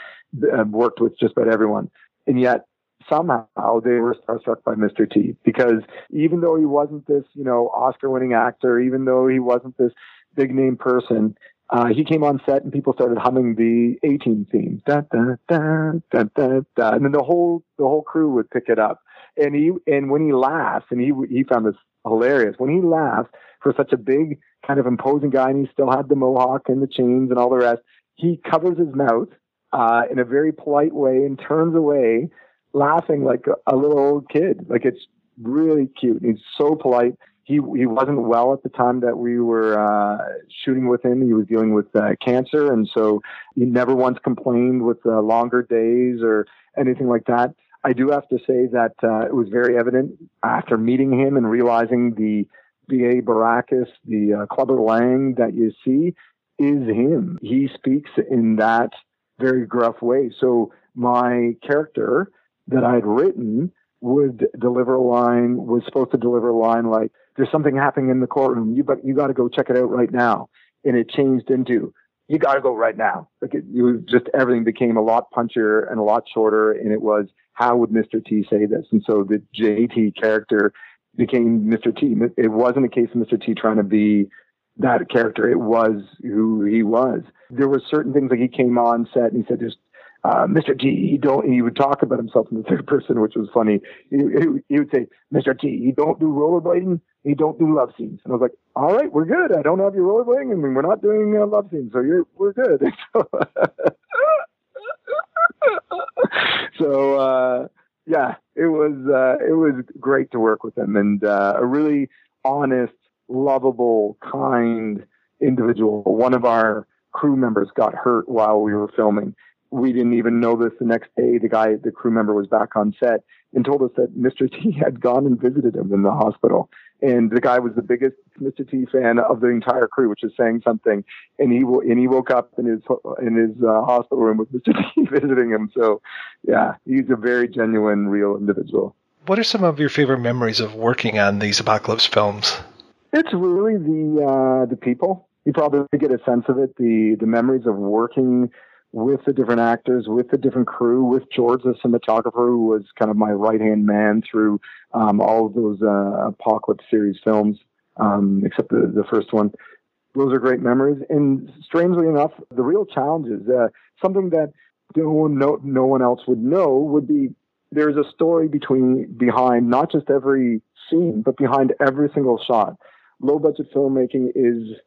uh, worked with just about everyone. And yet somehow they were starstruck by Mr. T because even though he wasn't this, you know, Oscar winning actor, even though he wasn't this big name person, uh, he came on set and people started humming the A Team theme, da, da, da, da, da, da, and then the whole the whole crew would pick it up. And he and when he laughs, and he he found this hilarious. When he laughs for such a big kind of imposing guy, and he still had the mohawk and the chains and all the rest, he covers his mouth uh, in a very polite way and turns away laughing like a, a little old kid. Like it's really cute. He's so polite. He he wasn't well at the time that we were uh, shooting with him. He was dealing with uh, cancer, and so he never once complained with uh, longer days or anything like that. I do have to say that uh, it was very evident after meeting him and realizing the B.A. Baracus, the uh, Clubber Lang that you see, is him. He speaks in that very gruff way. So my character that I had written would deliver a line, was supposed to deliver a line like, there's something happening in the courtroom. You, but you got to go check it out right now. And it changed into, you got to go right now. Like it, it was just everything became a lot punchier and a lot shorter. And it was, how would Mr. T say this? And so the JT character became Mr. T. It wasn't a case of Mr. T trying to be that character. It was who he was. There were certain things like he came on set and he said, there's uh, Mr. T, he don't. He would talk about himself in the third person, which was funny. He, he, he would say, "Mr. T, you don't do rollerblading. you don't do love scenes." And I was like, "All right, we're good. I don't have your rollerblading, and we're not doing uh, love scenes, so you're we're good." [LAUGHS] So, [LAUGHS] so uh, yeah, it was uh, it was great to work with him, and uh, a really honest, lovable, kind individual. One of our crew members got hurt while we were filming. We didn't even know this the next day. The guy, the crew member, was back on set and told us that Mr. T [LAUGHS] had gone and visited him in the hospital. And the guy was the biggest Mr. T fan of the entire crew, which is saying something. And he and he woke up in his in his uh, hospital room with Mr. [LAUGHS] T visiting him. So, yeah, he's a very genuine, real individual. What are some of your favorite memories of working on these apocalypse films? It's really the uh, the people. You probably get a sense of it. The the memories of working with the different actors, with the different crew, with George, the cinematographer, who was kind of my right hand man through um, all of those uh, apocalypse series films, um, except the, the first one. Those are great memories. And strangely enough, the real challenges, uh, something that no one, no, no one else would know, would be there's a story between behind not just every scene, but behind every single shot. Low budget filmmaking is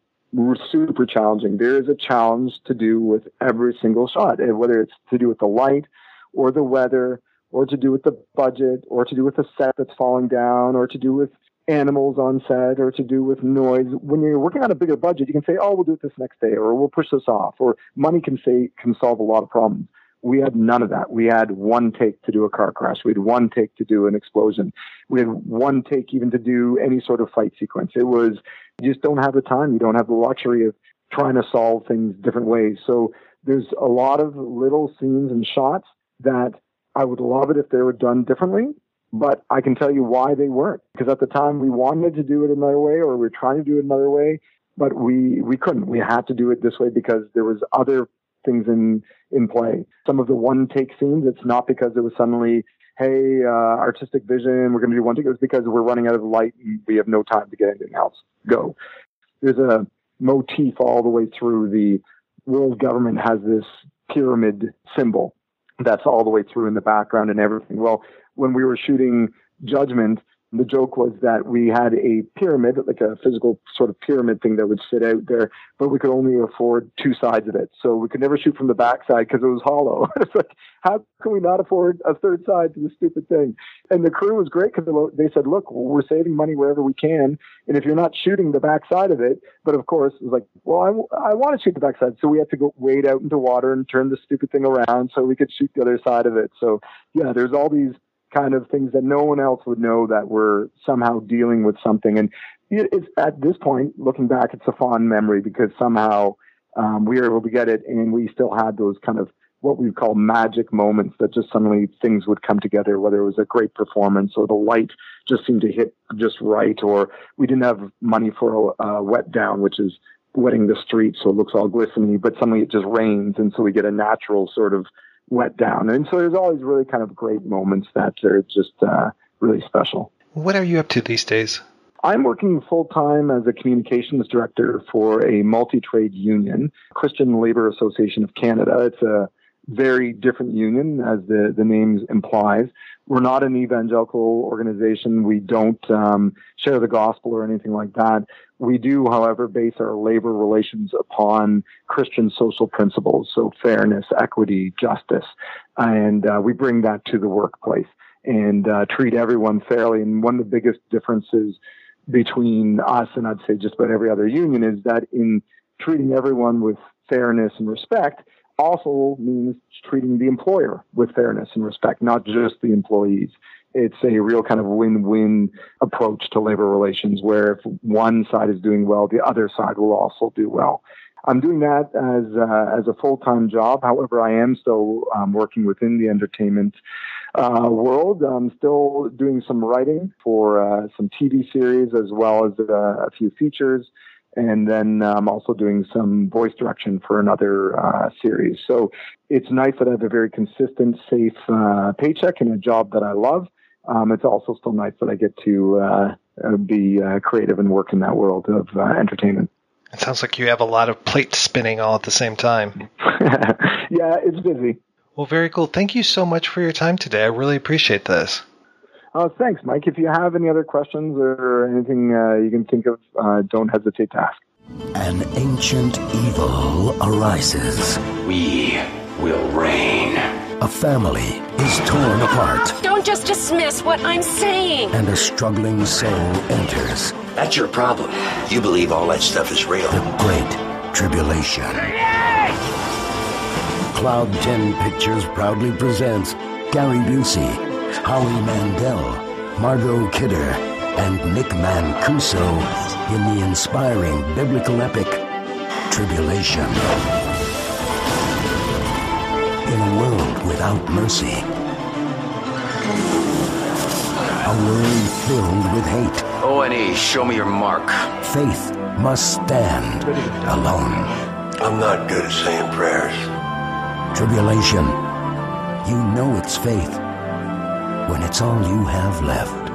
super challenging. There is a challenge to do with every single shot, eh, whether it's to do with the light or the weather or to do with the budget or to do with the set that's falling down or to do with animals on set or to do with noise. When you're working on a bigger budget, you can say, oh, we'll do it this next day or we'll push this off or money can say, can solve a lot of problems. We had none of that. We had one take to do a car crash. We had one take to do an explosion. We had one take even to do any sort of fight sequence. It was, you just don't have the time. You don't have the luxury of trying to solve things different ways. So there's a lot of little scenes and shots that I would love it if they were done differently, but I can tell you why they weren't. Because at the time we wanted to do it another way or we were trying to do it another way, but we, we couldn't. We had to do it this way because there was other things in in play. Some of the one take scenes, it's not because it was suddenly, hey, uh, artistic vision, we're going to do one take. It was because we're running out of light and we have no time to get anything else. Go. There's a motif all the way through the world government has this pyramid symbol that's all the way through in the background and everything. Well, when we were shooting Judgment, the joke was that we had a pyramid, like a physical sort of pyramid thing that would sit out there, but we could only afford two sides of it. So we could never shoot from the backside because it was hollow. [LAUGHS] it's like, how can we not afford a third side to this stupid thing? And the crew was great because they said, look, we're saving money wherever we can. And if you're not shooting the backside of it, but of course, it was like, well, I, I want to shoot the backside. So we had to go wade out into water and turn the stupid thing around so we could shoot the other side of it. So yeah, there's all these kind of things that no one else would know that we're somehow dealing with something. And it's at this point, looking back, it's a fond memory because somehow um, we were able to get it, and we still had those kind of what we call magic moments that just suddenly things would come together, whether it was a great performance or the light just seemed to hit just right, or we didn't have money for a, wet down, which is wetting the street so it looks all glistening, but suddenly it just rains, and so we get a natural sort of wet down. And so there's always really kind of great moments that are just uh, really special. What are you up to these days? I'm working full time as a communications director for a multi trade union, Christian Labor Association of Canada. It's a very different union, as the, the name implies. We're not an evangelical organization. We don't um, share the gospel or anything like that. We do, however, base our labor relations upon Christian social principles, so fairness, equity, justice, and uh, we bring that to the workplace and uh, treat everyone fairly. And one of the biggest differences between us and I'd say just about every other union is that in treating everyone with fairness and respect, also means treating the employer with fairness and respect, not just the employees. It's a real kind of win-win approach to labor relations where if one side is doing well, the other side will also do well. I'm doing that as uh, as a full time job. However, I am still um, working within the entertainment uh, world. I'm still doing some writing for uh, some TV series as well as uh, a few features and then I'm um, also doing some voice direction for another uh, series. So it's nice that I have a very consistent, safe uh, paycheck and a job that I love. Um, it's also still nice that I get to uh, uh be uh, creative and work in that world of uh, entertainment. It sounds like you have a lot of plates spinning all at the same time. [LAUGHS] yeah, it's busy. Well, very cool. Thank you so much for your time today. I really appreciate this. Oh, thanks, Mike. If you have any other questions or anything uh, you can think of, uh, don't hesitate to ask. An ancient evil arises. We will reign. A family is torn apart, Don't just dismiss what I'm saying. and a struggling soul enters That's your problem. You believe all that stuff is real. the Great Tribulation. Cloud 10 Pictures proudly presents Gary Busey, Howie Mandel, Margot Kidder, and Nick Mancuso in the inspiring biblical epic Tribulation. In a world without mercy, a world filled with hate, O and E, show me your mark. faith must stand alone. I'm not good at saying prayers. Tribulation. You know it's faith when it's all you have left.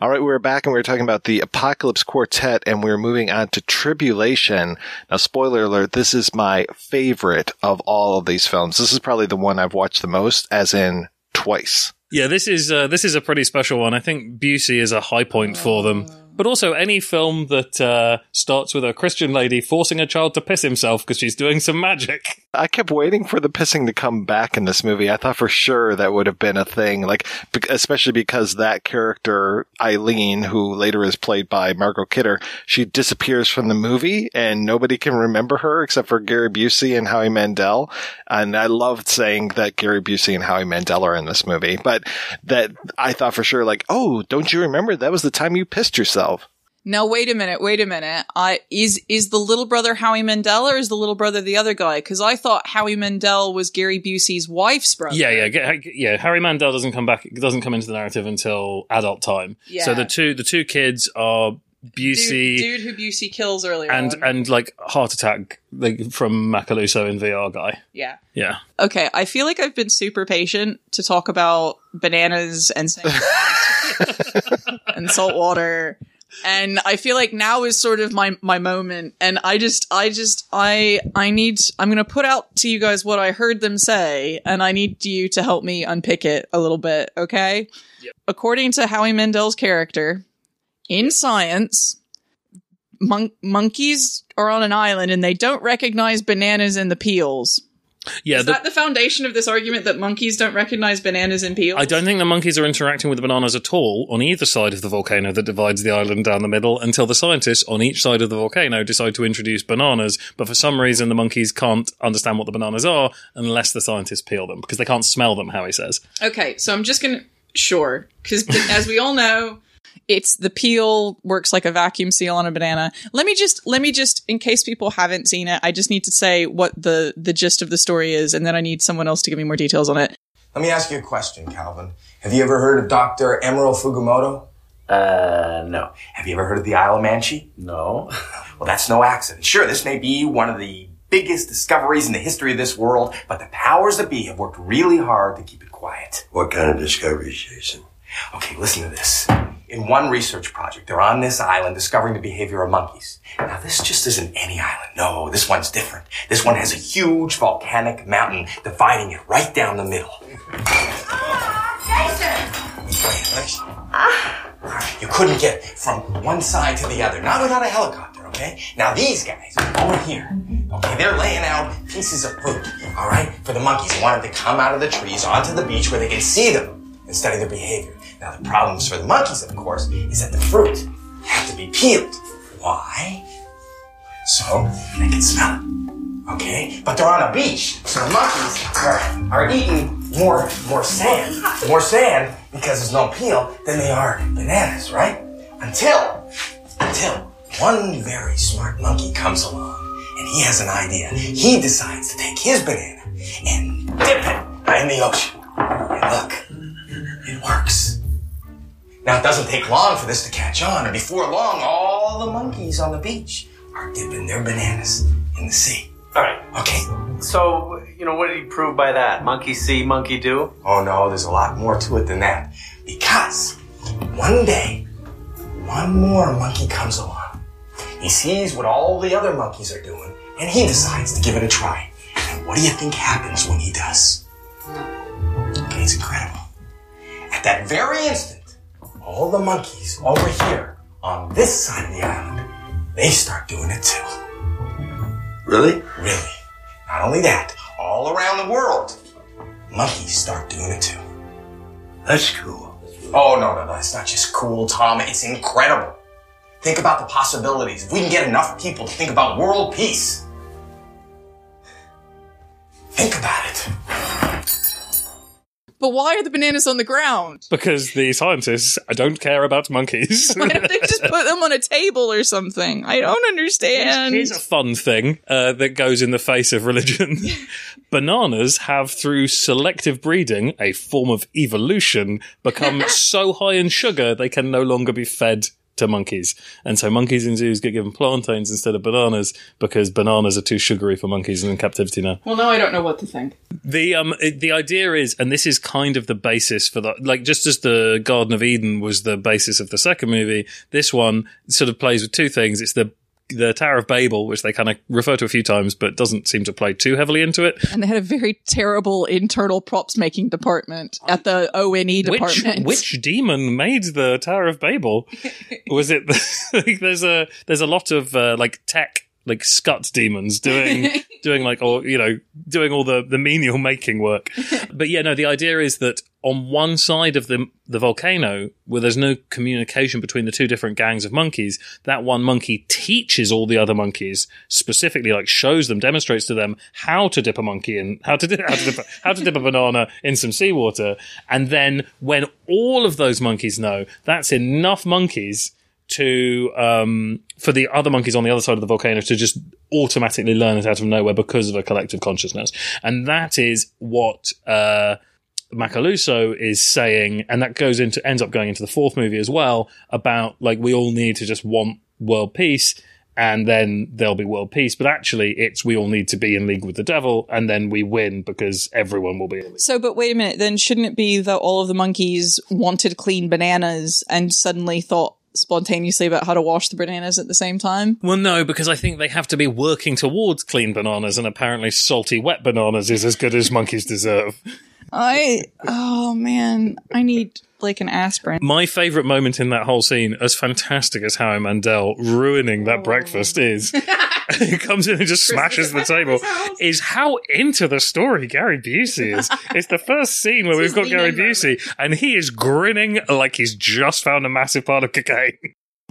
All right, we're back and we are talking about the Apocalypse Quartet and we're moving on to Tribulation. Now, spoiler alert, this is my favorite of all of these films. This is probably the one I've watched the most, as in twice. Yeah, this is uh, this is a pretty special one. I think Busey is a high point for them. But also any film that uh, starts with a Christian lady forcing a child to piss himself because she's doing some magic. I kept waiting for the pissing to come back in this movie. I thought for sure that would have been a thing, like, especially because that character, Eileen, who later is played by Margot Kidder, she disappears from the movie and nobody can remember her except for Gary Busey and Howie Mandel. And I loved saying that Gary Busey and Howie Mandel are in this movie, but that I thought for sure, like, oh, don't you remember? That was the time you pissed yourself. Now wait a minute, wait a minute. I is is the little brother Howie Mandel or is the little brother the other guy? Because I thought Howie Mandel was Gary Busey's wife's brother. Yeah, yeah, yeah. Harry Mandel doesn't come back, doesn't come into the narrative until adult time. Yeah. So the two the two kids are Busey dude, dude who Busey kills earlier. and on. and like heart attack like from Macalousso in VR guy. yeah. Yeah. Okay, I feel like I've been super patient to talk about bananas and [LAUGHS] and salt water. And I feel like now is sort of my my moment and I just I just I I need I'm going to put out to you guys what I heard them say and I need you to help me unpick it a little bit, okay? According to Howie Mandel's character, in science, mon- monkeys are on an island and they don't recognize bananas in the peels. Yeah, Is the- that the foundation of this argument that monkeys don't recognize bananas in peels? I don't think the monkeys are interacting with the bananas at all on either side of the volcano that divides the island down the middle until the scientists on each side of the volcano decide to introduce bananas. But for some reason, the monkeys can't understand what the bananas are unless the scientists peel them because they can't smell them, Howie says. Okay, so I'm just gonna sure because as we all know, it's the peel works like a vacuum seal on a banana. Let me just let me just in case people haven't seen it, I just need to say what the the gist of the story is, and then I need someone else to give me more details on it. Let me ask you a question, Calvin. Have you ever heard of Dr. Emerald Fukumoto? Uh, no. Have you ever heard of the Isle of Manchi? No. [LAUGHS] well, that's no accident. Sure, this may be one of the biggest discoveries in the history of this world, but the powers that be have worked really hard to keep it quiet. What kind of discoveries, Jason? Okay, listen to this. In one research project, they're on this island discovering the behavior of monkeys. Now, this just isn't any island. No, this one's different. This one has a huge volcanic mountain dividing it right down the middle. Jason! You couldn't get from one side to the other, not without a helicopter, okay? Now these guys over here, okay, they're laying out pieces of fruit, all right, for the monkeys. They want them to come out of the trees onto the beach where they can see them and study their behavior. Now the problems for the monkeys, of course, is that the fruit have to be peeled. Why? So they can smell it. Okay? But they're on a beach, so the monkeys are, are eating more more sand. More sand because there's no peel than they are bananas, right? Until until one very smart monkey comes along and he has an idea. He decides to take his banana and dip it in the ocean. And look, it works. Now it doesn't take long for this to catch on, and before long, all the monkeys on the beach are dipping their bananas in the sea. All right. Okay. So, you know, what did he prove by that? Monkey see, monkey do? Oh no, there's a lot more to it than that. Because one day, one more monkey comes along. He sees what all the other monkeys are doing, and he decides to give it a try. And what do you think happens when he does? Okay, it's incredible. At that very instant, all the monkeys over here on this side of the island, they start doing it too. Really? Really. Not only that, all around the world, monkeys start doing it too. That's cool. Oh, no, no, no. It's not just cool, Tom. It's incredible. Think about the possibilities. If we can get enough people to think about world peace, think about it. But why are the bananas on the ground? Because the scientists don't care about monkeys. [LAUGHS] Why don't they just put them on a table or something? I don't understand. Here's a fun thing uh, that goes in the face of religion. [LAUGHS] Bananas have, through selective breeding, a form of evolution, become [LAUGHS] so high in sugar they can no longer be fed to monkeys. And so monkeys in zoos get given plantains instead of bananas because bananas are too sugary for monkeys in captivity now. Well, now I don't know what to think. The um the idea is, and this is kind of the basis for the like just as the Garden of Eden was the basis of the second movie, this one sort of plays with two things. It's the the Tower of Babel, which they kind of refer to a few times, but doesn't seem to play too heavily into it. And they had a very terrible internal props making department at the ONE Which, department. which demon made the Tower of Babel? [LAUGHS] Was it like [LAUGHS] there's a there's a lot of uh, like tech like scut demons doing [LAUGHS] doing like all you know doing all the the menial making work. [LAUGHS] But yeah, no, the idea is that on one side of the the volcano where there's no communication between the two different gangs of monkeys, that one monkey teaches all the other monkeys specifically like shows them demonstrates to them how to dip a monkey in how to dip, [LAUGHS] how to dip how to dip a banana in some seawater and then when all of those monkeys know that's enough monkeys to um, for the other monkeys on the other side of the volcano to just automatically learn it out of nowhere because of a collective consciousness, and that is what uh, Macalousso is saying, and that goes into ends up going into the fourth movie as well about like we all need to just want world peace. And then there'll be world peace, but actually, it's we all need to be in league with the devil, and then we win because everyone will be in league. So, but wait a minute, then shouldn't it be that all of the monkeys wanted clean bananas and suddenly thought spontaneously about how to wash the bananas at the same time? Well, no, because I think they have to be working towards clean bananas, and apparently salty wet bananas is as good as monkeys deserve. I, oh man, I need like an aspirin. My favourite moment in that whole scene, as fantastic as Howie Mandel ruining that breakfast is, [LAUGHS] he comes in and just smashes the table, is how into the story Gary Busey is. It's the first scene where we've got Gary Busey, and he is grinning like he's just found a massive part of cocaine.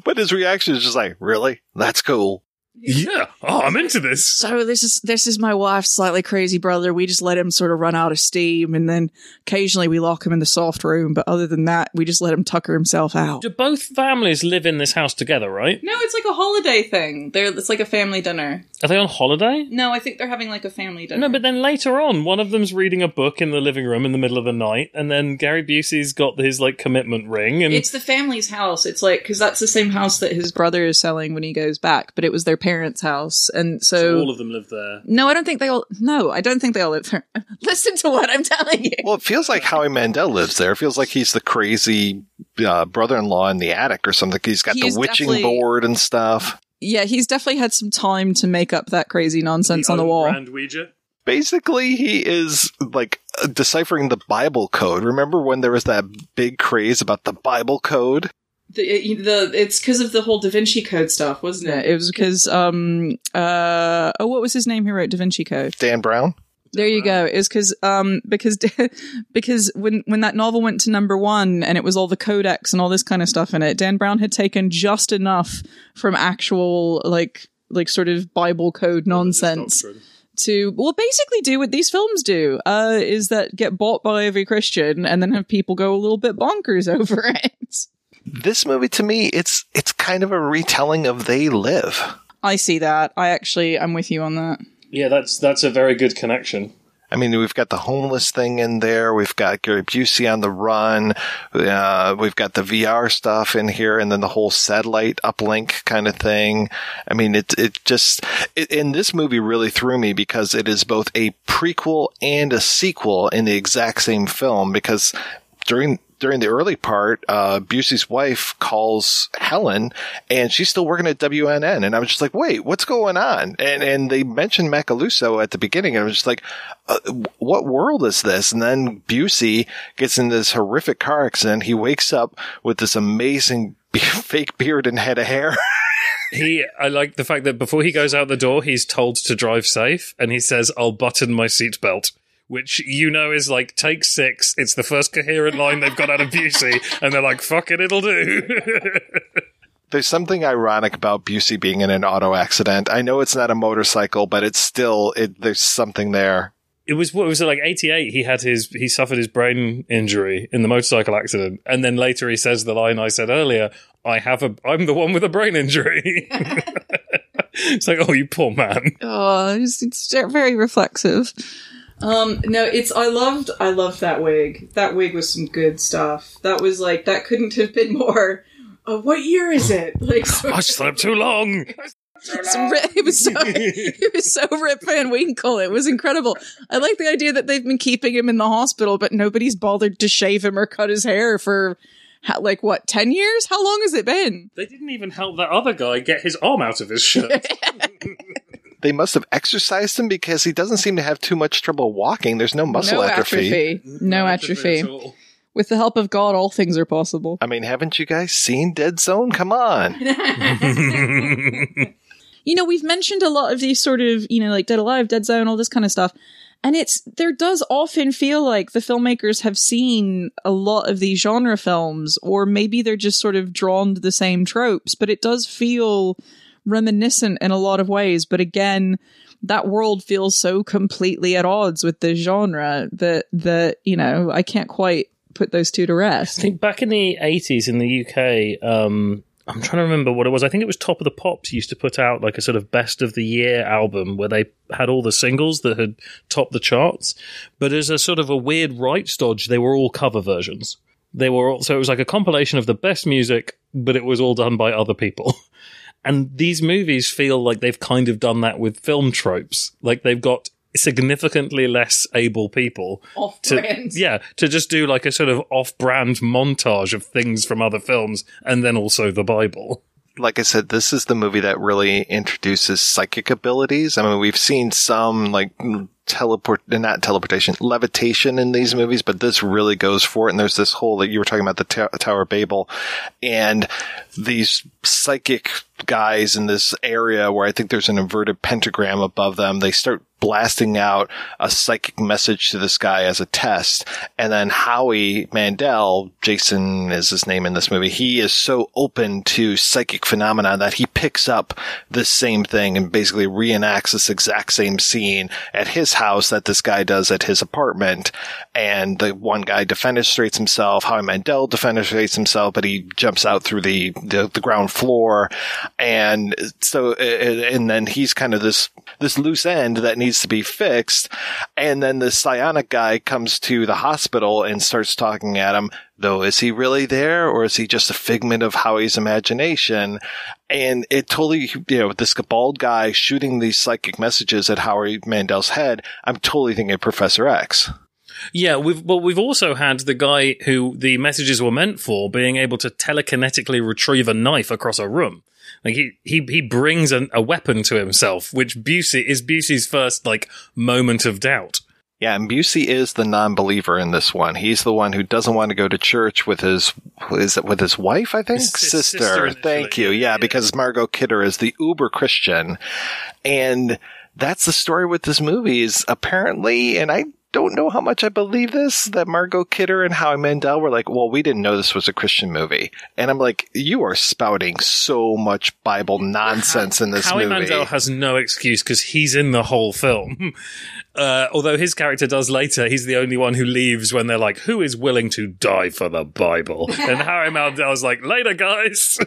But his reaction is just like, really? That's cool. Yeah, oh, I'm into this. So this is this is my wife's slightly crazy brother. We just let him sort of run out of steam, and then occasionally we lock him in the soft room. But other than that, we just let him tucker himself out. Do both families live in this house together, right? No, it's like a holiday thing. They're, it's like a family dinner. Are they on holiday? No, I think they're having like a family dinner. No, but then later on, one of them's reading a book in the living room in the middle of the night, and then Gary Busey's got his like commitment ring, and It's the family's house. It's like because that's the same house that his brother is selling when he goes back, but it was their parents' house, and so, so all of them live there. no, I don't think they all. No, I don't think they all live there. [LAUGHS] Listen to what I'm telling you. Well, it feels like Howie Mandel lives there. It feels like he's the crazy uh, brother-in-law in the attic or something. He's got He's the witching board and stuff. Yeah, he's definitely had some time to make up that crazy nonsense on the wall. Grand Ouija. Basically, he is like uh, deciphering the Bible code. Remember when there was that big craze about the Bible code? The, the it's because of the whole Da Vinci Code stuff, wasn't it? It was because um uh oh what was his name who wrote Da Vinci Code? Dan Brown. There you go. Is because um because [LAUGHS] because when when that novel went to number one and it was all the codex and all this kind of stuff in it, Dan Brown had taken just enough from actual like like sort of Bible code nonsense to well basically do what these films do uh is that get bought by every Christian and then have people go a little bit bonkers [LAUGHS] over it. This movie, to me, it's it's kind of a retelling of They Live. I see that. I actually I'm with you on that. Yeah, that's that's a very good connection. I mean, we've got the homeless thing in there. We've got Gary Busey on the run. Uh, we've got the VR stuff in here, and then the whole satellite uplink kind of thing. I mean, it it just it, and this movie really threw me because it is both a prequel and a sequel in the exact same film. Because during during the early part, uh, Busey's wife calls Helen and she's still working at WNN. And I was just like, wait, what's going on? And, and they mentioned Macalousso at the beginning. And I was just like, uh, what world is this? And then Busey gets in this horrific car accident. He wakes up with this amazing [LAUGHS] fake beard and head of hair. [LAUGHS] He, I like the fact that before he goes out the door, he's told to drive safe, and he says, "I'll button my seatbelt." Which you know is like take six. It's the first coherent line they've got out of Busey, [LAUGHS] and they're like, "Fuck it, it'll do." [LAUGHS] There's something ironic about Busey being in an auto accident. I know it's not a motorcycle, but it's still, it, there's something there. it was what was it like 88 he had his he suffered his brain injury in the motorcycle accident and then later he says the line i said earlier i have a i'm the one with a brain injury [LAUGHS] it's like oh you poor man Oh, it's, it's very reflexive. Um, no, it's I loved I loved that wig. That wig was some good stuff. That was like that couldn't have been more. Uh, what year is it? [LAUGHS] Like so, i slept too long ri- [LAUGHS] it was so [LAUGHS] it was so Rip Van Winkle. It was incredible. I like the idea that they've been keeping him in the hospital, but nobody's bothered to shave him or cut his hair for how, like what ten years? How long has it been? they didn't even help that other guy get his arm out of his shirt They must have exercised him because he doesn't seem to have too much trouble walking. There's no muscle no atrophy. atrophy. No atrophy. With the help of God, all things are possible. I mean, haven't you guys seen Dead Zone? Come on. [LAUGHS] [LAUGHS] you know, we've mentioned a lot of these sort of, you know, like Dead Alive, Dead Zone, all this kind of stuff. And it's, there does often feel like the filmmakers have seen a lot of these genre films, or maybe they're just sort of drawn to the same tropes, but it does feel reminiscent in a lot of ways. But again, that world feels so completely at odds with the genre that, that, you know, I can't quite put those two to rest. I think back in the 80s in the UK, um, I'm trying to remember what it was. I think it was Top of the Pops used to put out like a sort of best of the year album where they had all the singles that had topped the charts. But as a sort of a weird rights dodge, they were all cover versions. They were all, so it was like a compilation of the best music, but it was all done by other people. [LAUGHS] And these movies feel like they've kind of done that with film tropes. Like they've got significantly less able people to Off-brand. yeah to just do like a sort of off-brand montage of things from other films and then also the bible like I said, this is the movie that really introduces psychic abilities. I mean, we've seen some like teleport, not teleportation, levitation in these movies, but this really goes for it. And there's this whole, like you were talking about the Ta- Tower of Babel and these psychic guys in this area where I think there's an inverted pentagram above them. They start blasting out a psychic message to this guy as a test. And then Howie Mandel, Jason is his name in this movie, he is so open to psychic phenomena that he picks up this same thing and basically reenacts this exact same scene at his house that this guy does at his apartment. And the one guy defenestrates himself, Howie Mandel defenestrates himself, but he jumps out through the, the, the ground floor. And so, uh, uh, and then he's kind of this, this loose end that needs to be fixed. And then the psionic guy comes to the hospital and starts talking at him. Though, is he really there or is he just a figment of Howie's imagination? And it totally, you know, this bald guy shooting these psychic messages at Howie Mandel's head, I'm totally thinking of Professor X. Yeah, we've well, we've also had the guy who the messages were meant for being able to telekinetically retrieve a knife across a room. Like he he he brings an, a weapon to himself, which Busey is Busey's first like moment of doubt. Yeah, and Busey is the non-believer in this one. He's the one who doesn't want to go to church with his is it with his wife? I think His sis- sister. sister Thank you. Yeah, because Margot Kidder is the uber Christian, and that's the story with this movie. Is apparently, and I don't know how much I believe this that Margot Kidder and Howie Mandel were like, well, we didn't know this was a Christian movie, and I'm like, you are spouting so much Bible nonsense in this Howie movie. Mandel has no excuse because he's in the whole film. [LAUGHS] Uh, although his character does later, he's the only one who leaves when they're like, "Who is willing to die for the Bible?" [LAUGHS] and Howie Mandel's like, "Later, guys."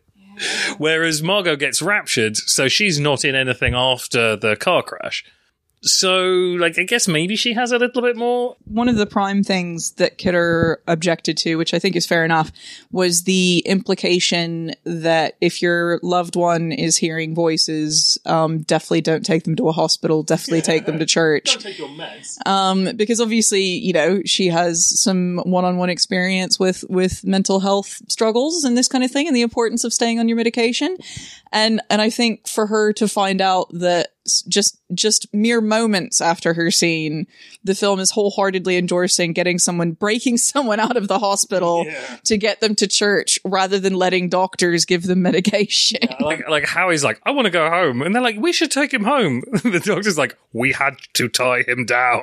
[LAUGHS] Whereas Margot gets raptured, so she's not in anything after the car crash. So, like, I guess maybe she has a little bit more. One of the prime things that Kidder objected to, which I think is fair enough, was the implication that if your loved one is hearing voices, um, definitely don't take them to a hospital, definitely take them to [LAUGHS] church. take your meds. Um, because obviously, you know, she has some one-on-one experience with, with mental health struggles and this kind of thing and the importance of staying on your medication. And, and I think for her to find out that s- just, just mere moments after her scene, the film is wholeheartedly endorsing getting someone, breaking [LAUGHS] someone out of the hospital to get them to church rather than letting doctors give them medication. Like, like Howie's like, I want to go home. And they're like, we should take him home. [LAUGHS] the doctor's like, we had to tie him down.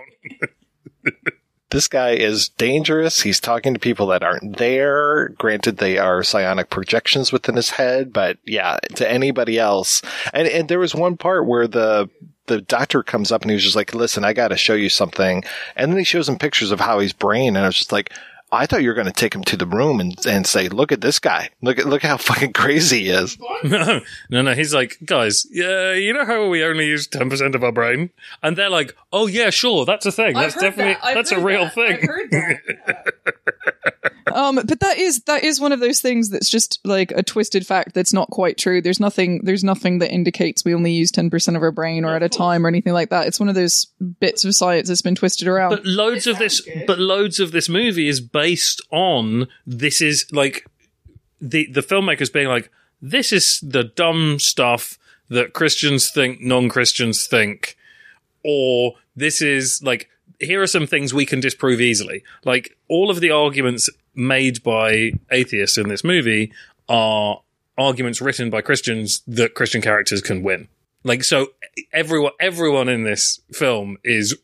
[LAUGHS] This guy is dangerous. He's talking to people that aren't there. Granted, they are psionic projections within his head, but yeah, to anybody else. And, and there was one part where the, the doctor comes up and he was just like, listen, I got to show you something. And then he shows him pictures of Howie's brain. And I was just like, I thought you were going to take him to the room and, and say, look at this guy. Look at, look how [LAUGHS] fucking crazy he is. [LAUGHS] no, no, no. He's like, guys, yeah, you know how we only use 10% of our brain? And they're like, oh, yeah, sure, that's a thing. I've That's definitely, that. That's a real that. thing. [LAUGHS] um, but that is that is one of those things that's just like a twisted fact that's not quite true. There's nothing there's nothing that indicates we only use ten percent of our brain or at a time or anything like that. It's one of those bits of science that's been twisted around. But loads of this, but loads of this movie is based on this is like the the filmmakers being like, this is the dumb stuff that Christians think non Christians think, or this is like here are some things we can disprove easily. Like all of the arguments made by atheists in this movie are arguments written by Christians that Christian characters can win. Like so everyone everyone in this film is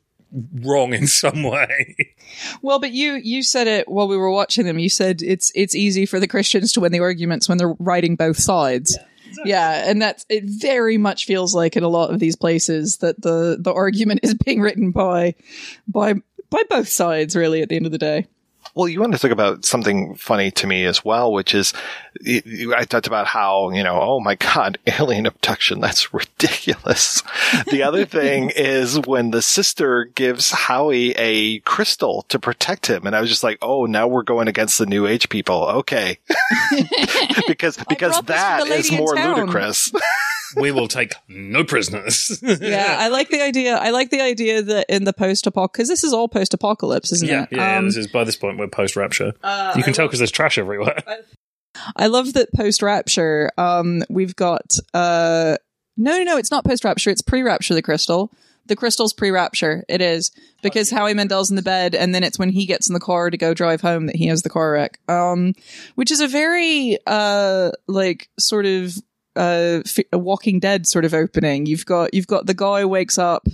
wrong in [LAUGHS] some way. Well, but you you said it while we were watching them. You said it's it's easy for the Christians to win the arguments when they're writing both sides. Yeah, and that's it. Very much feels like in a lot of these places that the the argument is being written by by by both sides. Really, at the end of the day. Well, you want to talk about something funny to me as well, which is I talked about how, you know, oh my God, [LAUGHS] alien abduction. That's ridiculous. The other [LAUGHS] thing is when the sister gives Howie a crystal to protect him. And I was just like, oh, now we're going against the new age people. Okay. [LAUGHS] because, because that is more town. ludicrous. We will take no prisoners. [LAUGHS] yeah, I like the idea. I like the idea that in the post apocalypse, because this is all post apocalypse, isn't yeah, it? yeah, yeah, Um, This is by this point we're post rapture. Uh, you can I tell because there's trash everywhere. [LAUGHS] I love that post rapture. Um, we've got uh, no, no, no. It's not post rapture. It's pre rapture. The crystal. The crystal's pre rapture. It is because Howie Mandel's in the bed, and then it's when he gets in the car to go drive home that he has the car wreck. Um, which is a very uh, like sort of uh, f- a Walking Dead sort of opening. You've got you've got the guy wakes up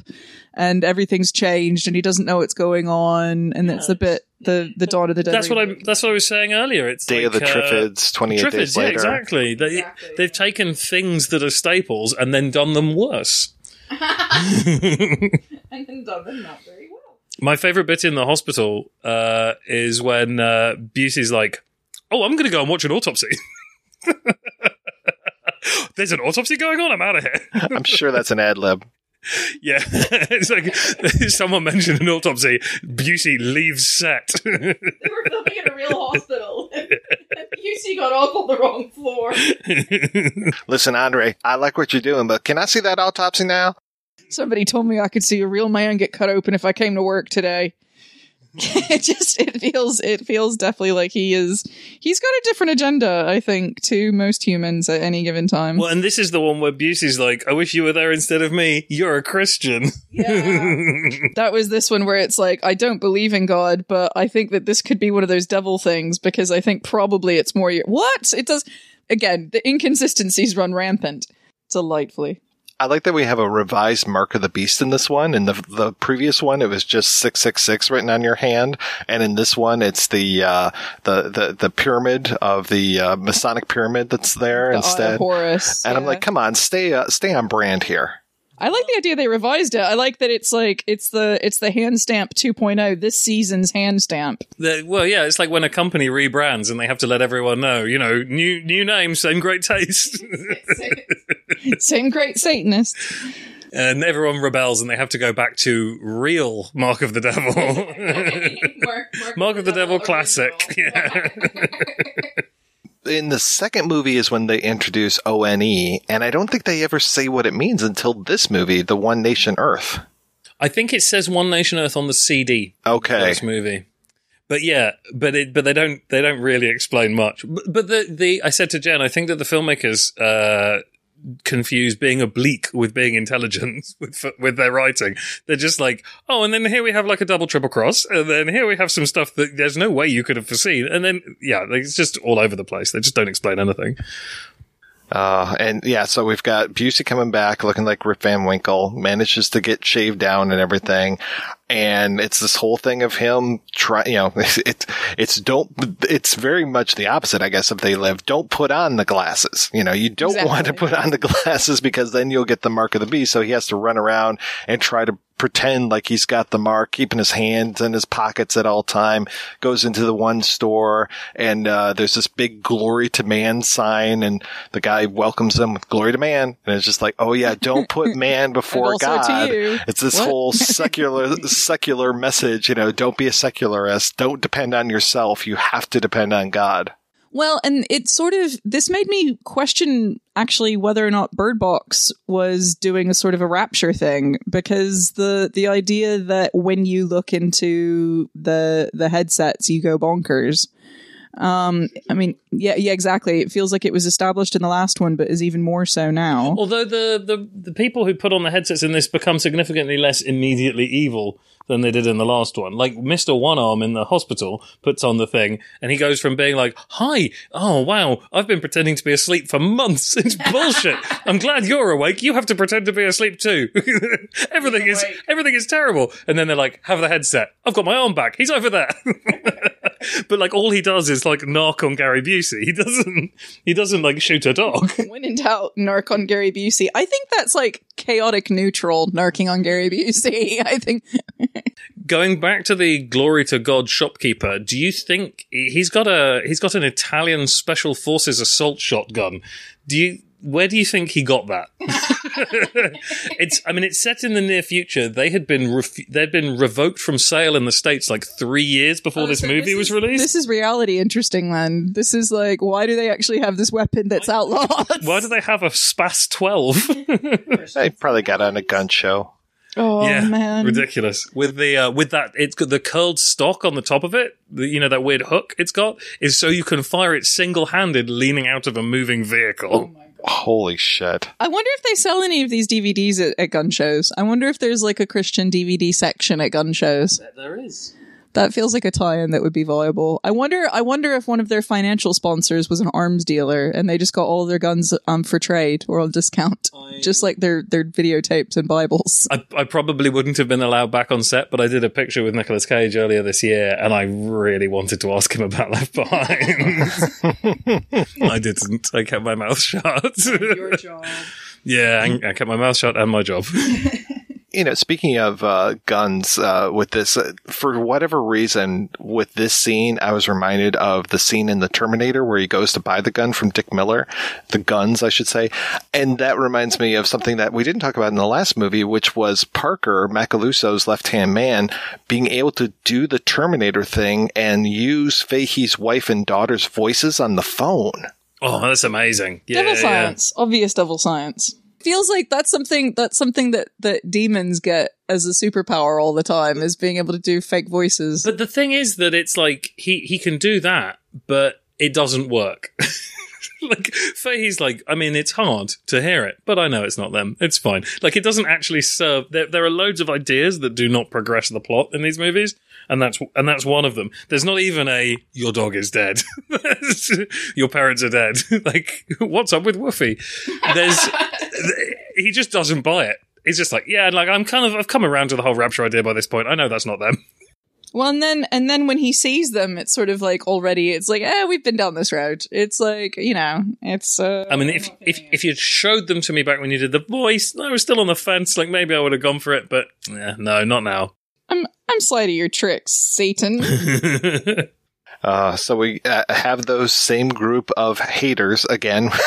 and everything's changed, and he doesn't know what's going on, and it's a bit the the dawn of the dead. That's what I. That's what I was saying earlier. It's Day of the uh, Triffids, 28 Triffids, days yeah, exactly. They they've taken things that are staples and then done them worse. [LAUGHS] [LAUGHS] and then done them not very well. My favorite bit in the hospital uh, is when uh, Busey's like, "Oh, I'm going to go and watch an autopsy." [LAUGHS] [LAUGHS] There's an autopsy going on. I'm out of here. [LAUGHS] I'm sure that's an ad lib. Yeah, [LAUGHS] it's like someone mentioned an autopsy. Busey leaves set. They were filming in a real hospital. UC got off on the wrong floor. Listen, Andre, I like what you're doing, but can I see that autopsy now? Somebody told me I could see a real man get cut open if I came to work today. [LAUGHS] it just it feels it feels definitely like he is he's got a different agenda, I think, to most humans at any given time. well, and this is the one where Busey's like, "I wish you were there instead of me. You're a Christian." [LAUGHS] that was this one where it's like I don't believe in God, but I think that this could be one of those devil things because I think probably it's more your what it does. Again, the inconsistencies run rampant. Delightfully. I like that we have a revised Mark of the Beast in this one. In the the previous one, it was just six six six written on your hand, and in this one, it's the uh, the, the the pyramid of the uh, Masonic pyramid that's there The Eye instead. of Horus, and I'm like, come on, stay uh, stay on brand here. I like the idea they revised it. I like that it's like it's the it's the hand stamp 2.0 this season's hand stamp. The- well, yeah, it's like when a company rebrands and they have to let everyone know, you know, new new name, same great taste. [LAUGHS] [LAUGHS] Same great Satanist. and everyone rebels and they have to go back to real Mark of the Devil. [LAUGHS] Mark, of the Devil classic. Yeah. [LAUGHS] in the second movie is when they introduce ONE, and I don't think they ever say what it means until this movie, The One Nation Earth. I think it says One Nation Earth on the CD. Okay. for This movie. But yeah, but it, but they don't, they don't really explain much. But, but the, the, I said to Jen, I think that the filmmakers, uh, confuse being oblique with being intelligent [LAUGHS] with, with their writing. They're just like, oh, and then here we have like a double triple cross, and then here we have some stuff that there's no way you could have foreseen. And then, yeah, like, it's just all over the place. They just don't explain anything. Uh, and yeah, so we've got Busey coming back looking like Rip Van Winkle, manages to get shaved down and everything. And it's this whole thing of him try, you know, [LAUGHS] it's, it's don't, it's very much the opposite, I guess, if they live. Don't put on the glasses. You know, you don't Exactly. want to put on the [LAUGHS] glasses because then you'll get the mark of the beast. So he has to run around and try to pretend like he's got the mark, keeping his hands in his pockets at all time, goes into the one store and, uh, there's this big glory to man sign and the guy welcomes him with glory to man. And it's just like, oh yeah, don't put [LAUGHS] man before God. It's this What? whole [LAUGHS] secular, secular message, you know, don't be a secularist. Don't depend on yourself. You have to depend on God. Well, and it sort of this made me question actually whether or not Bird Box was doing a sort of a rapture thing because the the idea that when you look into the the headsets you go bonkers. Um, I mean, yeah, yeah, exactly. It feels like it was established in the last one, but is even more so now. Although the, the, the people who put on the headsets in this become significantly less immediately evil than they did in the last one. Like Mr. One Arm in the hospital puts on the thing and he goes from being like, Hi, oh wow, I've been pretending to be asleep for months. [LAUGHS] It's bullshit. I'm glad you're awake. You have to pretend to be asleep too. [LAUGHS] everything is everything is terrible. And then they're like, have the headset. I've got my arm back. He's over there. [LAUGHS] but like all he does is like narc on Gary Busey. He doesn't he doesn't like shoot a dog. [LAUGHS] when in doubt, narc on Gary Busey. I think that's like chaotic neutral narking on Gary Busey. [LAUGHS] I think going back to the glory to God shopkeeper, do you think he's got a he's got an Italian special forces assault shotgun? Do you where do you think he got that? [LAUGHS] [LAUGHS] it's I mean it's set in the near future. They had been refu- they'd been revoked from sale in the states like 3 years before this movie was released. this is reality interesting. Then this is like, why do they actually have this weapon that's outlawed? Why do they have a Spas [LAUGHS] 12? They probably got on a gun show. Oh yeah, man, ridiculous. With the uh, with that, it's got the curled stock on the top of it. The, you know that weird hook it's got is so you can fire it single handed, leaning out of a moving vehicle. Holy shit. I wonder if they sell any of these DVDs at, at gun shows. I wonder if there's like a Christian DVD section at gun shows. There is. That feels like a tie-in that would be viable. I wonder. I wonder if one of their financial sponsors was an arms dealer and they just got all their guns um, for trade or on discount, just like their their videotapes and Bibles. I, I probably wouldn't have been allowed back on set, but I did a picture with Nicolas Cage earlier this year, and I really wanted to ask him about Left Behind. [LAUGHS] I didn't. I kept my mouth shut. Your job. [LAUGHS] yeah, I, I kept my mouth shut and my job. [LAUGHS] you know, speaking of uh, guns, uh, with this, uh, for whatever reason, with this scene, I was reminded of the scene in the Terminator where he goes to buy the gun from Dick Miller, the guns, I should say, and that reminds me of something that we didn't talk about in the last movie, which was Parker Macalousso's left hand man being able to do the Terminator thing and use Fahey's wife and daughter's voices on the phone. Oh, that's amazing. Yeah, devil yeah. science, obvious devil science. Feels like that's something that's something that that demons get as a superpower all the time is being able to do fake voices. But the thing is that it's like he he can do that, but it doesn't work. [LAUGHS] like Fahey's like, I mean, it's hard to hear it, but I know it's not them. It's fine. Like it doesn't actually serve. There, there are loads of ideas that do not progress the plot in these movies, and that's and that's one of them. There's not even a your dog is dead, [LAUGHS] your parents are dead. [LAUGHS] like what's up with Woofy? There's he just doesn't buy it. He's just like, yeah, like I'm kind of I've come around to the whole rapture idea by this point. I know that's not them. Well, and then and then when he sees them, it's sort of like already it's like, eh, we've been down this road. It's like you know, it's. uh I mean, if if if you'd showed them to me back when you did the voice, I was still on the fence. Like maybe I would have gone for it, but yeah, no, not now. I'm I'm slight of your tricks, Satan. [LAUGHS] Uh, so we uh, have those same group of haters again. [LAUGHS]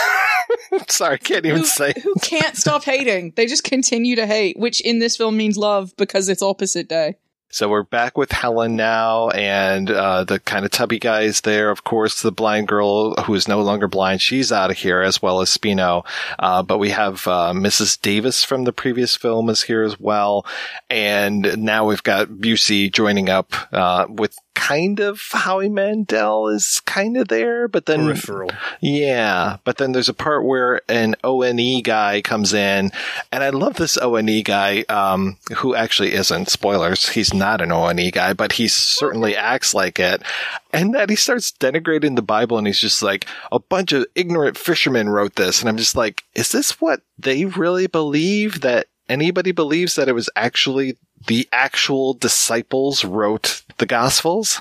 [LAUGHS] Sorry, can't even who, say. who can't stop hating. They just continue to hate, which in this film means love because it's opposite day. So we're back with Helen now, and uh, the kind of tubby guy is there. Of course, the blind girl who is no longer blind, she's out of here, as well as Spino. Uh, but we have uh, Mrs. Davis from the previous film is here as well, and now we've got Busey joining up uh, with kind of Howie Mandel is kind of there, but then Peripheral. yeah, but then there's a part where an ONE guy comes in, and I love this ONE guy, um, who actually isn't. Spoilers, he's not an ONE guy, but he certainly [LAUGHS] acts like it. And that he starts denigrating the Bible, and he's just like, a bunch of ignorant fishermen wrote this, and I'm just like, is this what they really believe that? Anybody believes that it was actually the actual disciples wrote the Gospels?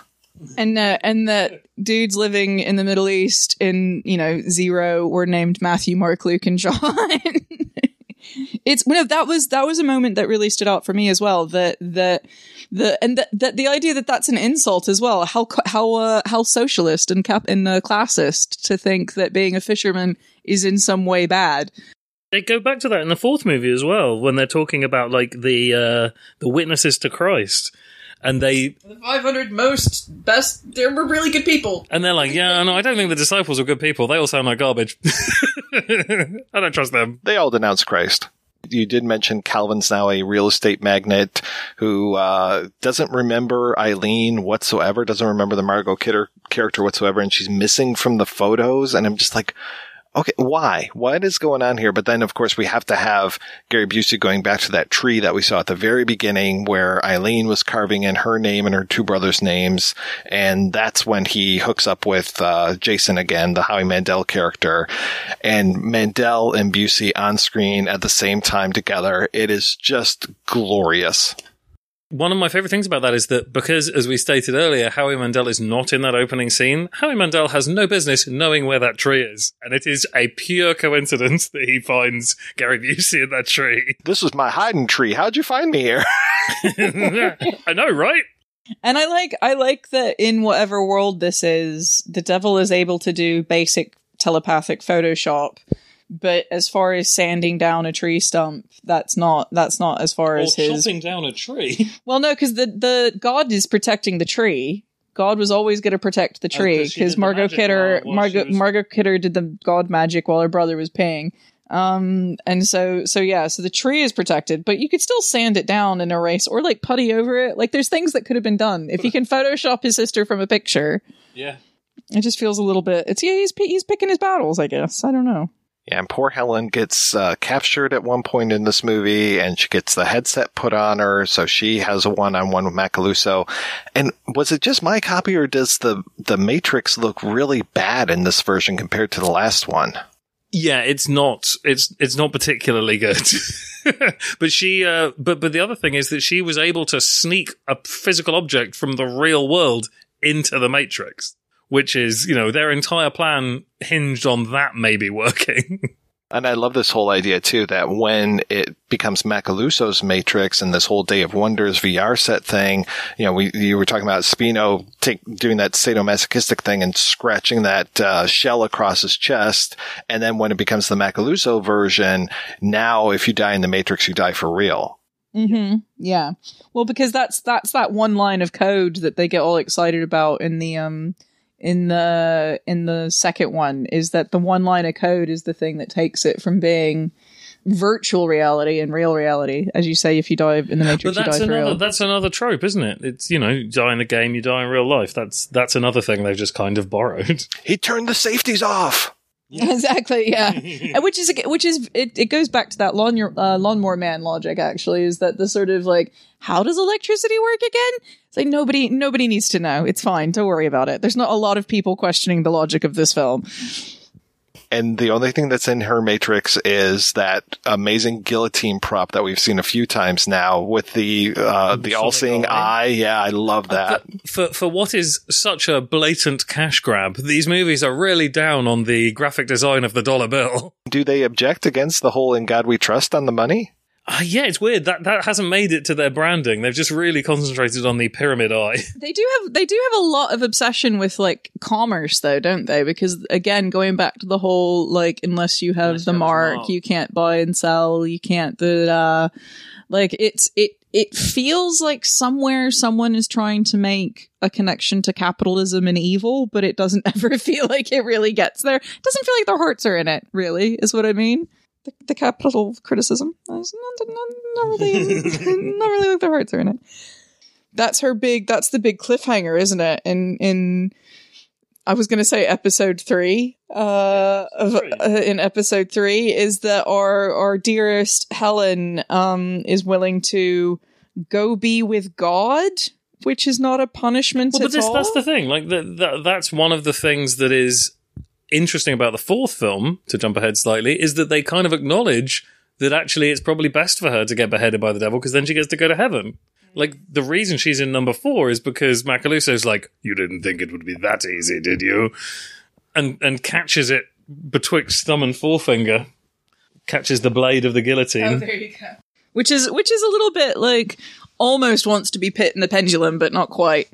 And uh, and that dudes living in the Middle East in you know zero were named Matthew, Mark, Luke, and John. [LAUGHS] it's you know that was that was a moment that really stood out for me as well. That that the and that that the idea that that's an insult as well. How how uh, how socialist and cap and uh, classist to think that being a fisherman is in some way bad. They go back to that in the fourth movie as well when they're talking about like the uh, the witnesses to Christ, and they The 500 most best. They were really good people. and they're like, yeah, no, I don't think the disciples are good people. They all sound like garbage. [LAUGHS] I don't trust them. They all denounce Christ. You did mention Calvin's now a real estate magnate who uh, doesn't remember Eileen whatsoever, doesn't remember the Margot Kidder character whatsoever, and she's missing from the photos. And I'm just like, okay, why? What is going on here? But then, of course, we have to have Gary Busey going back to that tree that we saw at the very beginning where Eileen was carving in her name and her two brothers' names. And that's when he hooks up with uh, Jason again, the Howie Mandel character. And Mandel and Busey on screen at the same time together. It is just glorious. One of my favorite things about that is that because, as we stated earlier, Howie Mandel is not in that opening scene, Howie Mandel has no business knowing where that tree is. And it is a pure coincidence that he finds Gary Busey in that tree. [LAUGHS] This was my hiding tree. How'd you find me here? [LAUGHS] I know, right? And I like I like that in whatever world this is, the devil is able to do basic telepathic Photoshop. But as far as sanding down a tree stump, that's not that's not as far Or as his. chopping down a tree. [LAUGHS] Well, no, because the the God is protecting the tree. God was always going to protect the Oh, tree because Margot Kidder, Margot was- Margot Kidder did the God magic while her brother was paying. Um, and so so yeah, so the tree is protected, but you could still sand it down and erase or like putty over it. Like there's things that could have been done if he can Photoshop his sister from a picture. Yeah. It just feels a little bit. It's yeah, he's he's picking his battles. I guess I don't know. Yeah, and poor Helen gets uh, captured at one point in this movie, and she gets the headset put on her, so she has a one-on-one with Macalousso. And was it just my copy, or does the the Matrix look really bad in this version compared to the last one? Yeah, it's not. It's it's not particularly good. [LAUGHS] but she, uh, but but the other thing is that she was able to sneak a physical object from the real world into the Matrix, which is you know their entire plan hinged on that maybe working. [LAUGHS] And I love this whole idea too that when it becomes Macalousso's Matrix and this whole Day of Wonders VR set thing, you know, we you were talking about Spino take, doing that sadomasochistic thing and scratching that uh, shell across his chest, and then when it becomes the Macalousso version, now if you die in the Matrix, you die for real. Mm-hmm. Yeah. Well, because that's that's that one line of code that they get all excited about in the um in the in the second one is that the one line of code is the thing that takes it from being virtual reality and real reality. As you say, if you die in the Matrix, but you die that's for another real. that's another trope, isn't it? It's you know, you die in the game, you die in real life. That's that's another thing they've just kind of borrowed. [LAUGHS] He turned the safeties off. [LAUGHS] exactly. Yeah. [LAUGHS] And which is which is it, it goes back to that lawn uh, lawnmower man logic. Actually, is that the sort of like how does electricity work again? It's like nobody nobody needs to know. It's fine. Don't worry about it. There's not a lot of people questioning the logic of this film. And the only thing that's in her Matrix is that amazing guillotine prop that we've seen a few times now with the uh, the all-seeing eye. Yeah, I love that. for for what is such a blatant cash grab, these movies are really down on the graphic design of the dollar bill. Do they object against the whole "In God We Trust" on the money? Uh, yeah, it's weird that that hasn't made it to their branding. They've just really concentrated on the pyramid eye. [LAUGHS] They do have they do have a lot of obsession with like commerce though, don't they? Because again, going back to the whole like unless you have the mark, mark. you can't buy and sell, you can't the uh like it's it it feels like somewhere someone is trying to make a connection to capitalism and evil, but it doesn't [LAUGHS] ever feel like it really gets there. It doesn't feel like their hearts are in it, really, is what I mean. The, the capital criticism. Not, not, not really [LAUGHS] not really like their hearts are in it that's her big that's the big cliffhanger isn't it in in i was going to say episode 3 uh, of, uh in episode 3 is that our our dearest helen um is willing to go be with god which is not a punishment Well, at but this, all. that's the thing. Like that, that, that's one of the things that is interesting about the fourth film. To jump ahead slightly, is that they kind of acknowledge that actually it's probably best for her to get beheaded by the devil because then she gets to go to heaven. Like the reason she's in number four is because Macalousso's like, "You didn't think it would be that easy, did you?" and and catches it betwixt thumb and forefinger, catches the blade of the guillotine. Oh, there you go. Which is which is a little bit like almost wants to be Pit in the pendulum, but not quite.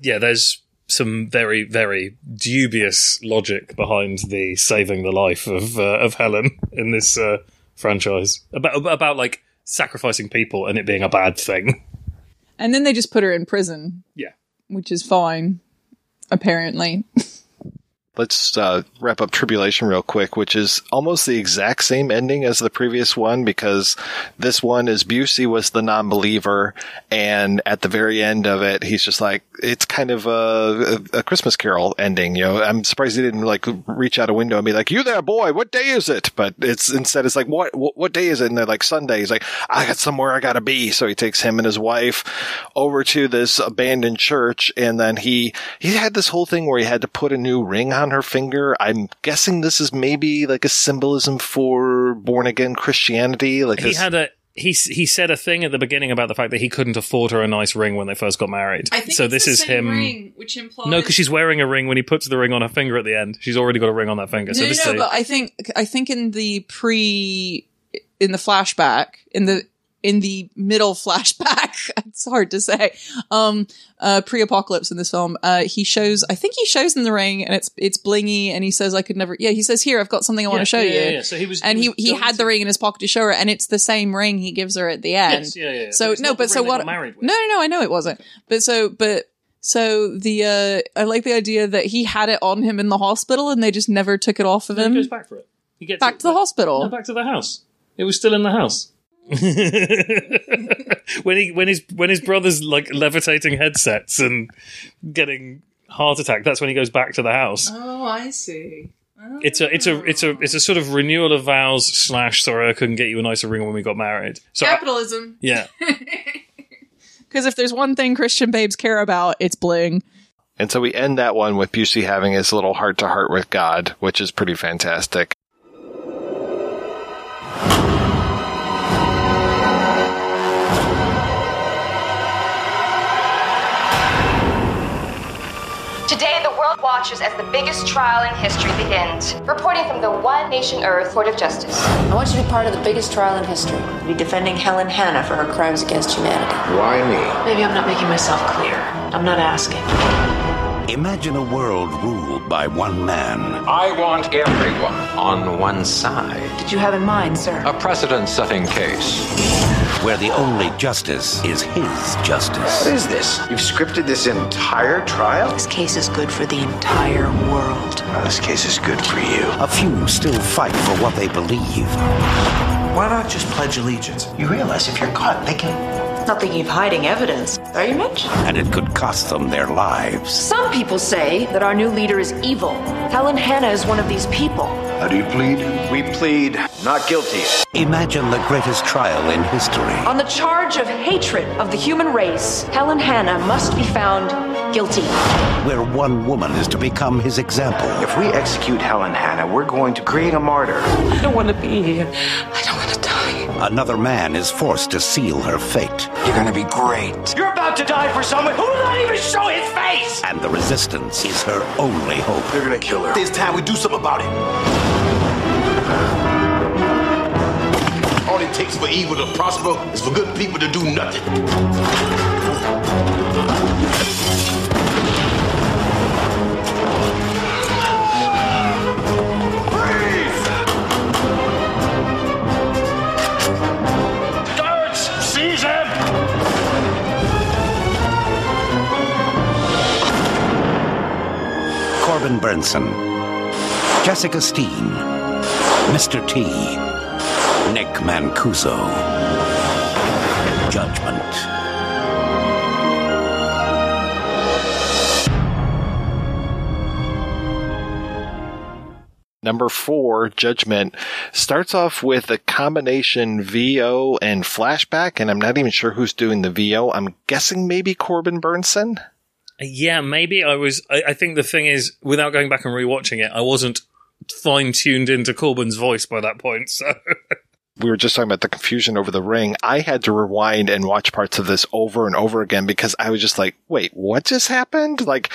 yeah, there's some very, very dubious logic behind the saving the life of uh, of Helen in this uh, franchise about about like sacrificing people and it being a bad thing. And then they just put her in prison. Yeah. Which is fine, apparently. [LAUGHS] Let's uh, wrap up Tribulation real quick, which is almost the exact same ending as the previous one because this one is Busey was the non-believer, and at the very end of it, he's just like it's kind of a, a, Christmas Carol ending. You know, I'm surprised he didn't like reach out a window and be like, "You there, boy? What day is it?" But it's instead it's like, "What what, what day is it?" And they're like, "Sunday." He's like, "I got somewhere I gotta be," so he takes him and his wife over to this abandoned church, and then he he had this whole thing where he had to put a new ring on her finger. I'm guessing this is maybe like a symbolism for born again Christianity. Like He this, had a he he said a thing at the beginning about the fact that he couldn't afford her a nice ring when they first got married. so this is him. which implies No, because she's wearing a ring when he puts the ring on her finger at the end. She's already got a ring on that finger. So no, this no, is but I think I think in the pre in the flashback in the in the middle [LAUGHS] flashback it's hard to say um uh pre-apocalypse in this film uh he shows i think he shows in the ring and it's it's blingy and he says i could never yeah he says here i've got something i want to show yeah, you yeah, yeah. So he was- and he he he, had the ring in his pocket to show her and it's the same ring he gives her at the end Yes, yeah, yeah, yeah. so no but so what married with. no no no i know it wasn't but so but so the uh I like the idea that he had it on him in the hospital and they just never took it off of he him. goes back for it. He gets back it to the hospital. No, back to the house. It was still in the house. [LAUGHS] when he when his when his brother's like levitating headsets and getting heart attack, that's when he goes back to the house. Oh, I see. It's a it's a it's a it's a sort of renewal of vows slash sorry I couldn't get you a nicer ring when we got married. So I- Capitalism. yeah. [LAUGHS] Because if there's one thing Christian babes care about, it's bling. and so we end that one with Busey having his little heart to heart with God, which is pretty fantastic. Today, watches as the biggest trial in history begins. Reporting from the One Nation Earth Court of Justice. I want you to be part of the biggest trial in history. Be defending Helen Hannah for her crimes against humanity. Why me? Maybe I'm not making myself clear. I'm not asking. Imagine a world ruled by one man. I want everyone on one side. Did you have in mind, sir? A precedent setting case. Where the only justice is his justice. What is this? You've scripted this entire trial? This case is good for the entire world. Well, this case is good for you. A few still fight for what they believe. Why not just pledge allegiance? You realize if you're caught, they can. Not thinking of hiding evidence. Are you, Mitch? And it could cost them their lives. Some people say that our new leader is evil. Helen Hannah is one of these people. How do you plead? We plead not guilty. Imagine the greatest trial in history. On the charge of hatred of the human race, Helen Hannah must be found guilty. Where one woman is to become his example. If we execute Helen Hannah, we're going to create a martyr. I don't want to be here. I don't want to die. Another man is forced to seal her fate. You're gonna be great. You're about to die for someone who will not even show his face! And the resistance is her only hope. They're gonna kill her. It's time we do something about it. All it takes for evil to prosper is for good people to do nothing. Corbin Bernsen, Jessica Steen, Mr. T, Nick Mancuso. Judgment. Number four, Judgment, starts off with a combination VO and flashback, and I'm not even sure who's doing the VO. I'm guessing maybe Corbin Bernsen. Yeah, maybe I was. I, I think the thing is, without going back and rewatching it, I wasn't fine tuned into Corbin's voice by that point. So [LAUGHS] we were just talking about the confusion over the ring. I had to rewind and watch parts of this over and over again because I was just like, wait, what just happened? Like,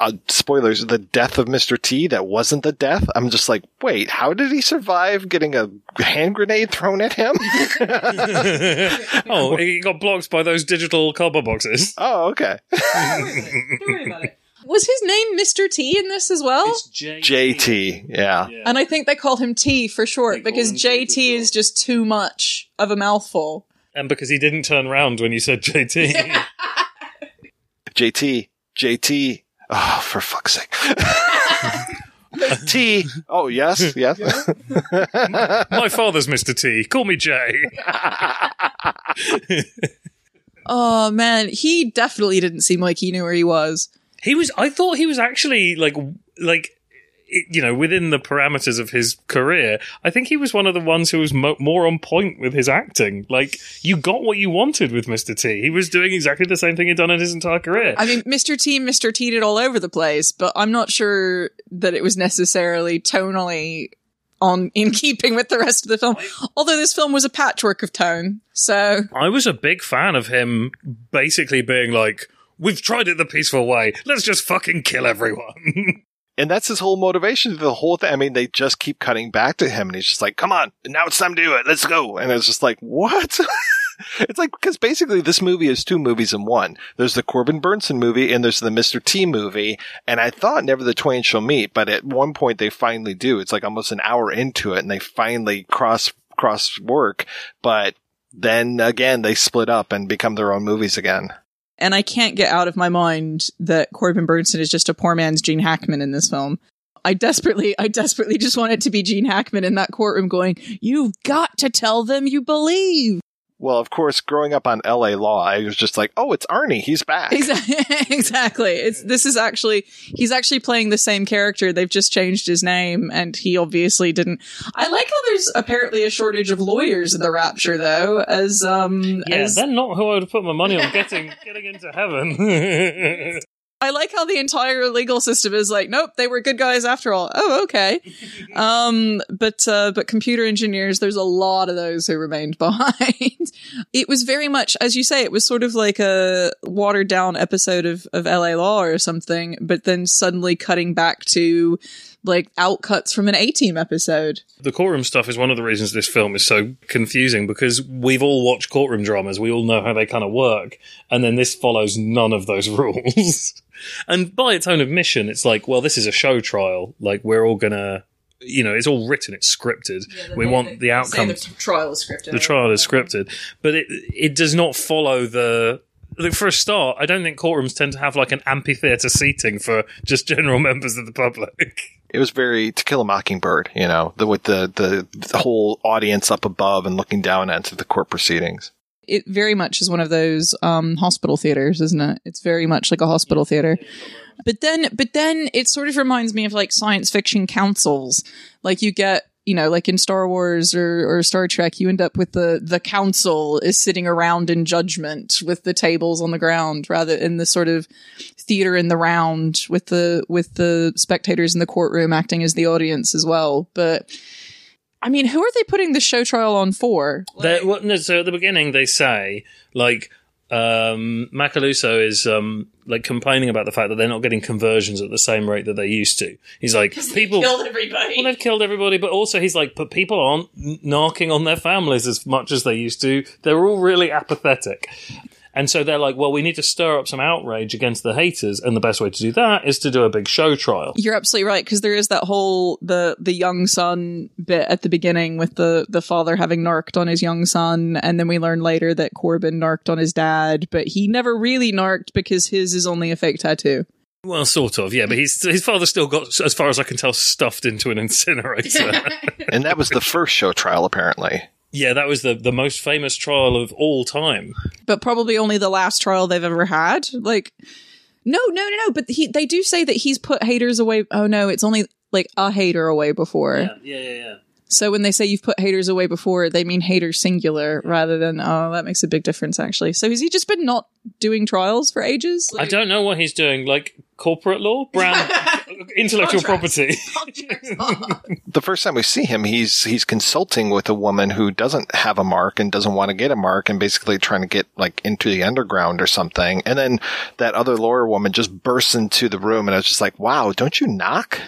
uh, spoilers, the death of Mr. T, that wasn't the death. I'm just like, wait, how did he survive getting a hand grenade thrown at him? [LAUGHS] oh, he got blocked by those digital cardboard boxes. Oh, okay. Was his name Mr. T in this as well? JT, yeah. And I think they call him T for short because JT is just too much of a mouthful. And because he didn't turn around when you said JT. JT, JT. Oh, for fuck's sake. [LAUGHS] T. Oh, yes, yes. My father's Mr. T. Call me Jay. [LAUGHS] Oh man, he definitely didn't seem like he knew where he was. He was. I thought he was actually like like it- you know within the parameters of his career. I think he was one of the ones who was mo- more on point with his acting. Like you got what you wanted with Mr. T. He was doing exactly the same thing he'd done in his entire career. I mean, Mr. T, Mr. T did all over the place, but I'm not sure that it was necessarily tonally on in keeping with the rest of the film. Although this film was a patchwork of tone, so I was a big fan of him basically being like, "We've tried it the peaceful way. Let's just fucking kill everyone." [LAUGHS] And that's his whole motivation the whole thing. I mean, they just keep cutting back to him and he's just like, come on, now it's time to do it. Let's go. And it's just like, what? [LAUGHS] it's like, because basically this movie is two movies in one. There's the Corbin Bernsen movie and there's the Mr. T movie. And I thought never the twain shall meet, but at one point they finally do. It's like almost an hour into it and they finally cross, cross work. But then again, they split up and become their own movies again. And I can't get out of my mind that Corbin Bernsen is just a poor man's Gene Hackman in this film. I desperately, I desperately just want it to be Gene Hackman in that courtroom going, "You've got to tell them you believe." Well, of course, growing up on LA Law, I was just like, oh, it's Arnie. He's back. Exactly. [LAUGHS] exactly. It's this is actually he's actually playing the same character. They've just changed his name, and he obviously didn't. I like how there's apparently a shortage of lawyers in the Rapture, though. As um, yeah, as, they're not who I would put my money on getting getting into heaven. [LAUGHS] I like how the entire legal system is like, nope, they were good guys after all. Oh, okay. [LAUGHS] um, but uh, but computer engineers, there's a lot of those who remained [LAUGHS] behind. it was very much, as you say, it was sort of like a watered down episode of of LA Law or something, but then suddenly cutting back to like outcuts from an A Team episode. The courtroom stuff is one of the reasons this film is so confusing because we've all watched courtroom dramas. We all know how they kind of work. And then this follows none of those [LAUGHS] rules. and by its own admission, it's like, well, this is a show trial. Like, we're all gonna, you know, it's all written, it's scripted. we want the outcome. the trial is scripted. The trial is scripted. But it, it does not follow the. Look, for a start, I don't think courtrooms tend to have like an amphitheater seating for just general [LAUGHS] members of the public. It was very To Kill a Mockingbird, you know, the, with the, the, the whole audience up above and looking down into the court proceedings. it very much is one of those um, hospital theaters, isn't it? It's very much like a hospital theater. But then, but then it sort of reminds me of like science fiction councils. Like you get, you know, like in Star Wars or, or Star Trek, you end up with the the council is sitting around in judgment with the tables on the ground, rather in the sort of theater in the round with the with the spectators in the courtroom acting as the audience as well. But I mean, who are they putting the show trial on for? Well, no, so at the beginning, they say, like, um, Macalousso is um, like complaining about the fact that they're not getting conversions at the same rate that they used to. He's like, people killed everybody. Well, they've killed everybody, but also he's like, but people aren't narking on their families as much as they used to. They're all really apathetic. And so they're like, well, we need to stir up some outrage against the haters, and the best way to do that is to do a big show trial. You're absolutely right because there is that whole the the young son bit at the beginning with the the father having narked on his young son, and then we learn later that Corbin narked on his dad, but he never really narked because his is only a fake tattoo. Well, sort of, yeah, but he's, his father still got, as far as I can tell, stuffed into an incinerator. [LAUGHS] and that was the first show trial, apparently. Yeah, that was the, the most famous trial of all time. but probably only the last trial they've ever had. Like, no, no, no, no. But he, they do say that he's put haters away. Oh no, it's only like a hater away before. Yeah, yeah, yeah. yeah. So when they say you've put haters away before, they mean haters singular rather than oh, that makes a big difference actually. So has he just been not doing trials for ages? I don't know what he's doing, like corporate law, brand, [LAUGHS] intellectual property. [LAUGHS] [LAUGHS] The first time we see him, he's he's consulting with a woman who doesn't have a mark and doesn't want to get a mark, and basically trying to get like into the underground or something. And then that other lawyer woman just bursts into the room, and I was just like, "Wow, don't you knock?"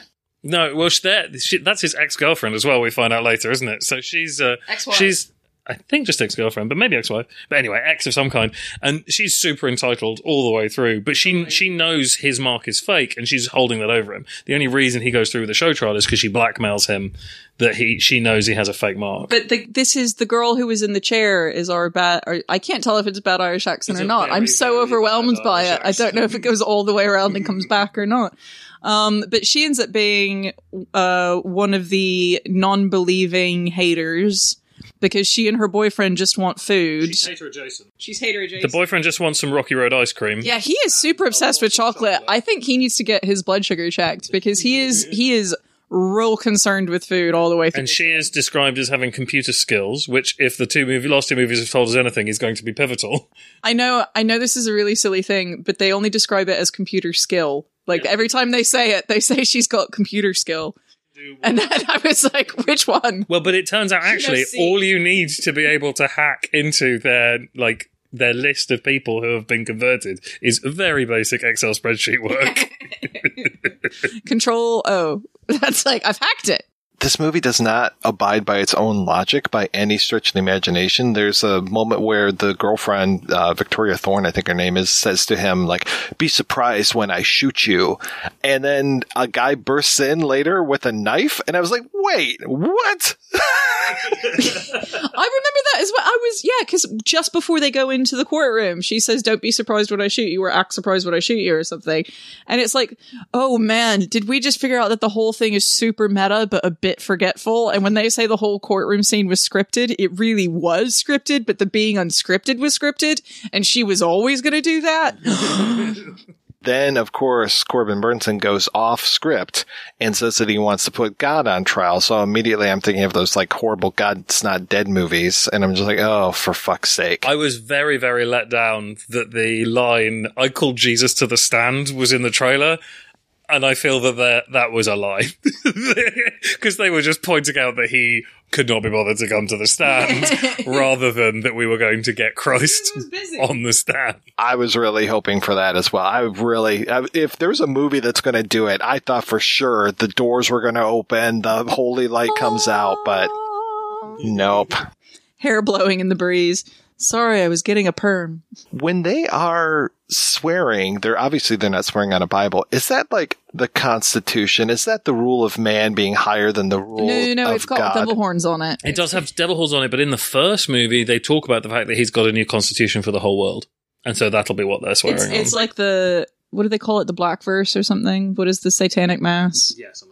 No, well, she, she, that's his ex girlfriend as well. We find out later, isn't it? So she's uh, Ex-wife. she's I think just ex girlfriend, but maybe ex wife. But anyway, ex of some kind, and she's super entitled all the way through. But she she knows his mark is fake, and she's holding that over him. The only reason he goes through with the show trial is because she blackmails him that he she knows he has a fake mark. But the, this is the girl who was in the chair is our bad. Or I can't tell if it's a bad Irish accent It's or not. very, I'm so overwhelmed by it. I don't know if it goes all the way around and comes [LAUGHS] back or not. Um, but she ends up being uh, one of the non-believing haters because she and her boyfriend just want food. She's hater adjacent. She's hater adjacent. The boyfriend just wants some Rocky Road ice cream. Yeah, he is super obsessed with chocolate. I think he needs to get his blood sugar checked because he is he is real concerned with food all the way through. And she is described as having computer skills, which, if the two movie, last two movies have told us anything, is going to be pivotal. I know, I know this is a really silly thing, but they only describe it as computer skill. Like every time they say it, they say she's got computer skill. [LAUGHS] And then I was like, which one? Well, but it turns out actually all you need to be able to hack into their like their list of people who have been converted is very basic Excel spreadsheet work. [LAUGHS] Control O. [LAUGHS] That's like, I've hacked it. This movie does not abide by its own logic by any stretch of the imagination. There's a moment where the girlfriend, uh, Victoria Thorne, I think her name is, says to him, like, be surprised when I shoot you. And then a guy bursts in later with a knife. And I was like, wait, what? [LAUGHS] I remember that as well. I was, yeah, because just before they go into the courtroom, she says, Don't be surprised when I shoot you, or act surprised when I shoot you, or something. And it's like, oh man, did we just figure out that the whole thing is super meta, but a bit forgetful? And when they say the whole courtroom scene was scripted, it really was scripted, but the being unscripted was scripted, and she was always going to do that. [GASPS] Then, of course, Corbin Bernsen goes off script and says that he wants to put God on trial. So immediately I'm thinking of those like horrible God's Not Dead movies. And I'm just like, oh, for fuck's sake. I was very, very let down that the line "I called Jesus to the stand" was in the trailer. And I feel that that, that was a lie. [LAUGHS] Because they were just pointing out that he could not be bothered to come to the stand [LAUGHS] rather than that we were going to get Christ on the stand. I was really hoping for that as well. I really, I- if there's a movie that's going to do it, I thought for sure the doors were going to open, the holy light comes out, but oh. nope. Hair blowing in the breeze. Sorry, I was getting a perm. When they are swearing, they're obviously they're not swearing on a Bible. Is that like the Constitution? Is that the rule of man being higher than the rule No, no, no, of it's got God? devil horns on it. It does have devil horns on it, but in the first movie, they talk about the fact that he's got a new constitution for the whole world. And so that'll be what they're swearing It's, on. it's like the what do they call it? The black verse or something? What is the satanic mass? Yeah, something like that.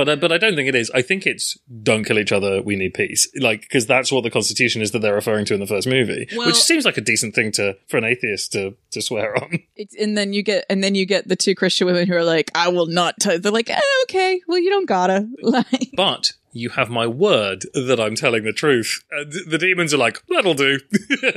But uh, but I don't think it is. I think it's "Don't kill each other, we need peace." Like because that's what the Constitution is that they're referring to in the first movie, Well- which seems like a decent thing to for an atheist to to swear on. [LAUGHS] It's, and then you get and then you get the two Christian women who are like, I will not. T-. They're like, eh, okay, well you don't gotta. [LAUGHS] Like, But you have my word that I'm telling the truth. And the demons are like, "That'll do."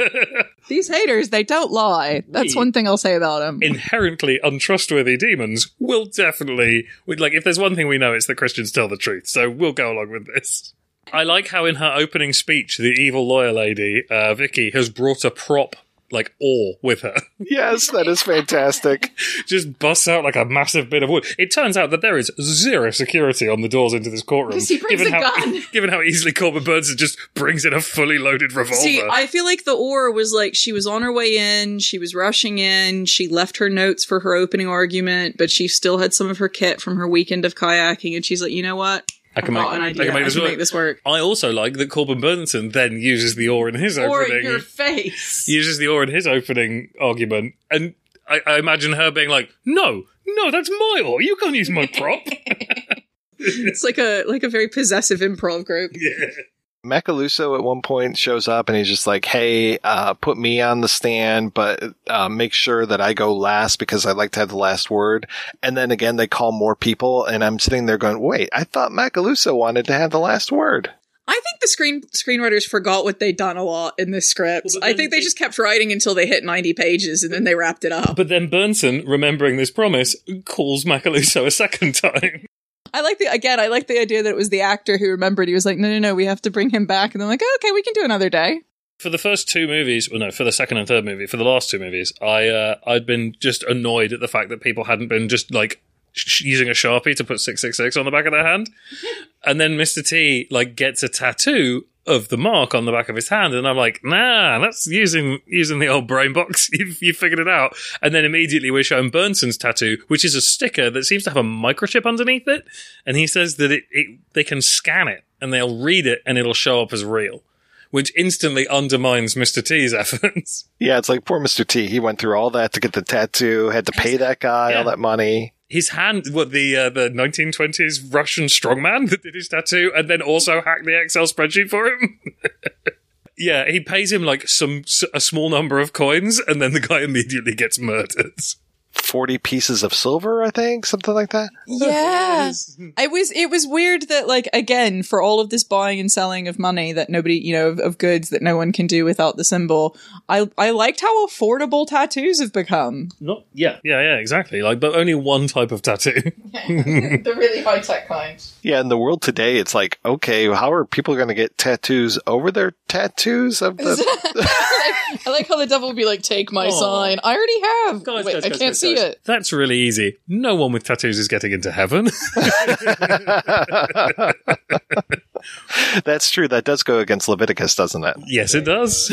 [LAUGHS] these haters, they don't lie. That's We- one thing I'll say about them. Inherently untrustworthy demons will definitely like. If there's one thing we know, it's that Christians tell the truth. So we'll go along with this. I like how in her opening speech, the evil lawyer lady, uh, Vicky, has brought a prop like ore with her. Yes, that is fantastic. [LAUGHS] Just busts out like a massive bit of wood. It turns out that there is zero security on the doors into this courtroom. 'Cause he brings given a how, gun. [LAUGHS] Given how easily Corbin Bernsen just brings in a fully loaded revolver. See, I feel like the ore was like she was on her way in, she was rushing in, she left her notes for her opening argument, but she still had some of her kit from her weekend of kayaking, and she's like, you know what? I can make, an I can make I this can work. make this work. I also like that Corbin Bernsen then uses the ore in his Or opening. your face. uses the ore in his opening argument, and I, I imagine her being like, "No, no, that's my ore. You can't use my prop." [LAUGHS] it's like a like a very possessive improv group. [LAUGHS] Yeah. Macalousso at one point shows up and he's just like, "Hey, uh, put me on the stand, but uh, make sure that I go last because I like to have the last word." And then again, they call more people, and I'm sitting there going, "Wait, I thought Macalousso wanted to have the last word." I think the screen screenwriters forgot what they'd done a lot in this script. I think they just kept writing until they hit 90 pages and then they wrapped it up. But then Bernsen, remembering this promise, calls Macalousso a second time. I like the again, I like the idea that it was the actor who remembered. He was like, "No, no, no, we have to bring him back." And they're like, oh, "Okay, we can do another day." For the first two movies, well, no, for the second and third movie, for the last two movies, I uh, I'd been just annoyed at the fact that people hadn't been just like using a sharpie to put six six six on the back of their hand, and then Mister T like gets a tattoo of the mark on the back of his hand, and I'm like, nah, that's using using the old brain box. [LAUGHS] You've you figured it out, and then immediately we're shown Bernsen's tattoo, which is a sticker that seems to have a microchip underneath it, and he says that it, it they can scan it and they'll read it and it'll show up as real. Which instantly undermines Mr. T's [LAUGHS] efforts. Yeah, it's like poor Mr. T. He went through all that to get the tattoo, had to pay that guy all that money. His hand, what the uh, the 1920s Russian strongman that did his tattoo, and then also hacked the Excel spreadsheet for him. [LAUGHS] yeah, he pays him like some a small number of coins, and then the guy immediately gets murdered. [LAUGHS] 40 pieces of silver, I think, something like that. Oh, yeah. it [LAUGHS] was it was weird that like again for all of this buying and selling of money that nobody, you know, of, of goods that no one can do without the symbol. I I liked how affordable tattoos have become. Not yeah, yeah, yeah, exactly. Like, but only one type of tattoo. [LAUGHS] the really high tech kind. Yeah, in the world today, it's like, okay, how are people going to get tattoos over their tattoos of [LAUGHS] the. I like how the devil would be like, "Take my Aw. sign." I already have. Guys, Wait, guys, I guys, can't guys, see it. That's really easy. No one with tattoos is getting into heaven. [LAUGHS] That's true. That does go against Leviticus, doesn't it? yes, it does.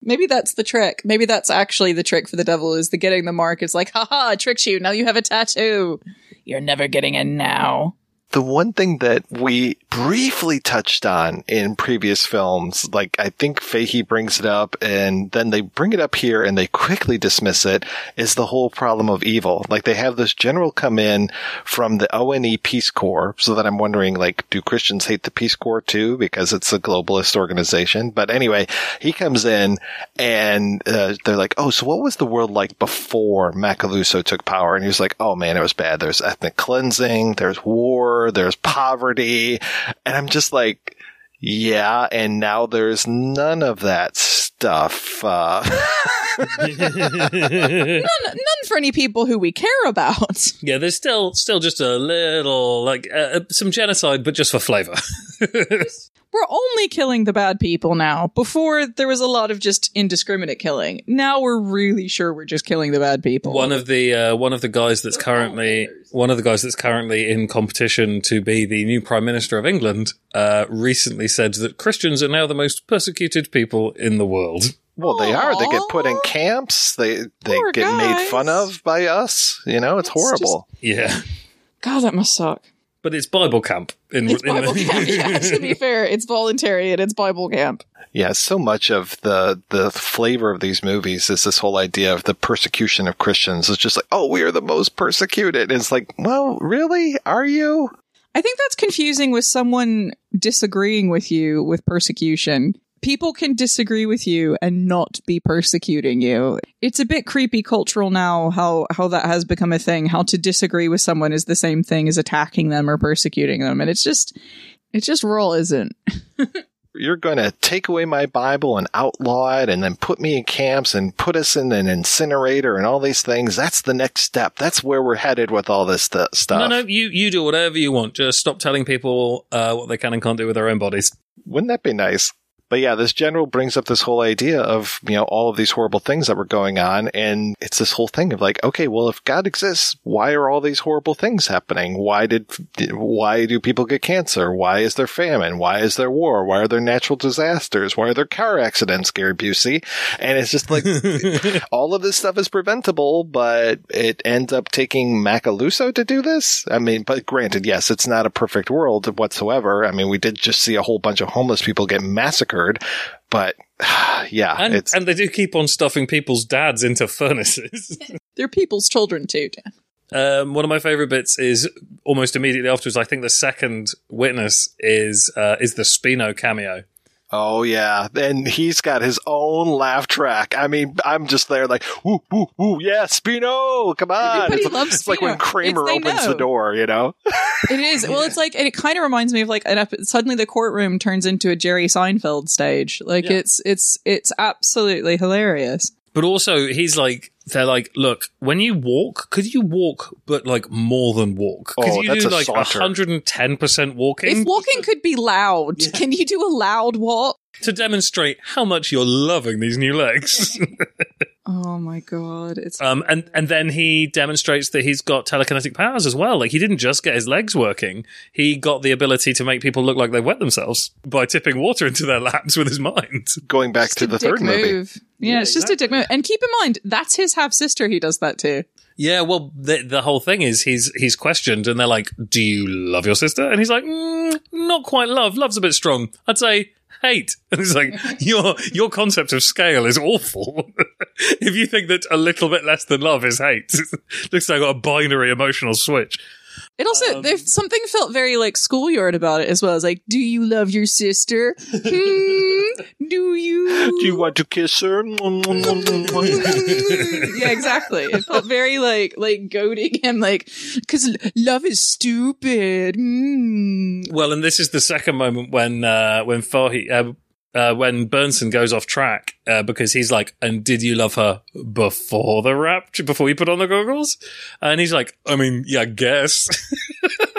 Maybe that's the trick. Maybe that's actually the trick for the devil is the getting the mark. It's like, haha, I tricked you. Now you have a tattoo. You're never getting in now. The one thing that we briefly touched on in previous films, like I think Fahey brings it up and then they bring it up here and they quickly dismiss it, is the whole problem of evil. Like they have this general come in from the ONE Peace Corps, so that I'm wondering, like, do Christians hate the Peace Corps too? Because it's a globalist organization. But anyway, he comes in and uh, they're like, oh, so what was the world like before Macalousso took power? And he was like, oh man, it was bad. There's ethnic cleansing, there's war, there's poverty. And I'm just like, yeah, and now there's none of that stuff. Uh, [LAUGHS] None, none for any people who we care about. [LAUGHS] yeah, there's still still just a little like uh, some genocide, but just for flavor. We're only killing the bad people now. Before there was a lot of just indiscriminate killing. Now we're really sure we're just killing the bad people. one of the uh, one of the guys that's currently one of the guys that's currently in competition to be the new prime minister of England uh, recently said that Christians are now the most persecuted people in the world. well, they are. They get put in camps. They they Poor get made fun of by us. You know, it's horrible. Yeah, God, that must suck. But it's Bible camp. In, It's [LAUGHS] in Bible the- camp. Yeah, [LAUGHS] to be fair, it's voluntary and it's Bible camp. Yeah, so much of the the flavor of these movies is this whole idea of the persecution of Christians. It's just like, oh, we are the most persecuted. It's like, well, really? Are you? I think that's confusing with someone disagreeing with you with persecution. People can disagree with you and not be persecuting you. It's a bit creepy cultural now how how that has become a thing. How to disagree with someone is the same thing as attacking them or persecuting them, and it's just it just raw isn't. [LAUGHS] You're going to take away my Bible and outlaw it and then put me in camps and put us in an incinerator and all these things. That's the next step. That's where we're headed with all this stu- stuff. No, no, you you do whatever you want. Just stop telling people uh, what they can and can't do with their own bodies. Wouldn't that be nice? But yeah, this general brings up this whole idea of, you know, all of these horrible things that were going on. And it's this whole thing of like, okay, well, if God exists, why are all these horrible things happening? Why did, why do people get cancer? Why is there famine? Why is there war? Why are there natural disasters? Why are there car accidents, Gary Busey? And it's just like, [LAUGHS] all of this stuff is preventable, but it ends up taking Macalousso to do this. I mean, but granted, yes, it's not a perfect world whatsoever. I mean, we did just see a whole bunch of homeless people get massacred but [SIGHS] yeah, and, it's and they do keep on stuffing people's dads into [LAUGHS] furnaces. They're people's children too, Dan. Um, one of my favorite bits is almost immediately afterwards. I think the second witness is uh, is the Spino cameo. Oh yeah, and he's got his own laugh track. I mean, I'm just there like, woo, woo, woo, yeah, Spino, come on! Everybody it's, loves it's like when Kramer It's- opens know. the door, you know. [LAUGHS] It is. Well, it's like, and it kind of reminds me of like, an ep- suddenly the courtroom turns into a Jerry Seinfeld stage. Like Yeah. it's, it's, it's absolutely hilarious. But also, he's like, they're like, look, when you walk, could you walk, but like more than walk? Could Oh, you that's do a like saunter. 110% walking If walking could be loud, can you do a loud walk? To demonstrate how much you're loving these new legs? [LAUGHS] Oh my god, it's Um, and and then he demonstrates that he's got telekinetic powers as well. Like he didn't just get his legs working; he got the ability to make people look like they wet themselves by tipping water into their laps with his mind. Going back to the dick third movie, move. Yeah, it's just a dick move. And keep in mind, that's his half sister. He does that too. Yeah, well, the the whole thing is he's he's questioned, and they're like, "Do you love your sister?" And he's like, mm, "Not quite love. Love's a bit strong. I'd say." Hate, [LAUGHS] and it's like your your concept of scale is awful. [LAUGHS] if you think that a little bit less than love is hate, it [LAUGHS] looks like I got a binary emotional switch. It also, there's something felt very like schoolyard about it as well. It's like, do you love your sister? Hmm, [LAUGHS] do you? do you want to kiss her? [LAUGHS] yeah, exactly. It felt very like like goading him, like because love is stupid. Mm. Well, and this is the second moment when uh, when Fahey, uh, uh, when Bernsen goes off track uh, because he's like, "And did you love her before the rapture? Before you put on the goggles?" And he's like, "I mean, yeah, I guess."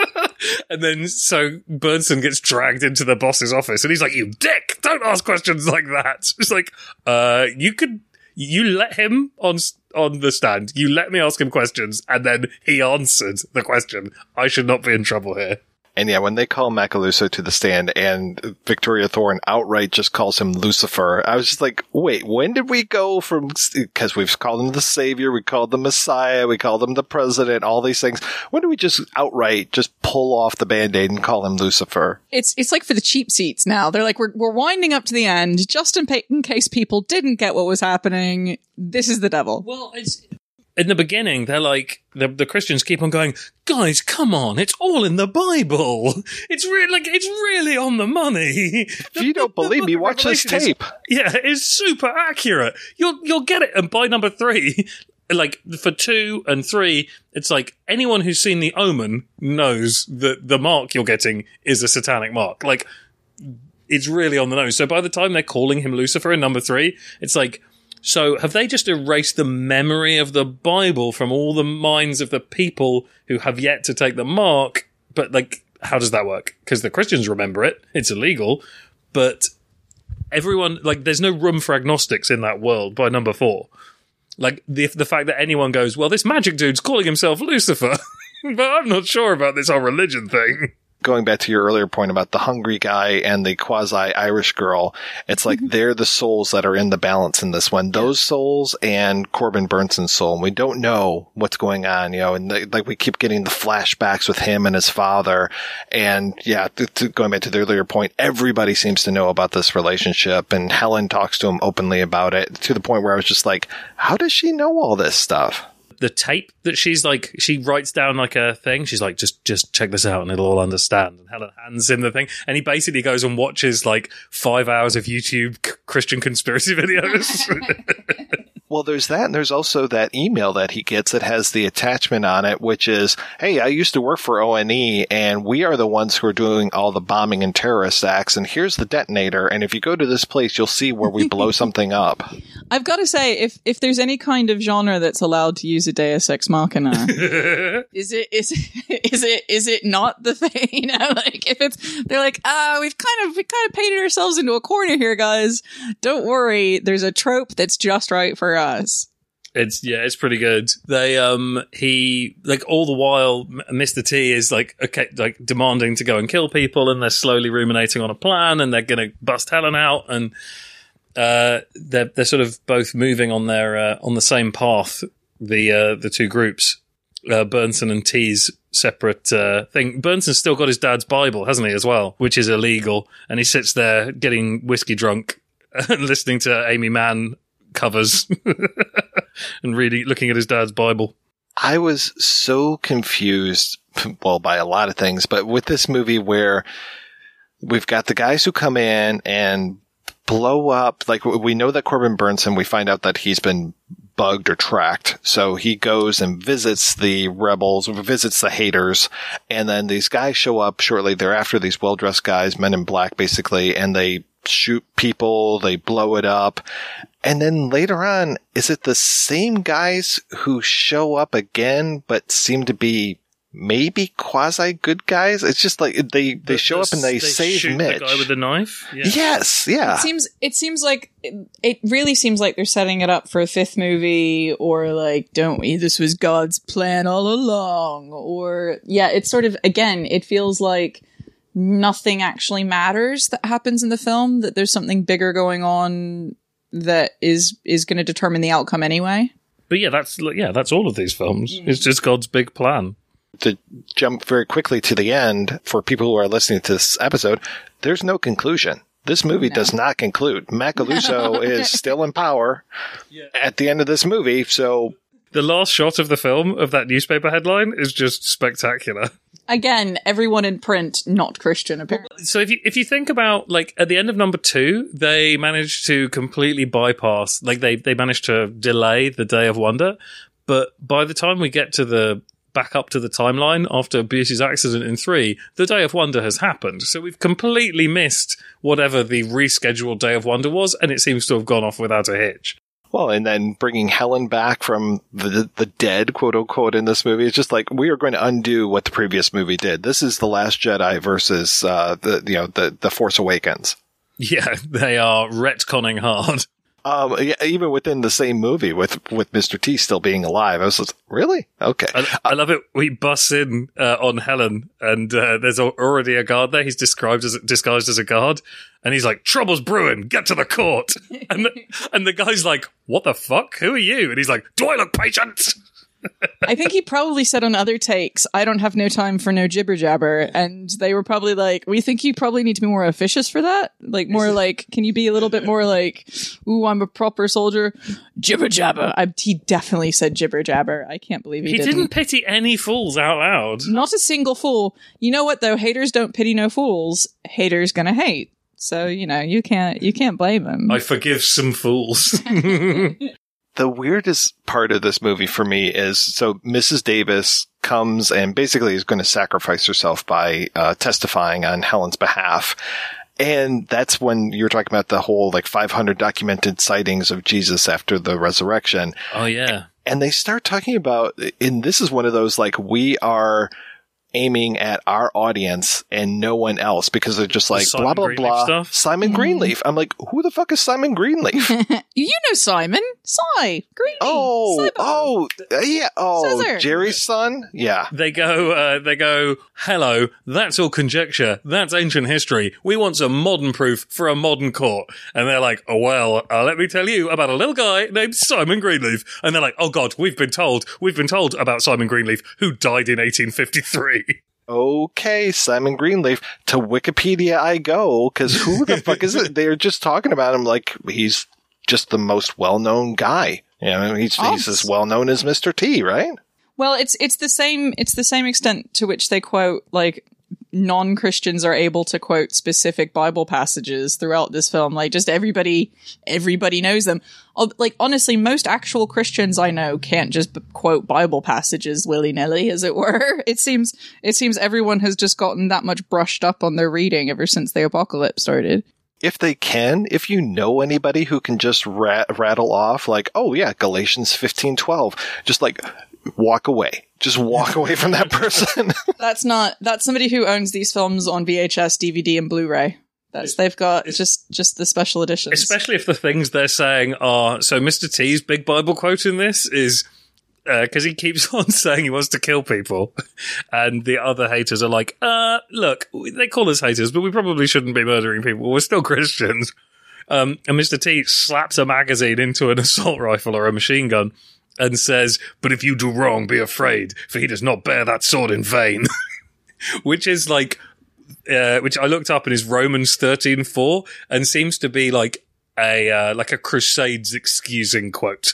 [LAUGHS] and then so Bernsen gets dragged into the boss's office, and he's like, "You dick! Don't ask questions like that." [LAUGHS] It's like, uh, you could. You let him on on the stand. You let me ask him questions, and then he answered the question. I should not be in trouble here. And yeah, when they call Macalousso to the stand and Victoria Thorne outright just calls him Lucifer, I was just like, wait, when did we go from, because we've called him the savior, we called him Messiah, we called him the president, all these things. When did we just outright just pull off the band-aid and call him Lucifer? It's it's like for the cheap seats now. They're like, we're we're winding up to the end just in, pa- in case people didn't get what was happening. This is the devil. Well, it's in the beginning, they're like the the Christians keep on going, guys, come on, it's all in the Bible. [LAUGHS] It's really like it's really on the money. [LAUGHS] If you don't believe me, watch this Revelation is- tape. yeah, it's super accurate. You'll you'll get it. And by number three, [LAUGHS] like for two and three, it's like anyone who's seen the Omen knows that the mark you're getting is a satanic mark. Like it's really on the nose. So by the time they're calling him Lucifer in number three, it's like, so have they just erased the memory of the Bible from all the minds of the people who have yet to take the mark? But like, how does that work? Because the Christians remember it. It's illegal, but everyone, like, there's no room for agnostics in that world by number four. Like the the fact that anyone goes, well, this magic dude's calling himself Lucifer, [LAUGHS] but I'm not sure about this whole religion thing. Going back to your earlier point about the hungry guy and the quasi Irish girl, it's like mm-hmm. they're the souls that are in the balance in this one. Those souls and Corbin Bernsen's soul. And we don't know what's going on, you know, and they, like we keep getting the flashbacks with him and his father. And yeah, to, to, going back to the earlier point, everybody seems to know about this relationship and Helen talks to him openly about it to the point where I was just like, how does she know all this stuff? The tape that she's like she writes down like a thing. She's like just just check this out and it'll all understand. And helen hands him the thing. And he basically goes and watches like five hours of youtube c- christian conspiracy [LAUGHS] videos [LAUGHS] Well, there's that, and there's also that email that he gets that has the attachment on it, which is, "Hey, I used to work for ONE, and we are the ones who are doing all the bombing and terrorist acts. And here's the detonator. And if you go to this place, you'll see where we blow [LAUGHS] something up." I've got to say, if if there's any kind of genre that's allowed to use a Deus Ex Machina, [LAUGHS] is it is is it is it not the thing? [LAUGHS] You know, like if it's they're like, ah, we've kind of we kind of painted ourselves into a corner here, guys. Don't worry, there's a trope that's just right for us. It's yeah, it's pretty good. They um he like all the while Mr. T is like okay like demanding to go and kill people and they're slowly ruminating on a plan and they're gonna bust Helen out and uh they're they're sort of both moving on their uh, on the same path the uh the two groups uh Bernsen and T's separate uh thing Bernsen's still got his dad's bible hasn't he as well which is illegal and he sits there getting whiskey drunk [LAUGHS] listening to Aimee Mann covers [LAUGHS] and reading, looking at his dad's Bible. I was so confused, [LAUGHS] well, by a lot of things, but with this movie where we've got the guys who come in and blow up, like we know that Corbin Bernsen, we find out that he's been bugged or tracked. So he goes and visits the rebels, visits the haters, and then these guys show up shortly thereafter, these well dressed guys, men in black basically, and they shoot people, they blow it up. And then later on, is it the same guys who show up again, but seem to be maybe quasi good guys? It's just like they, they show up and they, save shoot Mitch. The guy with the knife. Yeah. Yes, yeah. It seems it seems like it really seems like they're setting it up for a fifth movie or like don't we this was God's plan all along or yeah, it's sort of again, it feels like nothing actually matters that happens in the film that there's something bigger going on that is is going to determine the outcome anyway. But yeah, that's yeah, that's all of these films. Mm. It's just God's big plan. to jump very quickly to the end for people who are listening to this episode, there's no conclusion. This movie does not conclude. Macalousso [LAUGHS] is still in power at the end of this movie, so The last shot of the film of that newspaper headline is just spectacular. Again, everyone in print not Christian apparently. So if you if you think about like at the end of number two, they managed to completely bypass like they they managed to delay the Day of Wonder, but by the time we get to the back up to the timeline after Busey's accident in three, the Day of Wonder has happened. So we've completely missed whatever the rescheduled Day of Wonder was, and it seems to have gone off without a hitch. Well, and then bringing Helen back from the the dead, quote unquote, in this movie is just like we are going to undo what the previous movie did. This is the Last Jedi versus uh, the you know the the Force Awakens. Yeah, they are retconning hard. Um, yeah, even within the same movie with with Mr. T still being alive, I was like, really okay. I, I love it. We bust in uh, on Helen, and uh, there's already a guard there. He's described as disguised as a guard, and he's like, "Trouble's brewing. Get to the court." [LAUGHS] And the, and the guy's like, "What the fuck? Who are you?" And he's like, "Do I look patient?" I think he probably said on other takes, I don't have no time for no jibber jabber. And they were probably like, we think you probably need to be more officious for that. Like, more like, can you be a little bit more like, ooh, I'm a proper soldier? Jibber jabber. I, he definitely said jibber jabber. I can't believe he, He didn't pity any fools out loud. Not a single fool. You know what though? Haters don't pity no fools. Haters gonna hate. So, you know, you can't, you can't blame him. I forgive some fools. [LAUGHS] [LAUGHS] the weirdest part of this movie for me is so Mrs. Davis comes and basically is going to sacrifice herself by uh, testifying on Helen's behalf. And that's when you're talking about the whole like 500 documented sightings of Jesus after the resurrection. oh yeah. And they start talking about, and this is one of those like, we are aiming at our audience and no one else because they're just like Simon blah blah Greenleaf blah. stuff? Simon Greenleaf. I'm like, who the fuck is Simon Greenleaf? [LAUGHS] you know Simon. Cy. Greeny. Oh, oh, uh, yeah. Oh, Scissor. Jerry's son. Yeah. They go, uh, they go, hello, that's all conjecture. That's ancient history. We want some modern proof for a modern court. And they're like, oh, well, uh, let me tell you about a little guy named Simon Greenleaf. And they're like, oh God, we've been told, we've been told about Simon Greenleaf, who died in 1853. Okay, Simon Greenleaf. To Wikipedia I go because who the [LAUGHS] fuck is it? They're just talking about him like he's just the most well-known guy. You know, he's oh. he's as well known as Mr. T, right? Well, it's it's the same it's the same extent to which they quote like non Christians are able to quote specific Bible passages throughout this film. Like just everybody, everybody knows them. Like honestly, most actual Christians I know can't just quote Bible passages willy nilly, as it were. [LAUGHS] It seems it seems everyone has just gotten that much brushed up on their reading ever since the apocalypse started. if they can, if you know anybody who can just rat- rattle off like, oh yeah, Galatians fifteen twelve, just like walk away, just walk away from that person. [LAUGHS] That's not that's somebody who owns these films on VHS, DVD, and Blu-ray. That's they've got just just the special editions. Especially if the things they're saying are so. Mr. T's big Bible quote in this is because he keeps [LAUGHS] on saying he wants to kill people, and the other haters are like, "Uh, look, they call us haters, but we probably shouldn't be murdering people. We're still [LAUGHS] Christians." Um, and Mr. T slaps a magazine into an assault rifle or a machine gun and says, But if you do wrong, be afraid, for he does not bear that sword in vain. [LAUGHS] which is like, uh, which I looked up and is Romans thirteen four and seems to be like a, uh, like a Crusades excusing quote.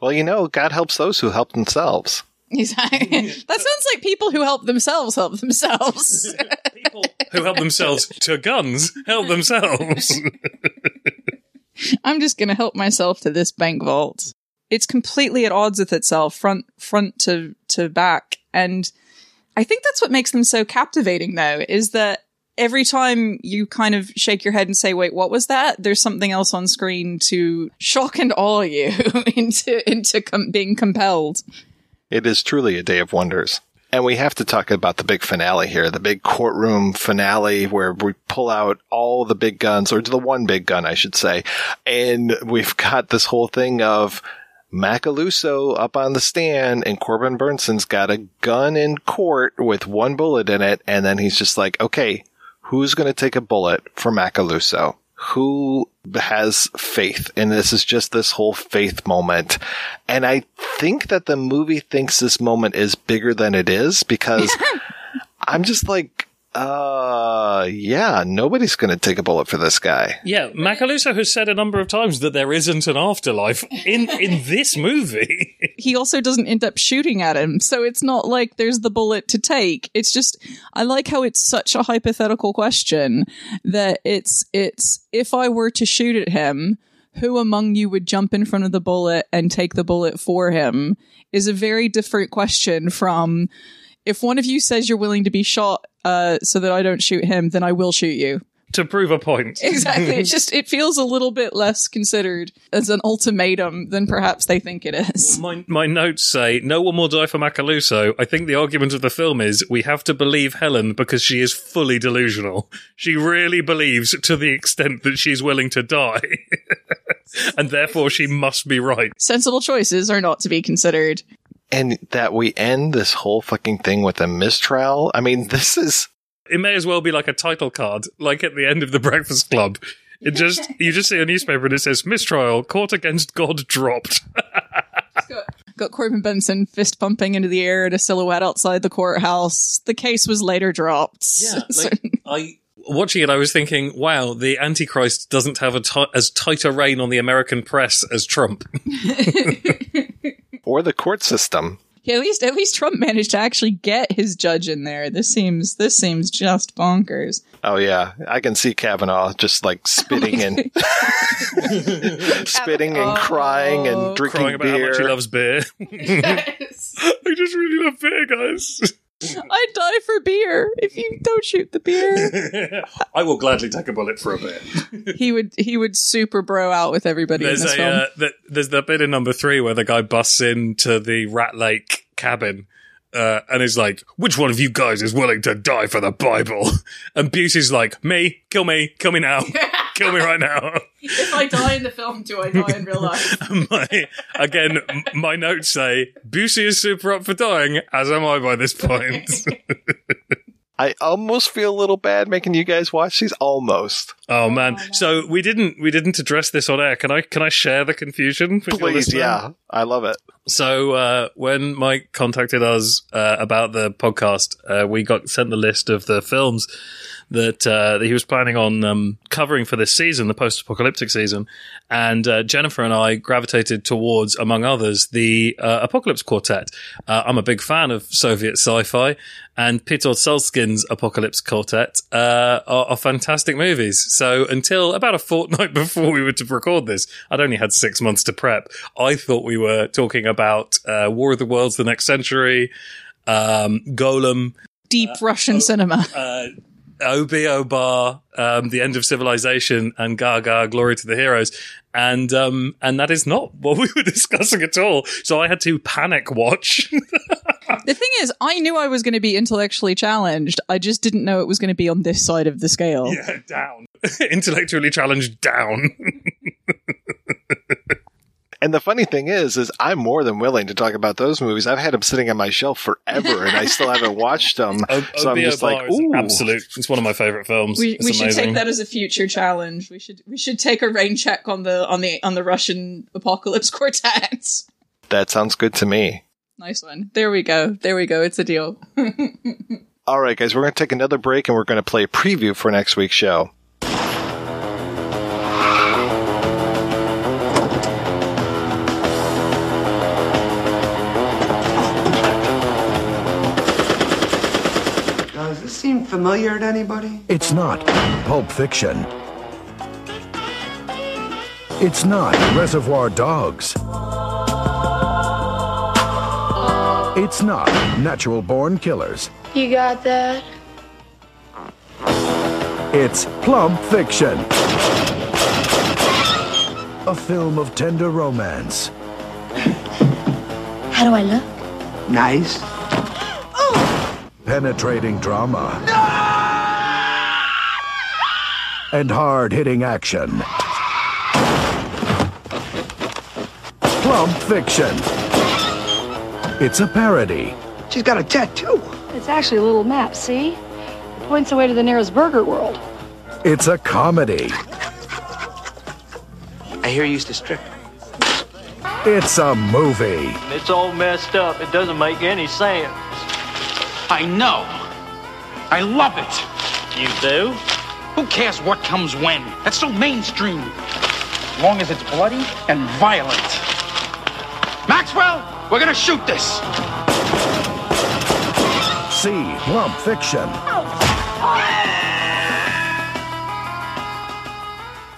well, you know, God helps those who help themselves. Exactly. [LAUGHS] that sounds like people who help themselves help themselves. [LAUGHS] People who help themselves to guns, help themselves. I'm just going to help myself to this bank vault. It's completely at odds with itself, front front to to back, and I think that's what makes them so captivating. Though, is that every time you kind of shake your head and say, "Wait, what was that?" There's something else on screen to shock and awe you [LAUGHS] into into com- being compelled. It is truly a day of wonders. And we have to talk about the big finale here, the big courtroom finale where we pull out all the big guns, or the one big gun, I should say. And we've got this whole thing of Macalousso up on the stand and Corbin Bernsen's got a gun in court with one bullet in it. And then he's just like, okay, who's going to take a bullet for Macalousso? Who has faith? And this is just this whole faith moment. And I think that the movie thinks this moment is bigger than it is because [LAUGHS] I'm just like, uh, yeah, nobody's going to take a bullet for this guy. yeah, Macalousso has said a number of times that there isn't an afterlife in in [LAUGHS] this movie. he also doesn't end up shooting at him. So it's not like there's the bullet to take. It's just, I like how it's such a hypothetical question that it's, it's, if I were to shoot at him, who among you would jump in front of the bullet and take the bullet for him is a very different question from, if one of you says you're willing to be shot, uh, so that I don't shoot him, then I will shoot you. to prove a point. [LAUGHS] Exactly. It's just, it feels a little bit less considered as an ultimatum than perhaps they think it is. My, my notes say no one will die for Macalousso. I think the argument of the film is we have to believe Helen because she is fully delusional. She really believes to the extent that she's willing to die. [LAUGHS] and therefore she must be right. Sensible choices are not to be considered. And that we end this whole fucking thing with a mistrial. I mean, [LAUGHS] this is It may as well be like a title card, like at the end of the Breakfast Club. It just [LAUGHS] you just see a newspaper and it says mistrial, court against God dropped. [LAUGHS] Got Corbin Bernsen fist pumping into the air at a silhouette outside the courthouse. The case was later dropped. Yeah, like, I watching it, I was thinking, wow, the Antichrist doesn't have a as tight a reign on the American press as Trump. Or the court system. Yeah, at least at least Trump managed to actually get his judge in there. This seems this seems just bonkers. Oh yeah, I can see Kavanaugh just like spitting and [LAUGHS] [LAUGHS] spitting and crying and drinking Crying about beer. how much he loves beer. [LAUGHS] I just really love beer, guys. [LAUGHS] I'd die for beer if you don't shoot the beer. [LAUGHS] I will gladly take a bullet for a beer. he would he would super bro out with everybody There's in this a film. uh, that there's the bit in number three where the guy busts into the Rat Lake cabin. Uh, and is like, which one of you guys is willing to die for the Bible? [LAUGHS] And Busey's like, me, kill me, kill me now, kill me right now. [LAUGHS] if I die in the film, do I die in real life? [LAUGHS] my, again, my notes say Busey is super up for dying, as am I by this point. [LAUGHS] I almost feel a little bad making you guys watch these. Almost. oh man! So we didn't we didn't address this on air. Can I can I share the confusion? with Please, yeah, I love it. So uh, when Mike contacted us uh, about the podcast, uh, we got sent the list of the films that, uh, that he was planning on um, covering for this season, the post-apocalyptic season, and uh, Jennifer and I gravitated towards, among others, the uh, Apocalypse Quartet. Uh, I'm a big fan of Soviet sci-fi, and Peter Szulkin's Apocalypse Quartet uh, are, are fantastic movies. So until about a fortnight [LAUGHS] before we were to record this, I'd only had six months to prep. I thought we were talking about uh, War of the Worlds: The Next Century, um, Golem, Deep Russian cinema. uh, OBO Bar, um, The End of Civilization, and Gaga, Glory to the Heroes. And, um, and that is not what we were [LAUGHS] discussing at all. So I had to panic watch. [LAUGHS] the thing is, I knew I was going to be intellectually challenged. I just didn't know it was going to be on this side of the scale. yeah, down. [LAUGHS] Intellectually challenged down. And the funny thing is, is I'm more than willing to talk about those movies. I've had them sitting on my shelf forever, and I still haven't watched them. [LAUGHS] so I'm OBO just like, Bar is ooh, absolute. It's one of my favorite films. We, It's we should take that as a future challenge. We should we should take a rain check on the on the on the Russian apocalypse [LAUGHS] quartet. that sounds good to me. nice one. There we go. There we go. It's a deal. [LAUGHS] All right, guys, we're going to take another break, and we're going to play a preview for next week's show. Familiar to anybody? It's not Pulp Fiction. It's not Reservoir Dogs. It's not Natural Born Killers. You got that? It's Plump Fiction. A film of tender romance, How do I look? Nice. Penetrating drama, and hard hitting action. Plump Fiction. It's a parody. She's got a tattoo. It's actually a little map, see? It points away to the nearest burger world. It's a comedy. I hear you used to strip. It's a movie. It's all messed up. It doesn't make any sense. I know. I love it. You do? Who cares what comes when? That's so mainstream. As long as it's bloody and violent. Maxwell, we're gonna shoot this. See Plump Fiction. Oh, oh.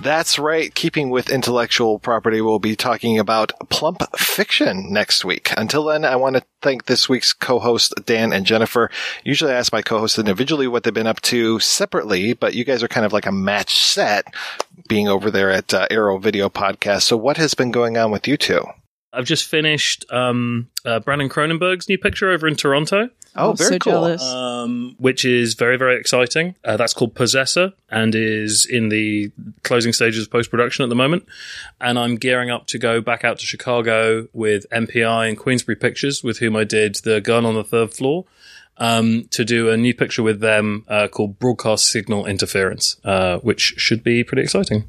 That's right. Keeping with intellectual property, we'll be talking about plump fiction next week. Until then, I want to thank this week's co-host, Dan and Jennifer. Usually I ask my co-hosts individually what they've been up to separately, but you guys are kind of like a match set being over there at uh, Arrow Video Podcast. So what has been going on with you two? I've just finished um, uh, Brandon Cronenberg's new picture over in Toronto. Oh, very so cool. jealous. Um, which is very, very exciting. Uh, that's called Possessor and is in the closing stages of post production at the moment. And I'm gearing up to go back out to Chicago with MPI and Queensbury Pictures, with whom I did The Gun on the Third Floor. Um, to do a new picture with them uh, called Broadcast Signal Interference, uh, which should be pretty exciting.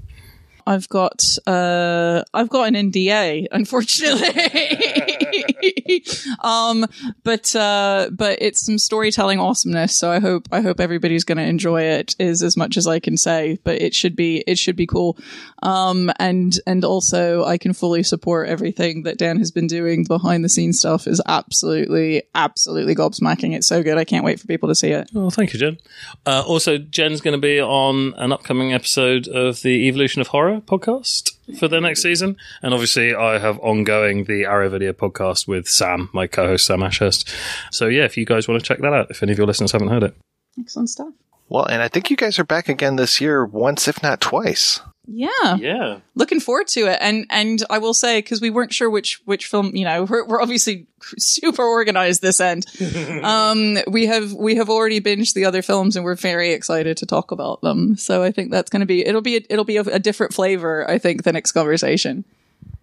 I've got uh I've got an NDA, unfortunately. [LAUGHS] um but uh but it's some storytelling awesomeness, so I hope I hope everybody's gonna enjoy it is as much as I can say, but it should be it should be cool. Um and and also I can fully support everything that Dan has been doing. Behind the scenes stuff is absolutely, absolutely gobsmacking. It's so good. I can't wait for people to see it. Oh, thank you, Jen. Uh, also, Jen's going to be on an upcoming episode of the Evolution of Horror podcast for the next season. And obviously, I have ongoing the Arrow Video podcast with Sam, my co host, Sam Ashurst. So, yeah, if you guys want to check that out, if any of your listeners haven't heard it. Excellent stuff. Well, and I think you guys are back again this year once, if not twice. Yeah. Yeah. Looking forward to it. And and I will say cuz we weren't sure which which film, you know, [LAUGHS] we're, we're obviously super organized this end. [LAUGHS] um we have we have already binged the other films and we're very excited to talk about them. So I think that's going to be it'll be a, it'll be a, a different flavor I think the next conversation.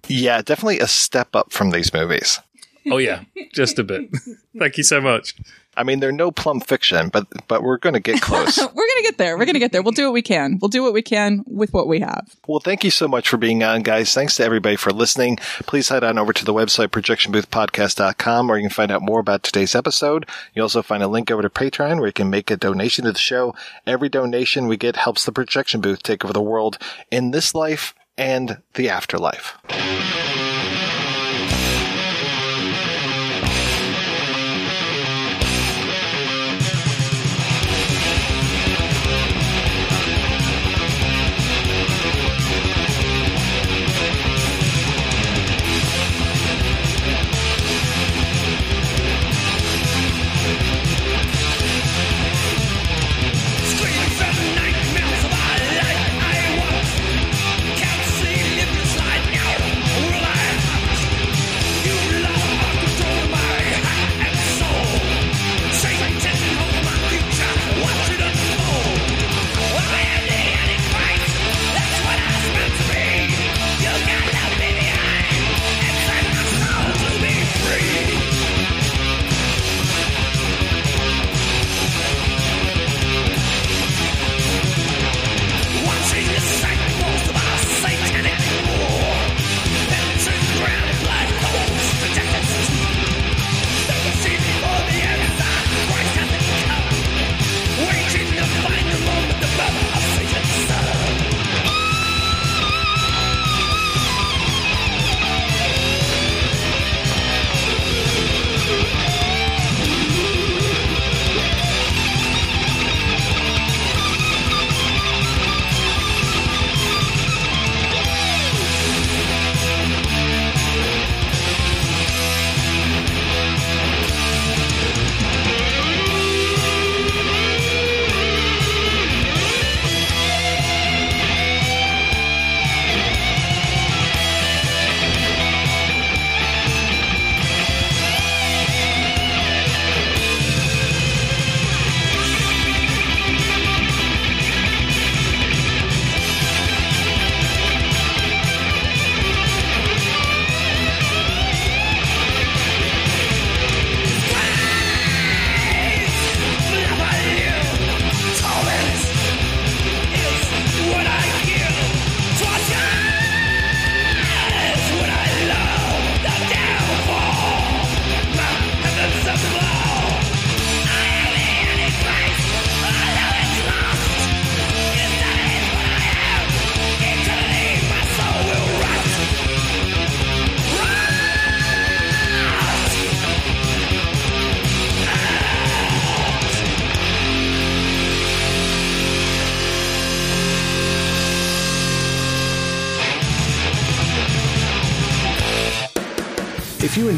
Yeah, definitely a step up from these movies. Oh yeah, just a bit. Thank you so much. I mean, they're no Pulp Fiction, but but we're going to get close. [LAUGHS] We're gonna get there. We're gonna get there. We'll do what we can. We'll do what we can with what we have. Well, thank you so much for being on, guys. Thanks to everybody for listening. Please head on over to the website, projectionboothpodcast.com, where you can find out more about today's episode. You also find a link over to Patreon where you can make a donation to the show. Every donation we get helps the projection booth take over the world in this life and the afterlife.